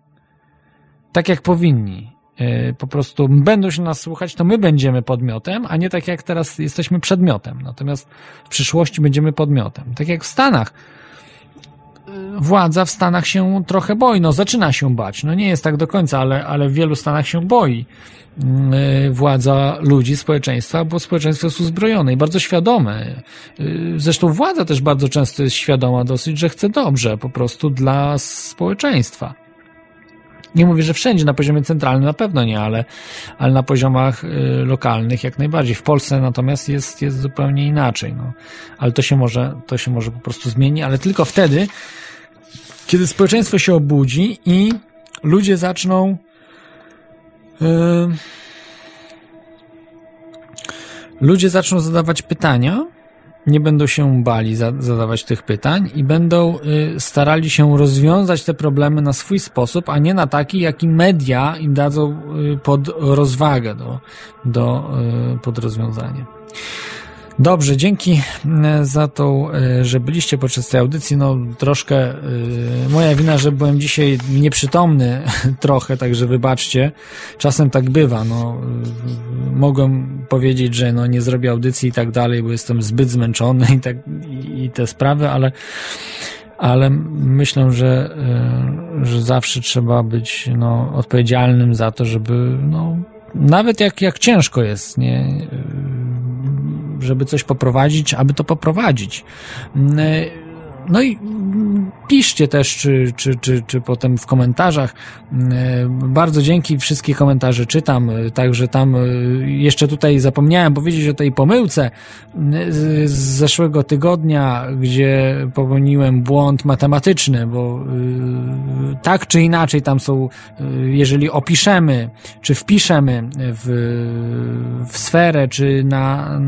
Tak jak powinni. Yy, po prostu będą się nas słuchać, to my będziemy podmiotem, a nie tak jak teraz jesteśmy przedmiotem. Natomiast w przyszłości będziemy podmiotem. Tak jak w Stanach władza w Stanach się trochę boi, no zaczyna się bać, no nie jest tak do końca, ale, ale w wielu Stanach się boi mm, y, władza ludzi, społeczeństwa, bo społeczeństwo jest uzbrojone i bardzo świadome. Y, zresztą władza też bardzo często jest świadoma dosyć, że chce dobrze po prostu dla społeczeństwa. Nie mówię, że wszędzie, na poziomie centralnym na pewno nie, ale, ale na poziomach y, lokalnych jak najbardziej. W Polsce natomiast jest, jest zupełnie inaczej. No. Ale to się, może, to się może po prostu zmieni, ale tylko wtedy, kiedy społeczeństwo się obudzi i ludzie zaczną yy, ludzie zaczną zadawać pytania, nie będą się bali za, zadawać tych pytań i będą y, starali się rozwiązać te problemy na swój sposób, a nie na taki, jaki media im dadzą y, pod rozwagę do, do, pod rozwiązanie. Dobrze, dzięki e, za to, e, że byliście podczas tej audycji. No troszkę e, moja wina, że byłem dzisiaj nieprzytomny trochę, także wybaczcie. Czasem tak bywa. No, mogłem powiedzieć, że no, nie zrobię audycji i tak dalej, bo jestem zbyt zmęczony i, tak, i te sprawy, ale ale myślę, że, że zawsze trzeba być no, odpowiedzialnym za to, żeby no, nawet jak, jak ciężko jest, nie, żeby coś poprowadzić, aby to poprowadzić. No i piszcie też, czy, czy, czy, czy potem w komentarzach. Bardzo dzięki, wszystkie komentarze czytam, także tam jeszcze tutaj zapomniałem powiedzieć o tej pomyłce z zeszłego tygodnia, gdzie popełniłem błąd matematyczny, bo tak czy inaczej tam są, jeżeli opiszemy, czy wpiszemy w, w sferę, czy na,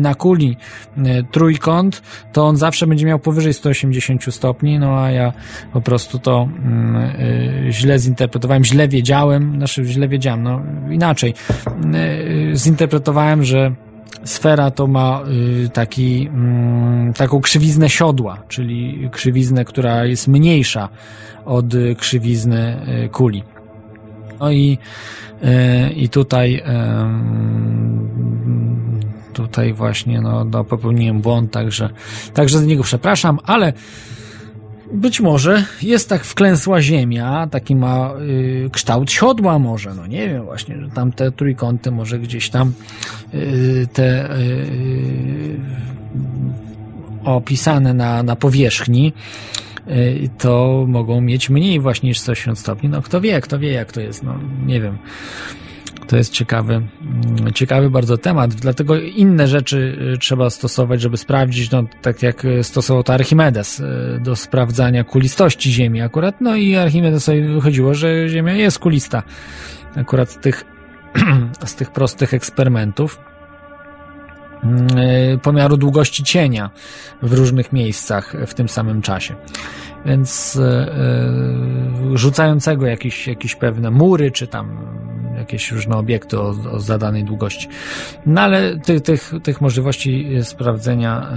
na kuli trójkąt, to on zawsze będzie miał powyżej powyżej 180 stopni, no a ja po prostu to mm, y, źle zinterpretowałem, źle wiedziałem, znaczy źle wiedziałem, no inaczej. Y, zinterpretowałem, że sfera to ma y, taki, mm, taką krzywiznę siodła, czyli krzywiznę, która jest mniejsza od krzywizny kuli. No i, i tutaj tutaj właśnie no, no, popełniłem błąd, także, także z niego przepraszam, ale być może jest tak wklęsła ziemia, taki ma y, kształt siodła może, no nie wiem właśnie, że tam te trójkąty może gdzieś tam y, te y, opisane na, na powierzchni y, to mogą mieć mniej właśnie niż 180 stopni. No kto wie, kto wie jak to jest, no nie wiem. To jest ciekawy, mm, ciekawy bardzo temat, dlatego inne rzeczy y, trzeba stosować, żeby sprawdzić, no tak jak stosował to Archimedes y, do sprawdzania kulistości Ziemi akurat, no i Archimedesowi wychodziło, że Ziemia jest kulista. Akurat z tych, z tych prostych eksperymentów. y, pomiaru długości cienia w różnych miejscach w tym samym czasie więc rzucającego jakieś, jakieś pewne mury, czy tam jakieś różne obiekty o, o zadanej długości. No ale tych, tych, tych możliwości sprawdzenia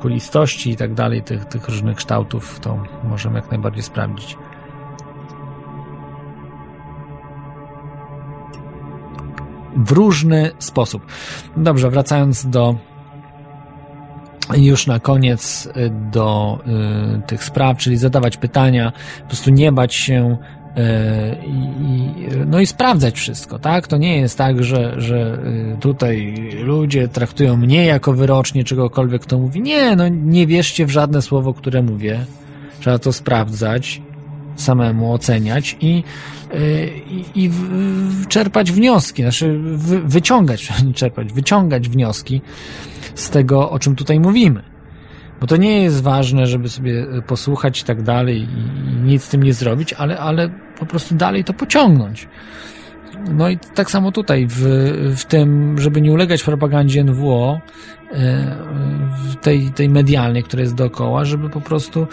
kulistości i tak dalej, tych, tych różnych kształtów, to możemy jak najbardziej sprawdzić. W różny sposób. Dobrze, wracając do już na koniec y, do y, tych spraw, czyli zadawać pytania, po prostu nie bać się y, i, no i sprawdzać wszystko, tak? To nie jest tak, że, że y, tutaj ludzie traktują mnie jako wyrocznie czegokolwiek kto mówi. Nie, no nie wierzcie w żadne słowo, które mówię. Trzeba to sprawdzać, samemu oceniać i, y, i, i czerpać wnioski, znaczy wy, wyciągać, czerpać, wyciągać wnioski z tego, o czym tutaj mówimy. Bo to nie jest ważne, żeby sobie posłuchać i tak dalej i nic z tym nie zrobić, ale, ale po prostu dalej to pociągnąć. No i tak samo tutaj, w, w tym, żeby nie ulegać propagandzie NWO, e, tej, tej medialnej, która jest dookoła, żeby po prostu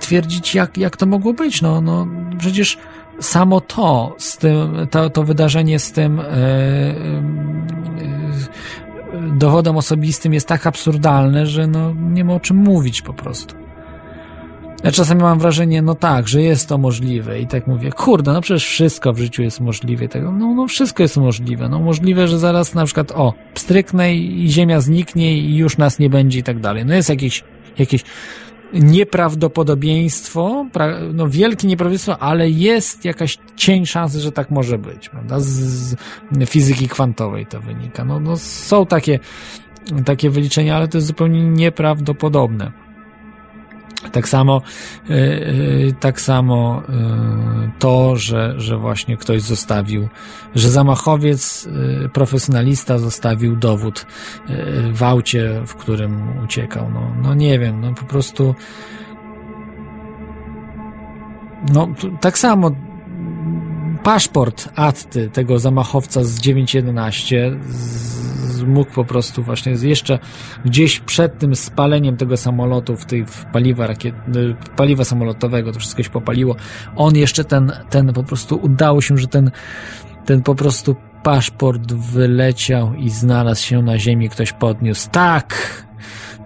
twierdzić, jak, jak to mogło być. No, no przecież samo to, z tym, to, to wydarzenie z tym e, dowodem osobistym jest tak absurdalne, że no, nie ma o czym mówić po prostu. Ja czasami mam wrażenie, no tak, że jest to możliwe i tak mówię, kurde, no przecież wszystko w życiu jest możliwe. Tego, no, no wszystko jest możliwe. No możliwe, że zaraz na przykład, o, pstryknę i ziemia zniknie i już nas nie będzie i tak dalej. No jest jakieś, jakieś nieprawdopodobieństwo, pra, no wielkie nieprawdopodobieństwo, ale jest jakaś cień szansy, że tak może być, prawda? Z, z fizyki kwantowej to wynika. No, no są takie, takie wyliczenia, ale to jest zupełnie nieprawdopodobne. Tak samo, y, y, tak samo y, to, że, że właśnie ktoś zostawił, że zamachowiec, profesjonalista zostawił dowód w aucie, w którym uciekał. No, no nie wiem, no po prostu. No, tak samo paszport Atty, tego zamachowca z 911, z, mógł po prostu właśnie jeszcze gdzieś przed tym spaleniem tego samolotu, w tej w paliwa, rakiet, y, paliwa samolotowego, to wszystko się popaliło, on jeszcze ten, ten po prostu udało się, że ten, ten po prostu paszport wyleciał i znalazł się na ziemi, ktoś podniósł. Tak!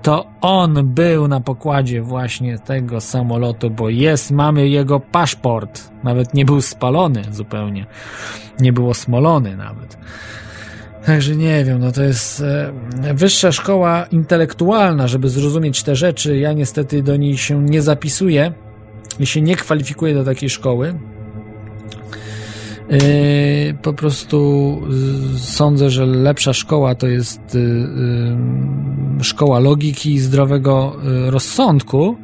To on był na pokładzie właśnie tego samolotu, bo jest, mamy jego paszport. Nawet nie był spalony zupełnie. Nie było smolony nawet. Także nie wiem, no to jest e, wyższa szkoła intelektualna, żeby zrozumieć te rzeczy. Ja niestety do niej się nie zapisuję i się nie kwalifikuję do takiej szkoły. Yy, po prostu sądzę, że lepsza szkoła to jest yy, yy, szkoła logiki i zdrowego rozsądku,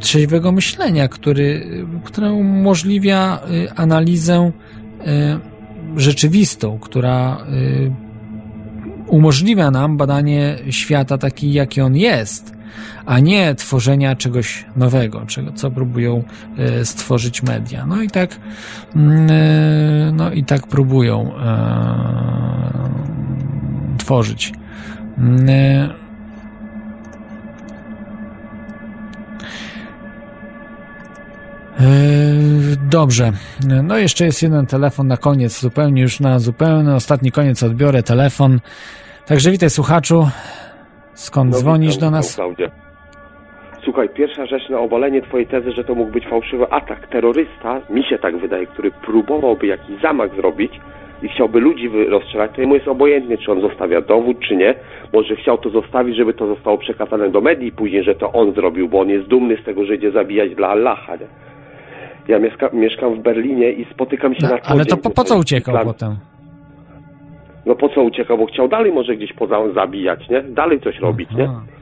trzeźwego myślenia, który, które umożliwia analizę rzeczywistą, która umożliwia nam badanie świata taki, jaki on jest a nie tworzenia czegoś nowego, czego, co próbują e, stworzyć media. No i tak, mm, e, no i tak próbują e, tworzyć. Mm, Dobrze. No jeszcze jest jeden telefon na koniec, zupełnie już na zupełny ostatni koniec odbiorę telefon. Także witaj słuchaczu. Skąd no, dzwonisz witam, do nas? Klaudia. Słuchaj, pierwsza rzecz na obalenie twojej tezy, że to mógł być fałszywy atak. Terrorysta, mi się tak wydaje, który próbowałby jakiś zamach zrobić i chciałby ludzi rozstrzelać, to jemu jest obojętnie, czy on zostawia dowód, czy nie. Może chciał to zostawić, żeby to zostało przekazane do medii później, że to on zrobił, bo on jest dumny z tego, że idzie zabijać dla Allaha. Nie? Ja mieszka, mieszkam w Berlinie i spotykam się no, na co Ale to po, po co uciekał potem? No po co uciekał? Bo chciał dalej może gdzieś poza zabijać, nie? Dalej coś robić, Aha. nie?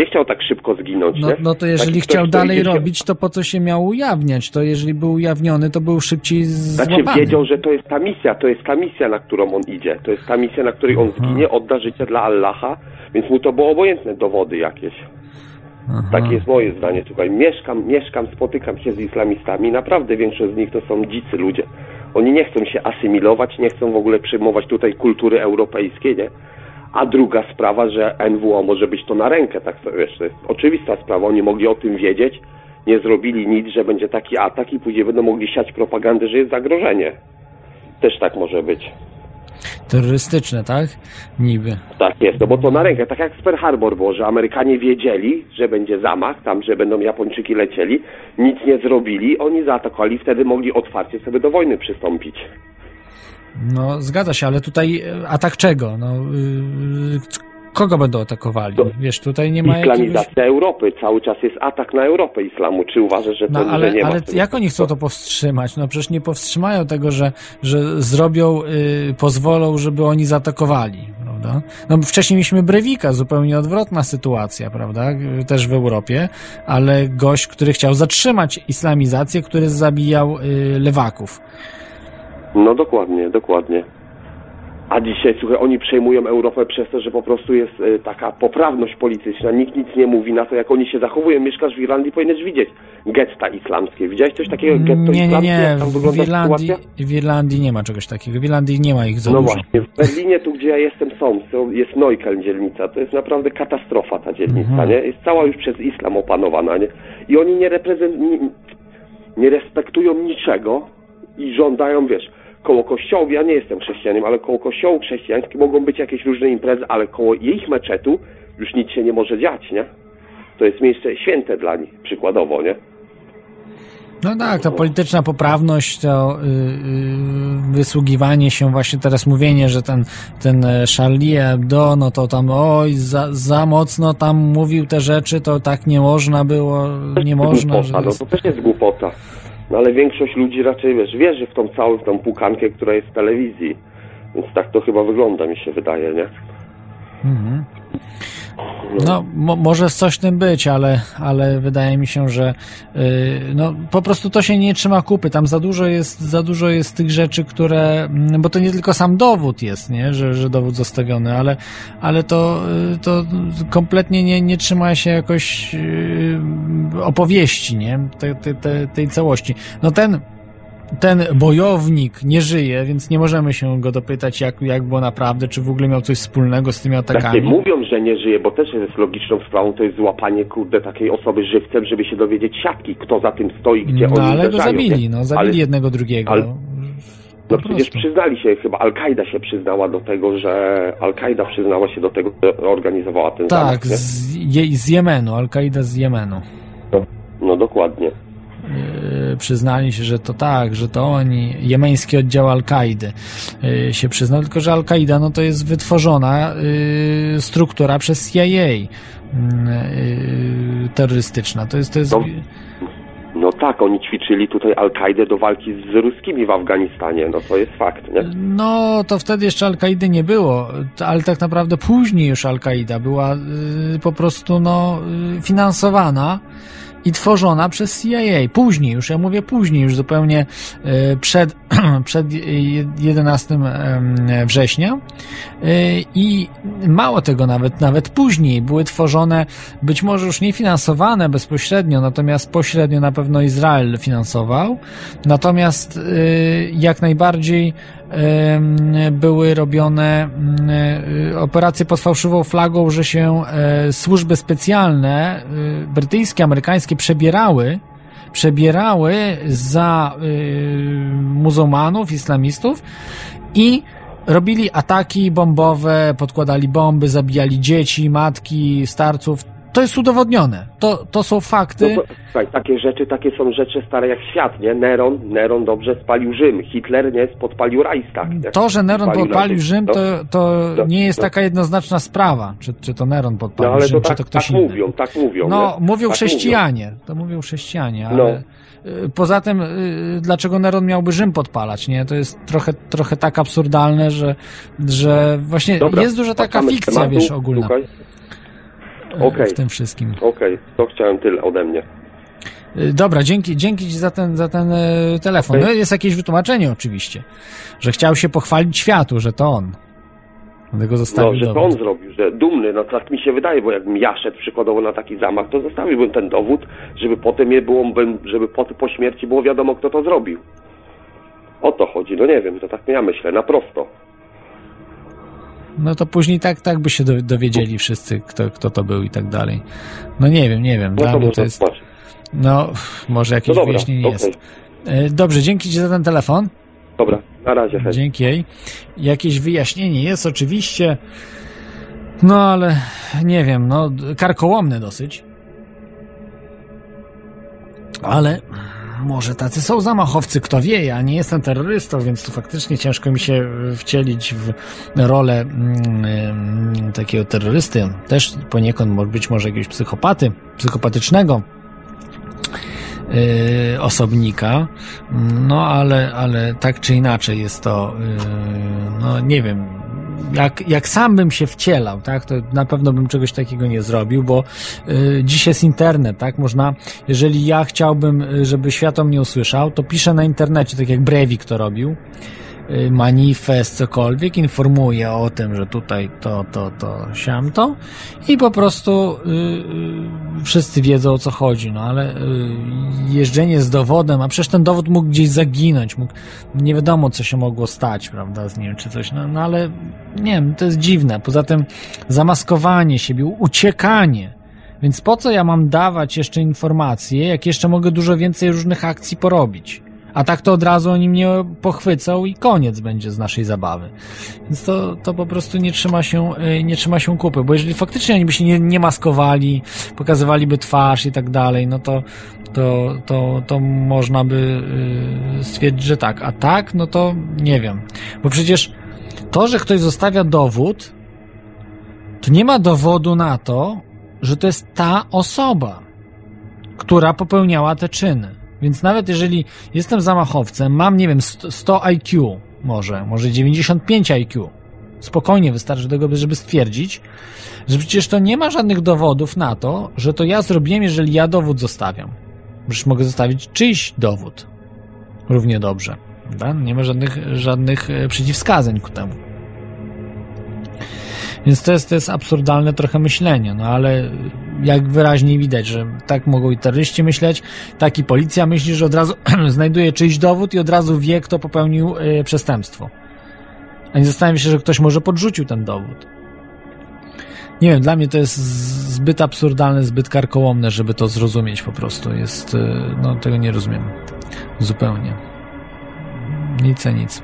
Nie chciał tak szybko zginąć, no, nie? No to jeżeli Taki chciał ktoś, dalej robić, to po co się miał ujawniać? To jeżeli był ujawniony, to był szybciej złapany. Znaczy wiedział, że to jest ta misja, to jest ta misja, na którą on idzie. To jest ta misja, na której on Aha. zginie, odda życie dla Allaha, więc mu to było obojętne dowody jakieś. Aha. Takie jest moje zdanie. Słuchaj, mieszkam, mieszkam, spotykam się z islamistami. Naprawdę większość z nich to są dzicy ludzie. Oni nie chcą się asymilować, nie chcą w ogóle przyjmować tutaj kultury europejskiej, nie? A druga sprawa, że NWO może być to na rękę, tak wiesz, to jest oczywista sprawa, oni mogli o tym wiedzieć nie zrobili nic, że będzie taki atak i później będą mogli siać propagandę, że jest zagrożenie. Też tak może być. Terrorystyczne, tak? Niby. Tak jest, no bo to na rękę, tak jak z Pearl Harbor było, że Amerykanie wiedzieli, że będzie zamach, tam, że będą Japończyki lecieli, nic nie zrobili, oni zaatakowali, wtedy mogli otwarcie sobie do wojny przystąpić. No, zgadza się, ale tutaj e, atak czego? No, yy, kogo będą atakowali? Wiesz, tutaj nie ma Islamizacja jakiegoś... Europy, cały czas jest atak na Europę islamu. Czy uważasz, że to No, że ale, nie ma ale jak oni chcą to powstrzymać? No przecież nie powstrzymają tego, że, że zrobią, y, pozwolą, żeby oni zaatakowali, prawda? No wcześniej mieliśmy Brewika, zupełnie odwrotna sytuacja, prawda? Też w Europie, ale gość, który chciał zatrzymać islamizację, który zabijał y, lewaków. No dokładnie, dokładnie. A dzisiaj, słuchaj, oni przejmują Europę przez to, że po prostu jest e, taka poprawność polityczna. Nikt nic nie mówi na to, jak oni się zachowują. Mieszkasz w Irlandii, powinieneś widzieć getta islamskie. Widziałeś coś takiego, getto Nie, nie, islamskie? nie, w Irlandii, w Irlandii nie ma czegoś takiego. W Irlandii nie ma ich za No dużo. właśnie, w Berlinie, tu gdzie ja jestem, są, jest Neukölln dzielnica, to jest naprawdę katastrofa ta dzielnica, Mhm. nie? Jest cała już przez islam opanowana, nie? I oni nie reprezent... nie, nie respektują niczego i żądają, wiesz, koło kościołów, ja nie jestem chrześcijaninem, ale koło kościołów chrześcijańskich mogą być jakieś różne imprezy, ale koło ich meczetu już nic się nie może dziać, nie? To jest miejsce święte dla nich, przykładowo, nie? No tak, to polityczna poprawność, to y, y, wysługiwanie się, właśnie teraz mówienie, że ten, ten e, Charlie Hebdo, no to tam oj, za, za mocno tam mówił te rzeczy, to tak nie można było, nie można, że głupota, no jest... to też jest głupota. No ale większość ludzi raczej, wiesz, wierzy w tą całą, w tą pukankę, która jest w telewizji. Więc tak to chyba wygląda, mi się wydaje, nie? Mhm. No, mo, może coś tym być, ale, ale wydaje mi się, że yy, no, po prostu to się nie trzyma kupy. Tam za dużo jest, za dużo jest tych rzeczy, które, mm, bo to nie tylko sam dowód jest, nie? Że, że dowód zostawiony, ale, ale to, yy, to kompletnie nie, nie trzyma się jakoś yy, opowieści, nie? Te, te, te, tej całości. No ten, ten bojownik nie żyje, więc nie możemy się go dopytać, jak, jak było naprawdę, czy w ogóle miał coś wspólnego z tymi Takie atakami. mówią, że nie żyje, bo też jest logiczną sprawą, to jest złapanie, kurde, takiej osoby żywcem, żeby się dowiedzieć siatki, kto za tym stoi, gdzie No oni ale go zabili, nie? no zabili Ale- jednego drugiego. ale- No przecież przyznali się, chyba Al-Kaida się przyznała do tego, że Al-Kaida przyznała się do tego, że organizowała ten zamach, Tak, z, je, z Jemenu, Al-Kaida z Jemenu. No dokładnie. Yy, przyznali się, że to tak, że to oni, jemeński oddział Al-Kaidy yy, się przyznał, tylko że Al-Kaida no to jest wytworzona yy, struktura przez CIA yy, terrorystyczna. To jest, to jest No. No tak, oni ćwiczyli tutaj Al-Kaidę do walki z ruskimi w Afganistanie, no to jest fakt, nie? No, to wtedy jeszcze Al-Kaidy nie było, ale tak naprawdę później już Al-Kaida była po prostu no, finansowana i tworzona przez CIA. Później już, ja mówię później, już zupełnie y, przed, przed je- 11 em, września. Y, I mało tego, nawet, nawet później były tworzone, być może już nie finansowane bezpośrednio, natomiast pośrednio na pewno Izrael finansował. Natomiast y, jak najbardziej były robione mm, y, operacje pod fałszywą flagą, że się e, służby specjalne y, brytyjskie, amerykańskie przebierały przebierały za muzułmanów, islamistów i robili ataki bombowe, podkładali bomby, zabijali dzieci, matki, starców. To jest udowodnione. To, to są fakty. No to, słuchaj, takie rzeczy, takie są rzeczy stare jak świat, nie? Neron, Neron dobrze spalił Rzym, Hitler, nie? Podpalił Reichstag, nie? To, że Neron podpalił na- Rzym, no. to, to No, nie jest no. taka jednoznaczna sprawa, czy, czy to Neron No podpalił ale Rzym, to tak, czy to ktoś tak inny. mówią, tak mówią, No, nie? mówią Tak chrześcijanie. To mówią chrześcijanie, No. ale y, poza tym, y, dlaczego Neron miałby Rzym podpalać, nie? To jest trochę, trochę tak absurdalne, że, że właśnie Dobra, jest duża taka fikcja, wiesz, ogólna Słuchaj, y, okej. w tym wszystkim. okej, to chciałem tyle ode mnie. Y, Dobra, dzięki, dzięki Ci za ten, za ten y, telefon. Okej. No jest jakieś wytłumaczenie oczywiście, że chciał się pochwalić światu, że to on. Dlatego No, zostawił że to dowód. on zrobił, że dumny, no tak mi się wydaje, bo jakbym ja szedł przykładowo na taki zamach, to zostawiłbym ten dowód, żeby potem je było, żeby po, po śmierci było wiadomo, kto to zrobił. O to chodzi, no nie wiem, to tak ja myślę, na prosto. No to później tak, tak by się do- dowiedzieli wszyscy, kto, kto to był i tak dalej. No nie wiem, nie wiem. No Dla to mnie to jest. No, może jakieś No dobra, wyjaśnienie okej. jest. E, Dobrze, dzięki Ci za ten telefon. Dobra, na razie, hej. Dzięki jej. Jakieś wyjaśnienie jest oczywiście, no ale nie wiem, no karkołomne dosyć. Ale może tacy są zamachowcy, kto wie, ja nie jestem terrorystą, więc tu faktycznie ciężko mi się wcielić w rolę mm, mm, takiego terrorysty. Też poniekąd być może jakiegoś psychopaty, psychopatycznego yy, osobnika, no ale, ale tak czy inaczej jest to, yy, no nie wiem, jak, jak sam bym się wcielał, tak, to na pewno bym czegoś takiego nie zrobił, bo y, dziś jest internet, tak, można, jeżeli ja chciałbym, y, żeby świat o mnie usłyszał, to piszę na internecie, tak jak Breivik to robił, manifest, cokolwiek, informuję o tym, że tutaj to, to, to, siam to i po prostu y, y, wszyscy wiedzą o co chodzi, no ale y, jeżdżenie z dowodem, a przecież ten dowód mógł gdzieś zaginąć, mógł, nie wiadomo co się mogło stać, prawda, z nim czy coś, no, no ale nie wiem, to jest dziwne. Poza tym zamaskowanie siebie, uciekanie. Więc po co ja mam dawać jeszcze informacje, jak jeszcze mogę dużo więcej różnych akcji porobić? A tak to od razu oni mnie pochwycą i koniec będzie z naszej zabawy. Więc to, to po prostu nie trzyma się, y, nie trzyma się kupy, bo jeżeli faktycznie oni by się nie, nie maskowali, pokazywaliby twarz i tak dalej, no to, to, to, to można by y, stwierdzić, że tak. A tak, no to nie wiem. Bo przecież to, że ktoś zostawia dowód, to nie ma dowodu na to, że to jest ta osoba, która popełniała te czyny. Więc nawet jeżeli jestem zamachowcem, mam, nie wiem, 100 100 IQ, może, może 95 IQ, spokojnie wystarczy tego, żeby stwierdzić, że przecież to nie ma żadnych dowodów na to, że to ja zrobiłem, jeżeli ja dowód zostawiam. Przecież mogę zostawić czyjś dowód. Równie dobrze. Prawda? Nie ma żadnych, żadnych e, przeciwwskazań ku temu. Więc to jest, to jest absurdalne trochę myślenie, no ale jak wyraźnie widać, że tak mogą i terroryści myśleć, tak i policja myśli, że od razu znajduje czyjś dowód i od razu wie, kto popełnił y, przestępstwo. A nie zastanawia się, że ktoś może podrzucił ten dowód. Nie wiem, dla mnie to jest zbyt absurdalne, zbyt karkołomne, żeby to zrozumieć po prostu. Jest, y, no tego nie rozumiem. Zupełnie. Nic a nic.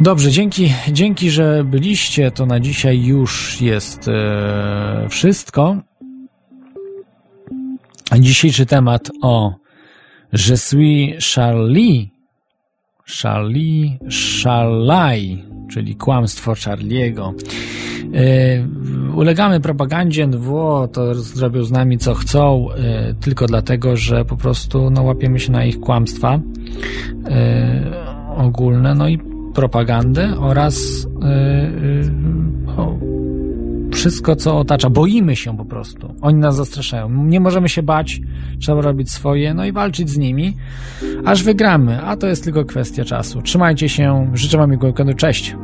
Dobrze, dzięki, dzięki, że byliście. To na dzisiaj już jest e, wszystko. Dzisiejszy temat o Je suis Charlie. Charlie Charlai, czyli kłamstwo Charliego. E, ulegamy propagandzie NWO, to zrobią z nami co chcą, e, tylko dlatego, że po prostu no, łapiemy się na ich kłamstwa e, ogólne, no i propagandę oraz yy, yy, o, wszystko, co otacza. Boimy się po prostu. Oni nas zastraszają. Nie możemy się bać, trzeba robić swoje, no i walczyć z nimi, aż wygramy, a to jest tylko kwestia czasu. Trzymajcie się, życzę wam miłego weekendu, cześć!